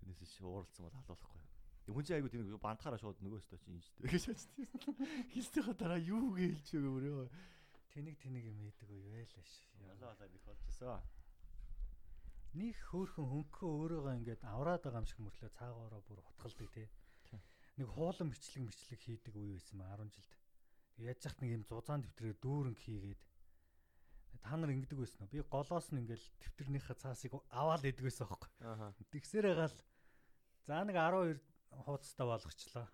тэрнээс чи ууралцсан бол халуулахгүй. Хүн чи айгу тийм бандхаараа шууд нөгөөсөө чи инжтэй гэж хэлсэн хэлсэйхаа дараа юу гэлж мөрөө Тэнийг тэнийг юм ээдэг үү яалаа ш. Ялаа болоо нэг болчихсон. Них хөөхөн хөнгөө өөрөөгөө ингээд авраад байгаа юм шиг мөрлөө. Цаагаараа бүр утгалдаг тий. Нэг хуулан бичлэг мэчлэг хийдэг үе байсан маа 10 жилд. Яаж яхад нэг юм зузаан дэвтрээ дүүрэнг хийгээд та нар ингэдэг байсан уу? Би голоос нь ингээл дэвтрнийхээ цаасыг аваад идэг байсан. Ааха. Тэгсэрээ гал за нэг 12 хуудастай болгочлаа.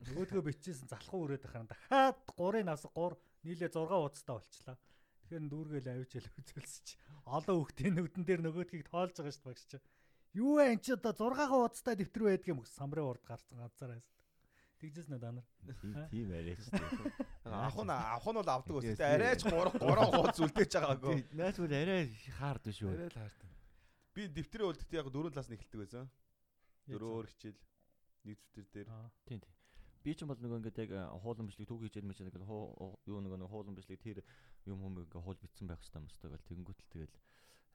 Нөгөөдгөө бичижсэн залхуу өрөөд ахаар дахиад 3-ын авсаг 3 нийлээ 6 хуудастай болчлаа. Тэгэхээр дүүргээл авчил үзүүлсэж олон хүүхдийн нүдэн дээр нөгөөдгийг тоолж байгаа шүү дээ багш чи. Юу вэ эн чи одоо 6 хуудастай дэвтэр байдаг юм самрын урд гарцсан ганцаараа байсан. Тэгжээс нэ данар. Тийм тийм. Авах нь авах нь бол авдаг ус. Тэ арайч 3 3 хуудас үлдээж байгаагүй. Найс бол арай хаард шүү. Арай л хаард. Би дэвтрээ үлдэхдээ яг дөрөв талаас нь эхэлдэг байсан. Дөрөөр хичээл нэг дэвтэр дээр. Тийм тийм. Би ч юм бол нөгөө ингээд яг хуулан бичлэг түүх хийжээд мэт нэг юу нөгөө нэг хуулан бичлэг тэр юм хүм ингээд хуул битсэн байх хэрэгтэй юм өстой гэл тэгэнгүүтэл тэгэл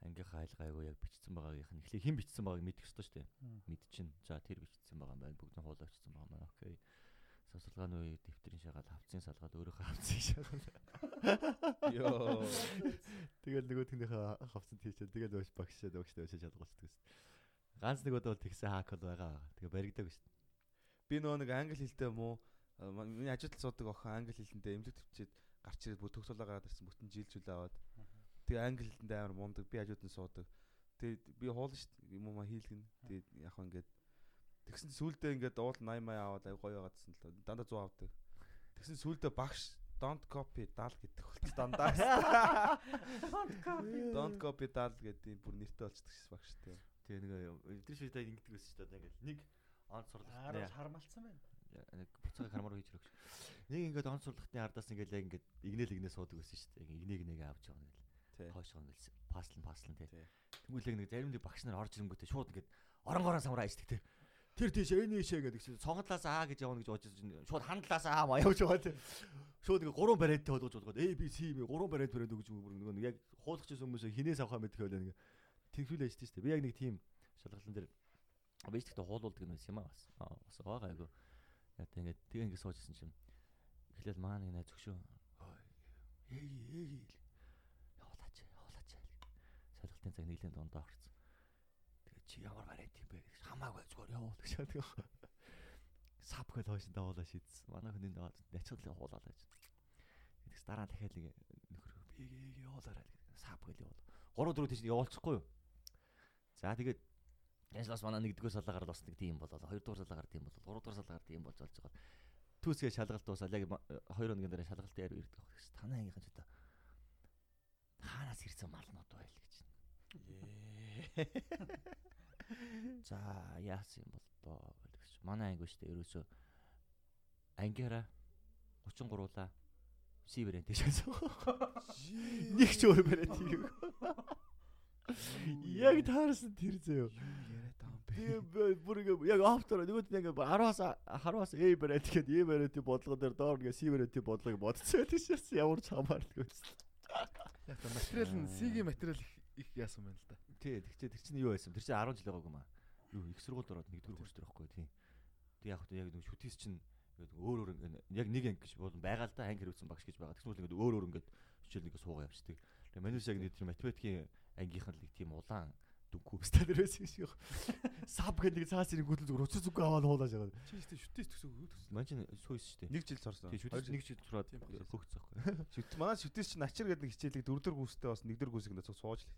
ангийнхаа айлгаагүй яг бичсэн байгаагийнх нь эхлээ хэн бичсэн байгааг мэдэх ёстой шүү дээ. Мэдчин. За тэр бичсэн байгаа юм байна. Бүгдийн хуулаа бичсэн байгаа маань. Окей. Савсалгааны үе дэвтрийн шагаал хавцын салгаад өөрийнхөө хавцын шагаал. Йоо. Тэгэл нөгөө тэнийхээ хавцанд хийчихэл тэгэл өөш багшаа өөштэй өөшөө шалгуулдаг гэсэн. Ганц нэг удаа бол тэгсэн хак бол байгаа. Тэгээ баригдаг дээ. Би нөгөө нэг англи хэлтэй муу миний ажилд суудаг охин англи хэлэндээ эмнэлэг төвчээд гарч ирээд бүх төгсөлөө гараад ирсэн бүтэн жилжүүл аваад. Тэгээ англи хэлэндээ амар мундаг би хажууд нь суудаг. Тэгээ би хуулна шүү дээ юм уу хийлгэн. Тэгээ яг ингээд тэгсэн сүулдэ ингээд уул 80 мая аваад ай гоё байгаадсэн л дандаа 100 авдаг. Тэгсэн сүулдэ багш don't copy дал гэдэг болт дандаа. Don't copy. Don't copy дал гэдэг бүр нэртэй болчихдаг шээ багш тэгээ. Тэгээ нэг эдгээр шийдэ ингэдэг байсан шүү дээ. Ингээл нэг онц сурлагтны Аараас хармалцсан байна. нэг буцаага кармаар хийж өгч. Нэг ингээд онц сурлагтны ардаас ингээд яг ингээд игнэл игнээ суудаг байсан шүү дээ. Игнийг нэг авч явна гэл. Тий. Хойш гонгээл паслан паслан тий. Тий. Тэнгүүлэг нэг зарим нэг багш нар орж ирэнгүүтээ шууд ингээд оронгороо самраа ичдэг тий. Тэр тийш энэ ийшээ гэдэг чинь цонголоос аа гэж явна гэж бодож чинь шууд хандлаас аа маа явж байгаа тий. Шууд ингээ гурван бариадтай болгож болгоод A B C юм гурван бариад бариад өгч нөгөө нэг яг хуулахчсан хүмүүс хинээс авахаа мэдэх байлаа ингээ тэгхүүлээ шүү дээ. Би яг нэг тийм шалгалан дээр би ч гэхдээ хуулуулдаг юм аа бас. Бас байгаа айгу. Яг тэ ингээ тэг ингээ суужсэн чинь эхлээл маа нэг найз өгшөө. Эй эй явуулаач явуулаач. Шалгалтын цаг нийлэн дундаа орсон. Тэгээ чи ямар вариант юм бэ хамаагүй зүгээр явуул гэж байдаг. Сап гэж хойш давуулаа шийдсэн. Манай хүний даваад начгалын хуулаад байж. Тэгс дараа дахиад нэг нөхөр би явуулаарай гэдэг. Сап гэж явуул. 3 4 тийш явуулчихгүй юу? За тэгээд бас манай нэгдүгээр салаагаар бас нэг тийм болоо. Хоёрдугаар салаагаар тийм болоо. Гуравдугаар салаагаар тийм болж болж байгаа. Түүсгээ шалгалт дуусаад яг хоёр өдрийн дараа шалгалтын яруу ирдэг баг. Танай ангийнхан ч удаа хаанаас ирсэн малнууд байл гэж. За яасан юм бол доо гэж. Манай анги шүү дээ. Ерөөсөө ангиараа 33-ла C вариант шалсан. Нэг ч өөр вариант хийгээгүй. Яг таарсан тэр зөө. яриад байгаа юм бэ? Бүр ингээ яг автор нөгөөд ингээ 10-аас 10-аас A бариад тэгээд A бариад бодлого дээр доор ингээ C бариад бодлого бодцоо тийшээс ямар ч хамаарлаггүй. Яг материал нь C-ийн материал их их яасан байна л да. Тий, тэгчээ тэр чинь юу байсан? Тэр чинь 10 жил байгаагүй маа. Юу их сургуульд ороод нэгдүгээр курс дээр байхгүй тий. Тэг яг яг нэг шүтээс чинь өөр өөр яг нэг анги гэж болон байгаа л да анги хэрэгсэн багш гэж байгаа. Тэгснүүл ингээд өөр өөр ингээд хичээл нэгэ суугаа явчихдаг. Тэгээ манус яг нэг тэр математикийн ангийнхан л нэг тийм улаан дүнхүү стад байсан шиг. Саб гэдэг нэг цаас ирэх гүтэл зүгээр уцаа зүгөө аваад хуулаад байгаа. Чи ихтэй шүтээс төгсөө төгсөө. Ман чинь сууис шүү дээ. Нэг жил сорсон. Тий, шүтээс нэг жил тураад Тийм багш. хөгцсөн байхгүй. Шүт манай шүтээс чи начир гэдэг нэг хичээлийг дөрөвдөр гүйстэй бас нэгдүгээр гүйсийг нэ сууж л.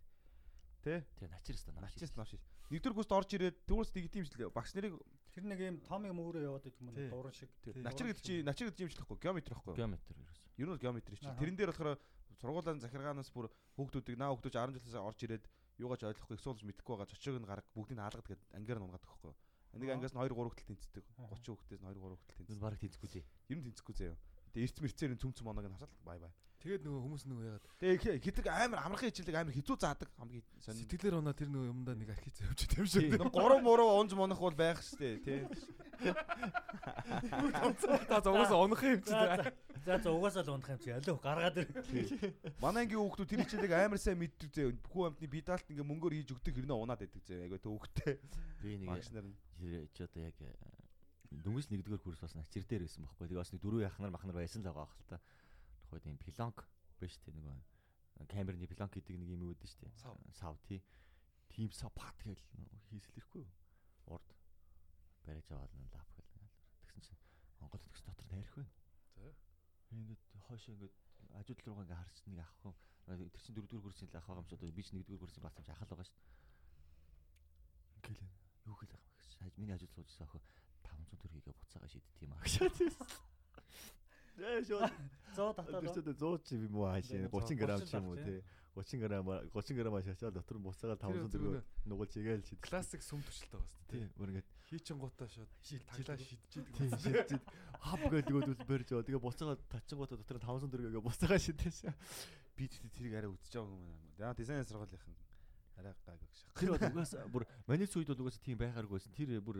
Тэ? Тий, начирс та Начирс навш. Нэгдүгээр гүйст орж ирээд нэг тийм жил багш нарыг Тэр нэг юм том юм өөрөө яваад идэх юм Тий. дуран шиг. Начир гэдэг чи начир гэдэг юм шлэхгүй геометри байхгүй. геометр ерөөс. Ер нь бол геометри чи. Тэрэн дээр болохоор сургуулийн захиргаанаас бүр хүүхдүүдийг наа хүүхдүүд 10 жилээс орж ирээд юугаач ойлгохгүй их суулж мэдэхгүй байгаа цочоог нь гараг бүгдийг нь хаалгад гээд ангиар нунгаад өгөхгүй. Энийг ангиас нь 2 3 хүртэл тэнцдэг. 30 хүүхдээс нь 2 3 хүртэл тэнцдэг. баг тэнцэхгүй тий. Ер нь тэнцэхгүй заяа. Тэгээ эрт мэрцээр нь цүм цүм оног нь хасаал бай бай. Тэгээд нөгөө хүмүүс нөгөө ягаад Тэгээ хитэг амар амархан хичээлэг амар хизүү заадаг хамгийн сонир. сэтгэлээр унаа тэр нөгөө юмдаа нэг архиц идэв юм шиг. Нэг 3 муруу унж монох бол байх штэ тий. Та зугаас унах юм чи. За за за угаасаа л унах юм чи алив гаргаад ир. Манай ангийн хүүхдүүд тэр хичээлийг амар сайн мэддэг зөө. Бүх амтны бидаалт ингээ мөнгөөр хийж өгдөг хэрнээ унаад байдаг зөө. Айгу төвөгтэй. Би нэг чи одоо яг э, дөнгөж нэгдүгээр курс бас начир дээр байсан байхгүй. Тэгээ бас нэг дөрөв яхнаар махнар байсан л байгаа хэл та. Тухайд юм пилонк биш тий нөгөө камерны пилонк гэдэг нэг юм үүдэн штэ. Сав. Сав тий. Тим сав пат гэл хийсэлэхгүй юу? Урд бариж аваад нь лап гэл. Тэгсэн чинь Монгол төгс дотор найрах байна. За. Ингээд хойшоо ингээд ажууд руугаа ингээд харч нэг ах хүн тэр чинь дөрөвдүгээр курсын л ах байгаа юм шиг одоо би ч нэгдүгээр курсын юм чи ахал байгаа шүү дээ. Ингээл юу хэл ах гэж миний ажууд суужсан ах 500 төгрөгийг буцаага шийдтiin юм аа гэж. Яа шоо 100 татаад. тэр 100 ч юм уу хаашаа 30 г ч юм уу тий 30 г 30 г шашаал дотор нь буцаага 500 төгрөг нугуулж игээл шийд. Классик сүм төшөлтэй байгаа шүү Тий дээ. бүр ингээд Хийчин гутаа шууд таглаа шидчихэдэг. тий шийдчихэд хап гэдэг өгөөдөл барьж байгаа. Тэгээ буцаага тачингуудаа дотор нь 500 төгрөгийг буцаага шийдэш. би тэр- тэрийг арай үзэж байгаа юм байна. Яа дизайн сургуулийнх нь арай гайг гэж. Тэр бол угаас бүр маний үед бол угаас тийм байхааргүй байсан. Тэр бүр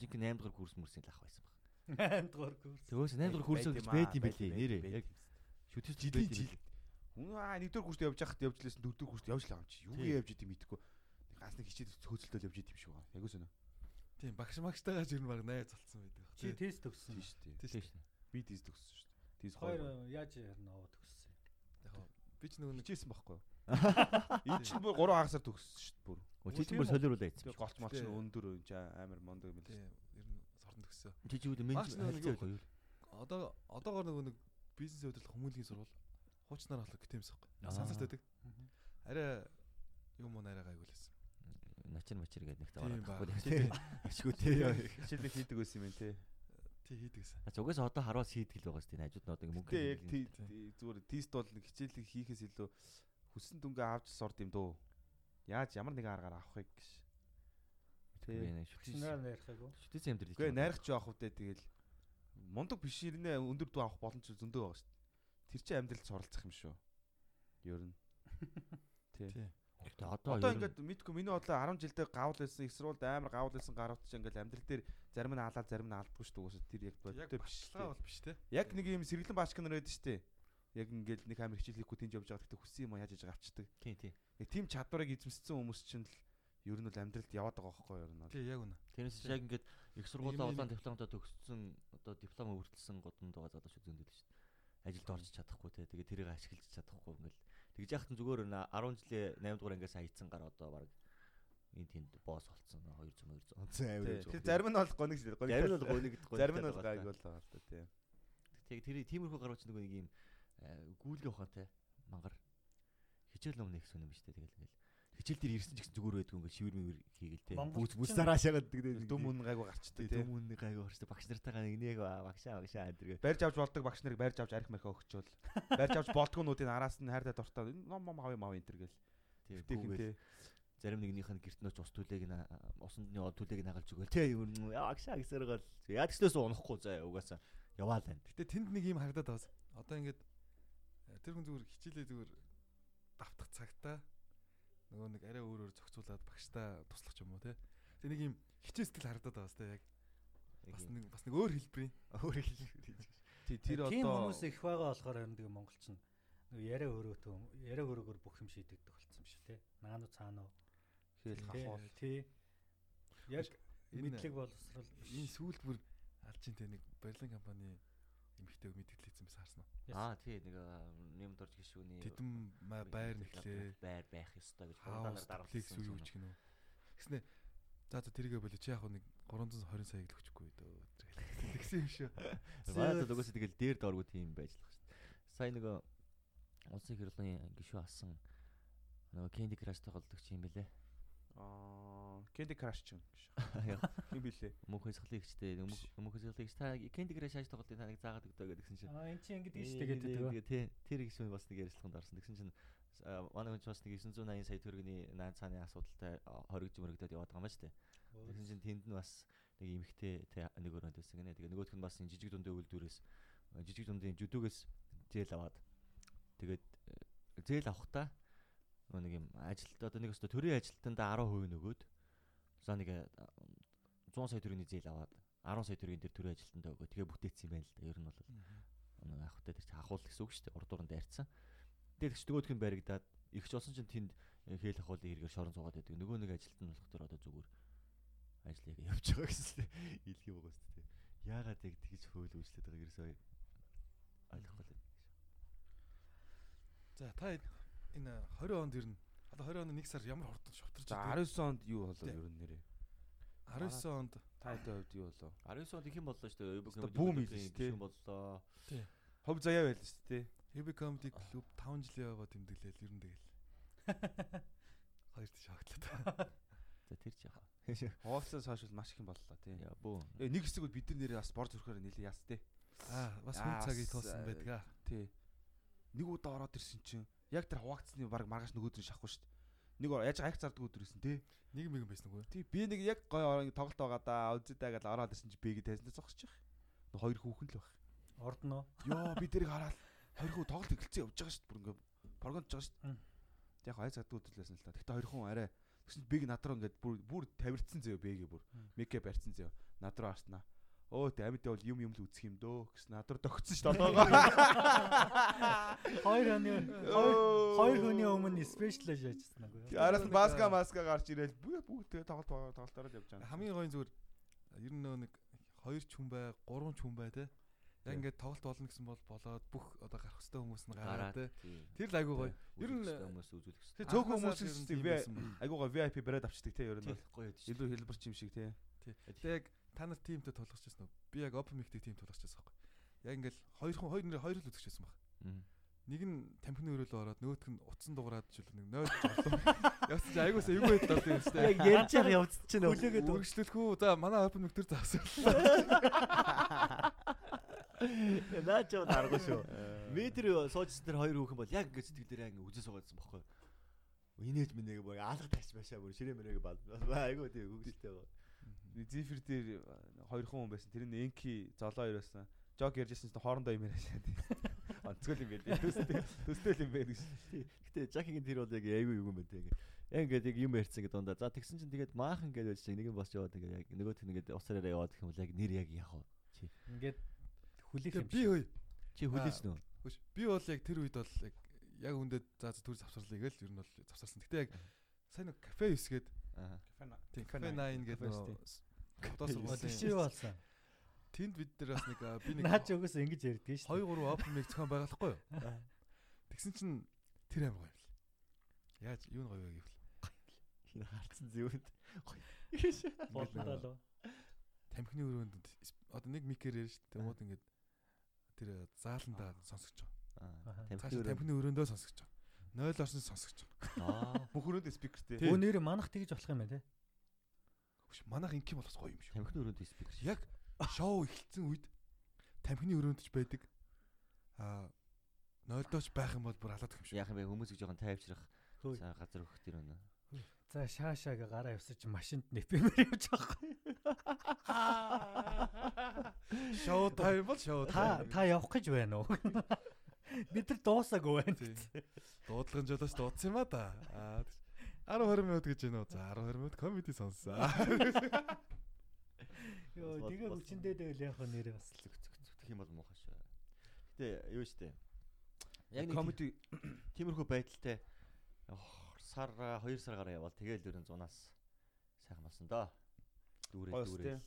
жинхэнэ 8 дахь курс мөрсийн л ах байсан баг. 8 дугаар курс. Тэгээс 8 дахь курс гэж байт юм бэлээ нэрээ. Яг шүтэж жилийн жил. Хүн аа нэгдүгээр курст явж хахад явж лээсэн дөрөвдүгээр курст явж л чи. Юу явж идэм мэдэхгүй. Нэг ганц нэг хичээл хөөцөлтөл явж идэм шиг байна. Яг үсэнэ. Тийм багш магштайгаа жир нь баг найз цолцсон байдаг. Чи тест төгссөн. Тийм шүү дээ. Тийм шүү. шүү. Би диз төгссөн шүү дээ. Диз Хоёр хоёр. яаж ярина оо төгссөн. Яг би ч нөгөө нэг хичээсэн байхгүй юу? Энэ чинь бүр 3 хагасаар төгссөн шүү дээ бүр. Чи ч бүр солируулаа ийцсэн. Голч молч өндөр юм чи амар мондог юм л. тийм ер нь сорон төгссөн. Чи чи үүдээ Багш мен нөгөө нэг хэлцээ юу-? Одоо одоогоор нөгөө нэг бизнес хөдөлгөх хүмүүнлэгийн сургууль хуучнаар ахлах гэт юмс байхгүй. Аа. Сансарт байдаг. Арай юм уу нарай гайгүй лээс. Начир мачир гэдэг Тийм ороод ба. байхгүй. Тийм. Ачгүй тий. Хичээлээ хийдэг байсан юм те. Тий хийдэг гэсэн. А угаас одоо хараас хийдэг л байгаа шүү дээ. Ажууд нь одоо мөнгө. Яг тий тий- зүгээр тест бол нэг хичээлийг хийхээс илүү хүссэн дүнгээ авч сурд юм дөө. Яаж ямар нэгэн аргаар авахыг гэж. Би Тий. нэг шүтээс Чинээр найрахаагүй. шүтээс юм дээр Үгүй найрах ч явах үедээ тэгэл мундаг биш ирнэ өндөр дүү авах боломж зөндөө байгаа шүү дээ. Тэр чинь амьдралд суралцах юм шүү. Ер нь. Тий. Гэтэ одоо Одоо ингээд мэдгүй миний бодлоо 10 жилдээ гавл байсан, их сурвалд амар гавл байсан гарууд чинь ингээд амьдрал дээр зарим нь алаад зарим нь алдгүй шүү дээ. Тэр яг Яг бодтой биш. багшлага бол биш те. Яг нэг юм сэргэлэн баашк нар байдаг шүү дээ. Яг ингээд нэг амар хичээл хийхгүй тэнд явж байгаа гэхдээ хүссэн юм яаж яж авчдаг. тий тий. Яг тийм чадварыг эзэмссэн хүмүүс чинь л ер нь бол амьдралд яваад байгаа байхгүй ер нь бол. Тий яг үнэ. Тэрнээс Тий. яг ингээд их сургуулаа улаан дипломтой төгссөн одоо диплом өвөртлсөн годонд байгаа залууч зөндөл шүү дээ. Ажилд орж чадахгүй те. Тэгээ тэрийг ашиглаж чадахгүй ингээл. Тэгж яхад нь зүгээр н 10 жилийн 8 дугаар ангиас хайцсан гар одоо баг энэ тэнд босс болцсон 200 200 онцон Тий. Тэр зарим нь бол шүү дээ. зарим нь бол гоник гоник зарим нь бол гайг бол байгаа л да тийм. Тэг тэр тиймэрхүү гарууч нэг юм гүйлгээ ухаантай мангар хичээл номны их сонирм дээ. Тэгэл ингээл хичээл дээр ирсэн ч гэсэн зүгээр байдгүй ингээл шивэр мивэр хийгээл те. Бүс бүс дараа шагаад гэдэг Дүм үн гайгүй гарчдаг тийм. Тэм үн гайг орчтой багш нартайгаа нэг нэг багшаа багшаа гэдэг. Барьж авч болдог багш нарыг барьж авч арх мархаа өгчөөл. Барьж авч болдгоонуудын араас нь хайртай дуртай ном ном авъя мав энэ төр гэл. Тийм Тэхэнтэй. зарим нэгнийх нь гэрт нөөч ус түлээг нь усанд нь түлээг нь хагалж өгөөл. Тэ юм агшаа гэсээр гал яа гэснээс унахгүй заа угаасаа яваал байна. Гэтэ тэнд нэг юм харагдаад байгаа. Одоо ингээд э, тэр хүн зүгээр хичээлээ зүгээр давтах цагтаа нөгөө нэг арай өөр өөр зохицуулаад багштай туслах юм уу те. Тэгээ нэг юм хичээл сэтгэл харагдаад байгаа сте яг бас нэг бас нэг өөр хэлбэрийн өөр хэлбэр. Тий тэр Тийм одоо хүмүүс их байгаа болохоор харин тэгээ монголч нь нөгөө яриа өрөөтөө яриа өрөөгөр бүх юм шийдэгдэх болсон юм шиг тий. Наануу цаануу. хэл хахуул. Тий. Яг энэ мэдлэг боловсрал энэ сүүлд бүр алж ин те нэг барилгын компани эмхтэйг мэдээлэл хийсэн байсан харсан уу? Аа тий нэг нэмд орж гişүүний Тэдэм байр нэхлээ. байр байх ёстой гэж дараалсан. юу юу ч гинөө. Гэснэ за за тэрийгэ болоо чи яг нэг 320 саяг л өчөхгүй дөө. Тэгсэн юм шүү. Манайд угсаа тэгэл дээр дооргүй тийм байж л байна шүү. Сая нөгөө улсын хурлын гишүү асан нөгөө Candy Crush тоглодог юм бэлээ. Аа, Candy Crush ч юм гэж. Яа. Хин билээ. Мөнх хязгалын ихтэй мөнх их та Candy Crush хааж тоглолтын таныг заагаад өгдөө гэдгсэн чинь. Аа эн чинь ингэдэг шүү дээ гэдэг үү? Тий. Тэр юм бас нэг ярилцлаганд орсон. Тэгсэн чинь манай хүн ч бас нэг 980 сая төгрөгийн наан цааны асуудалтай хоригж мөрөгдөд яваад байгаа юм ба штэ. Тэгсэн чинь тэнд нь бас нэг эмхтэй нэг өрөөнд байсан гинэ. Тэгээ нөгөөх нь бас энэ жижиг дундын үйлдвэрээс жижиг дундын жүдүүгээс зээл аваад тэгээд э, зээл авахтаа нэг юм ажилт одоо нэг өстө төрийн ажилтнаа 10% нөгөөд за нэг э, 100 сая төгрөгийн зээл аваад 10 сая төгрөгийн дээр төрийн ажилтнаа өгөө тэгээ бүтээсэн юм байна л да. Ер нь бол нэг авахтай тэр чинь ахуул гэсэн үг шүү дээ. Урд уран дайрцсан. Тэгээд тэгч нөгөөх нь баригдаад ихч болсон чинь тэнд хээл ахуулын хэрэгээр шорон цугаад байдаг. Нөгөө нэг ажилт нь болох төр одоо зүгээр ажлыг явж байгаа гэсэн илхий байгаа шүү дээ. Яагаад яг тэгж хөөл үйлчлээд байгааг ерөөсөө ойлгохгүй л. За та энэ 20 онд ирнэ. Одоо 20 оны 1 сар ямар хурдан шовтарч За 19 онд юу болоо Тий. ер нь нэрээ. 19 онд Та хэдийн хувьд юу болоо? 19 онд их юм боллоо шүү дээ. Өстө бүүм хийлээ юм боллоо. Хов заяа байлаа шүү дээ. Heavy Comedy Club 5 жилийн яваа тэмдэглээл ер нь тэгэл. Хоёр тийш хагтлаа. За тэр ч яах. Хооцоос хойш бол маш их юм боллоо тий. Яа бүү. Э, Нэг хэсэг бол бид нар нэрээ бас бор зүрхээр нэлээ яс тий. Аа бас хүн цагийг э, байдаг аа. Тий. Нэг удаа ороод ирсэн чинь яг тэр хуваагдсны баг маргааш нөгөөдөр шахахгүй шүү дээ. Нэг яаж аяг зардаг өдөр ирсэн тий. Нэг мэгэн байсан үгүй. Тий би нэг яг гоё орон тоглолт байгаа да. Үзэдэй гэж ороод ирсэн чи бэгийг тайзнаа зогсчих. Нэг хоёр хүүхэн л байх. Ордно. Йоо би тэрийг хараад хоёр хүн тоглолт эхэлсэн явж байгаа шүү дээ. Бүр ингээ прогонд жбайгаа шүү дээ. Яг аяг зардаг өдөр лээсэн л та. Гэтэ хоёр хүн арай тэгсэн чи бэг над руу ингээд бүр бүр тавирцсан зөө бэгээ бүр. Мекэ барьсан зөө. Над руу харснаа. Өө тэ амьд бол юм юм л үзэх юм дөө гэсэн над руу тогтсон шүү дээ. Хоёр оны хоёр хүний өмнө спешиалж яажсан аа. Араас нь маска маска гарч ирээл бүгд тэгээ тоглолт л явж байгаа. Хамгийн гоё нь зүгээр ер нь нэг хоёр ч хүн бай, гурван ч хүн бай те. Яг ингээд тоглолт болно гэсэн бол болоод бүх одоо гарах хөстэй хүмүүс нь гараад те. Тэр л айгүй гоё. Ер нь хүмүүс үзүүлэх хэрэгтэй. цөөхөн хүмүүс тийм байсан байна. айгуугаа VIP бариад авчдаг те ер нь. Гоё. Илүү хэлбэр чим шиг те. Тэгээ яг та нар тимтэй тоглож байсан уу? Би яг Open Mic-тэй тим тоглож байсан байхгүй. Яг ингээл хоёр хүн хоёр нэр хоёр л байсан баг. Нэг нь тамхины өрөөлөө ороод нөгөөх нь утсан дугаараад жил нэг 0 жолоо. Явсан чи айгуусаа эйгүй байдлаа тийм үстэй. Яг ярьж байгаа явц чинь Хүлээгээд өг- Үргэлжлүүлэх үү? За манай Open Mic төр заасан. Наа ч яваад аргагүй шүү. Метр сууж тэр хоёр хүүхэн бол яг ингэ сэтгэл дээр яг ингэ үзэн суугаадсан бохгүй. Инээж минийг бүр алга таач башаа бүр ширээ мөрөөг бал. Айгуу тий хөвгөлтэй байгаа. Зифер дээр хоёр хүн байсан. Тэр нь Энки золоо ирсэн. Жог ярьжсэн чинь хоорондоо юм яриашаа. Онцгой юм байлээ. Төстэй төстэй юм байх гэсэн. Гэтэ Жакигийн тэр бол яг айгүй юм байна тий. Яг ингээд яг юм ярьсан гэдэг дундаа. За тэгсэн чинь тэгээд маахан гэдэг чинь нэг нь босч яваад ингээд яг нөгөөх нь ингээд усаараа яваад гэх юм бол яг нэр яг яах вэ? Ингээд хүлээх Тэгээ юм би хөөе. Чи хүлээж нөө. Хөөш. Би бол яг тэр үед бол яг яг үндэ за төр завсарлыг л ер нь бол завсарсан. Гэтэ яг сайн нэг кафе тийм кафе 9 гэдэг нөө бодос Оо, сургуулийн Тэг чи юу болсон? тэнд бид нар бас нэг би нэг Наач өгөөс ингэж ярьдаг шүү. 2 3 open mic зохион байгуулахгүй юу? Тэгсэн чинь тэр аим гоё юм л. Яаж юу нь гоё вэ гэвэл Хин харцсан зэвэнд. Болдоо л. тамхины өрөөнд одоо нэг микээр ярьж шүү дээ. Тэмүүд ингээд тэр зааландаа сонсогч байгаа. Аа. Цааш тамхины өрөөндөө сонсогч байгаа. 0 орсон сонсогч байгаа. Аа. Бүх өрөөнд спикертэй. Өө нэр манах тэгж болох юм байна те. Хөш манайх инким болохос гоё юм шүү. Тамхины өрөөнд спикер. Яг шоу эхэлсэн үед тамхины өрөөндч байдаг. Аа 0-дооч байх юм бол бүр халаад их юм шүү. Яах юм бэ хүмүүсийг жоохон тайвшрах Хөөе. цаа газар өгөх тэр өнө. За шаашаага гараа явсаж машинд нэпэмэр явж байгаа. Шоу тайм бол шоу Та тайм. та явах гэж байна уу? Бид нар дуусаагүй байна. Дуудлагын жолооч дуудсан юм а да. Аа 10 20 минут гэж байна уу? За 10 20 минут комеди сонссоо. Йоо тэгээ хүчиндээ дэвэл яг хөө нэрээ бас л. Зүгтэх юм бол муухай шүү. Гэтэ юу штэ. Яг нэг Comedy тиймэрхүү байдалтай сар 2 сар гараа явал тэгэл дөрөн зунаас сайхан болсон доо. Дүүрээ дүүрээ.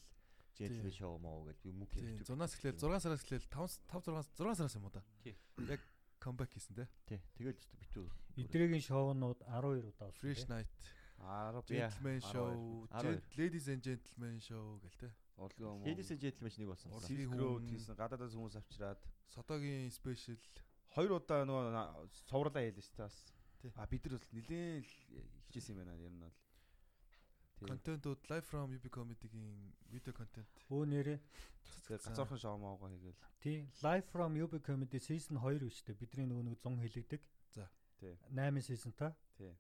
Жентл шоу моо гэж би мөнгө хийдэг. зунаас эхлээл 6 сараас эхлээл 5 5 6 6 сараас юм уу да. Тий. Яг comeback хийсэн те. Тий. Тэгэл ч битүү. Эдрэгийн шоунууд 12 удаа болсон. Fresh night, 10 gentleman show, 12. gent- ladies and gentlemen show гэл те. Орлогоо Ladies and gentlemen нэг болсон. Silk Road хийсэн гадаадаас хүмүүс авчираад Содогийн special хоёр удаа нөгөө сувралаа хийлээ шүү дээ бас. А бид нар бол нилээн л хичээсэн юм байна ер нь бол. контентууд live from UB comedy-гийн видео контент. Өө нэрээ. Гацаархан шоу моогоо хийгээл. Тий. Live from UB Comedy season 2 биш үү? Бидний нөгөө нэг 100 хэлэгдэг. За. Тий. 8 season та. Тий.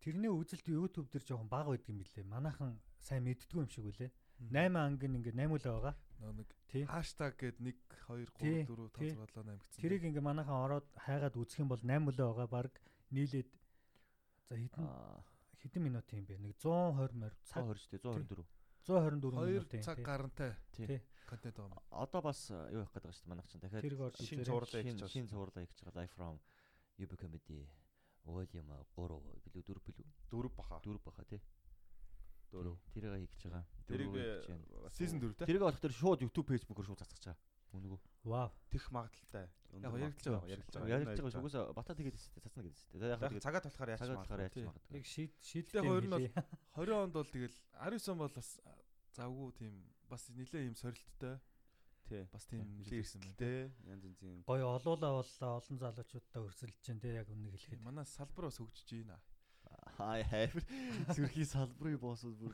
Тэрний үзэлт YouTube дээр жоохон бага байдаг юм билээ. Манайхан сайн мэддгүй юм шиг үлээ. 8 ангийн ингээд 8 л байгаа. Нэг Тий. хаштаг гээд 1 2 Тий, 3 4 тий. 5 6 7 8 гэсэн. Тэрийг ингээ манайхан ороод хайгаад үзэх юм бол 8 л байгаа. Баг нийлээд за хэдэн хэдэн минут юм бэ? Нэг 120 морь цаг 120 124. 124 2 минут цаг гарантай Тий. контент байгаа юм. Одоо бас э, юу явах гэдэг байна шүү дээ манайх чинь дахиад Шинэ цувралаа хийж байгаа. шин цувралаа хийж байгаа live from UB comedy volume 3 билүү 4 билүү Дөрөв баха. 4 баха тий. Дөрөв. Тэрийг хийж байгаа. Тэрийг Season 4 те. Тэрийг олох тэр шууд YouTube Facebook-оор шууд цацгаж байгаа. Үнэгүй. Вау. Тех магадaltaй. Яг яригдж байгаа. Яригдж байгаа. ярьж байгаа. Угсаа бата тэгээд цацна гэдэг шүү дээ. Яг цагаат болохоор яаж Тий. магадгүй. Яг шийд шийдтэй хоёр нь бол хэлээ. 20 онд бол тэгэл 19 он бол бас завгүй тийм бас нэлээ юм сорилттой Тий. Бас тийм Нэлээ нэлээ ирсэн байна. эрсдэлтэй янз янзын Гой олуулаа боллоо олон залуучуудаа өрсөлдөж чинь те яг үнэ хэлэхэд. Манай салбар бас хөгжиж байна. Хай хайр. Зүрхийн салбарын боосууд бүр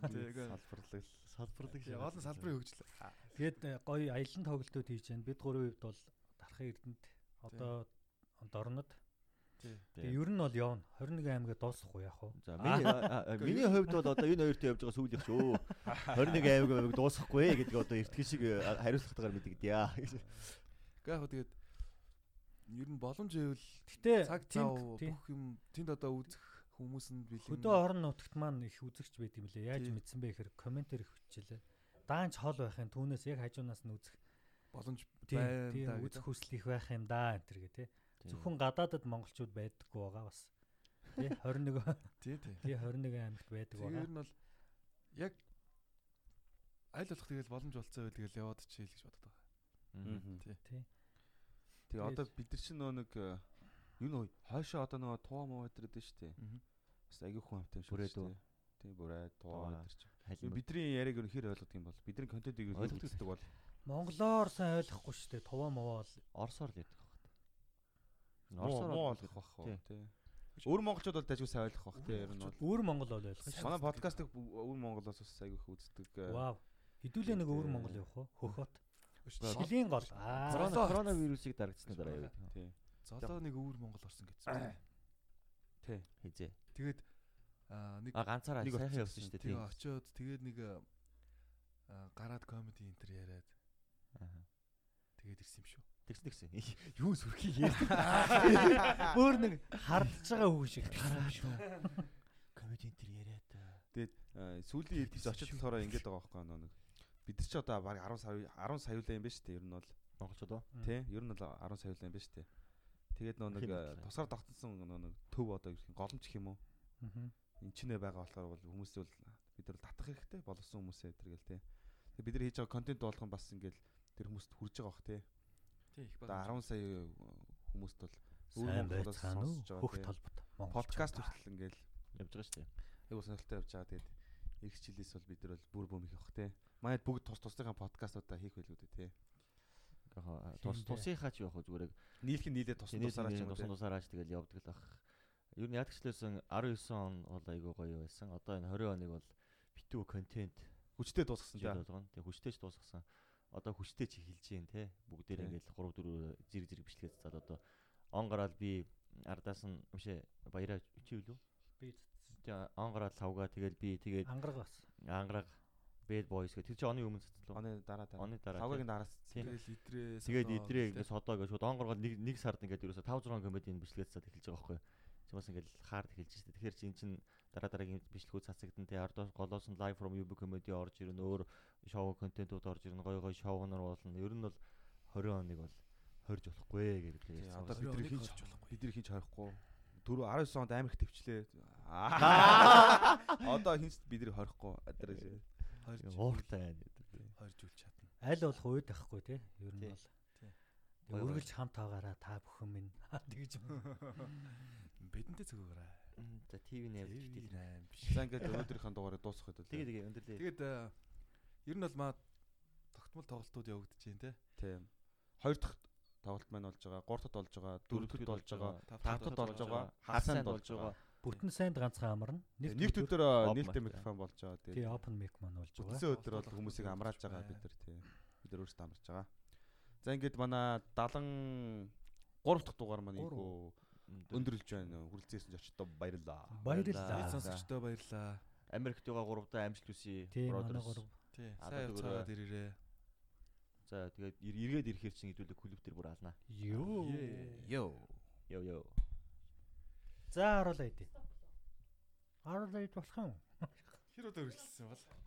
салбарлаг Тэгээ олон салбарын хөгжил. Тэгээд гой аялан тоглолтууд хийж байна. Бид гурван хувьд бол дархан эрдэнэт одоо дорнод. Тэгээ ер нь бол явна. 21 аймгаа дуусахгүй яах вэ? За миний миний хувьд бол одоо энэ хоёрт явж байгаа сүүлийнх шүү. 21 аймаг аймаг дуусахгүй гэдэг одоо эртхэн шиг хариуцлагатайгаар мэдэгдээ. Гэхдээ яг тэгээд ер нь боломж ивэл Гэтэ цаг тийм. бүх юм тэнд одоо үзэх хүмүүс нь бэлэн. хөдөө орон нутагт маань их үзэгч байт юм лээ. Яаж мэдсэн бэ гэхээр комментэр их хүчилээ. Даанч хол байхын түүнээс яг хажуунаас нь үзэх боломж байна үзэх хүсэл их байх юм да энэ төр гэ тэ. Зөвхөн гадаадад монголчууд байдаггүй байгаа бас. Тий 21 Тий, тий. тий 21 аймагт байдаг байгаа. нь бол яг аль болох тэгэл боломж болцоо байл тэгэл яваад чийл гэж боддог байгаа. Тий. Тий. Тэгээ одоо бид нар чинь нөө нэг э, юу нөө хойшоо одоо нөгөө туу муу өдрөд нь шүү дээ. Бас аягүй хүн амтай юм шүү. Үү? Тийм бүрээ туу өдөр чинь. Бидний яриг ер нь хэр ойлгодог юм бол бидний контентыг Ойлгодог. үздэг бол Монголоор сайн ойлгохгүй шүү дээ. Туваа мовоо бол Орсоор л яддаг бол ойлгох бах Тий. уу тий. Өөр монголчууд бол дажгүй сайн ойлгох бах тий ер нь бол. өөр монгол бол ойлгох шүү. Манай подкастыг өөр монголоос бас аягүй их үздэг. э, Вау. Хэдүүлээ нэг өөр монгол явах уу? Хөхөт. Шилийн гол. Аа. Корона коронавирусыг дарагдсны дараа гэдэг. Тий. Золоо нэг өвөр Монгол орсон гэсэн. Тий. Хизээ. Тэгээд аа нэг ганцаараа сайхан явсан шүү дээ. тэгээ очиод тэгээд нэг аа гараад комеди энтер яриад Аха. тэгээд ирсэн юм шүү. Тэгс тэгс. Юу сүрхий ярьдаг. Өөр нэг хардж байгаа үг шиг. Гараа шүү. Комеди энтер яриад. Тэгээд сүүлийн хэд очиж болохоор ингэж байгаа байхгүй нөө нэг. Бид нар ч одоо баг 10 сая 10 саяулаа юм байна шүү дээ ер нь бол. Монголчууд уу? Тий. Ер нь бол 10 саяулаа юм байна шүү дээ. Тэгээд нөө нэг тусгаар тогтсон нөө нэг төв одоо гэх юм голомч гэх юм уу? Мгм. энэ ч нэ байгаа болохоор бол хүмүүс бол бид нар татах хэрэгтэй болсон хүмүүсээ тэр гэл. Тэгээ бид нар хийж байгаа контент болгон бас ингээл тэр хүмүүст хүрж байгаа бах те. Тий их Одоо 10 сая хүмүүст бол Өөр Сайн Монголоос байцгаана уу? сонсож байгаа Хөх толбот. Подкаст хүртэл ингээл Явж байгаа шүү дээ. айгуу сонирхолтой явж байгаа. Тэгээд эх жилээс бол бид нар бол бүр бөм их явах те. Манайд бүгд тус тусдынхаа подкастуудаа хийх байлгүй дээ те. Яг тус Тийм тусынхаа ч явах зүгээр яг Нийлх нь нийлээ тус тусаараа ч тусан те. тусаараач тэгэл явдаг л ах. Ер нь ядагчлээсэн 19 он бол айгүй гоё байсан. Одоо энэ 20 оныг бол битүү контент Хүчтэй дуусгасан болгоно. Тэгээ хүчтэйч дуусгасан. Одоо хүчтэйч эхэлж гин те. Бүгдээр ингээл 3 4 зэрэг зэрэг бичлэгээ цаад одоо он гараад би ардаас нь бишээ баяраа чи юу лөө? Би он гараад лавга тэгэл би тэгээд ангараг бас. ангараг bad boys гэх тэр чи оны өмнө цэцлээ. Оны дараа дараа. Оны дараа. Тавгагийн дараас. Тэгэл идрээ. Тэгээд идрээ ингээд содоо гэж шууд онгоргол нэг нэг сард ингээд ерөөсө 5 6 комедийн бичлэгээ цаад эхэлж байгаа байхгүй. Чи бас ингээд хаард эхэлж штэ. Тэгэхээр чи эн чин дараа дараагийн бичлэгүүд цацагдан тэ ардоос голоос нь live from UB comedy орж ирнэ өөр шоу контентууд орж ирнэ гой гой шоунаар болно. Ер нь бол 20 оныг бол хорж болохгүй тэгээд одоо бид хийж болохгүй. бид нар хийж харихгүй. 4 19 онд амар их төвчлээ. Одоо хинч бид нар хорихгүй. Хоёрж ууртай байна гэдэг. хоёрж үл чадна. Аль болох үед байхгүй тий. Ер нь бол. Тэгээ үргэлж хамт байгаараа та бүхэн минь тэгж Бидэнтэй цогоогаарай. За TV ирдэг. найн биш. За ингээд өнөөдрийнхөө дугаарыг дуусгах хэвэл. Тэгээ тэгээ өндөрлөө. Тэгээд аа, ер нь бол маа тогтмол тоглолтууд явагдаж байна те. Тийм. Хоёр дахь тоглолт маань болж байгаа, гурав дахь болж байгаа, дөрөв дахь болж байгаа, Тав дахь болж байгаа, хасанд болж байгаа. Бүтэн сайнд ганцхан амарна. Нэгт өдөр mic, микрофон болж байгаа. тий Тэгээд open mic маань болж байгаа. бүтэн өдөр бол хүмүүсийг амрааж байгаа бид нар тий. Бид нар өөрсдөө амарч байгаа. За ингээд манай 73 дахь дугаар маань ийхүү өндөрлж байна. Хүрэлцээсэн ч очтоо баярлаа. За. сонсогчдоо баярлаа. Америкт байгаа гуравдаа амжилт хүсье. Brothers. гурав. Тий. Сайн явцгаагаад ирээрээ. За тэгээд эр- эргээд ирэхээр чинь хэдүүлээ клуб төр бүр алнаа. Йоо. Йоо. Йоо ёо. За харуулаа идэв. Харуулаа идэх болох юм. Хэр өдөр үргэлжлсэн бол?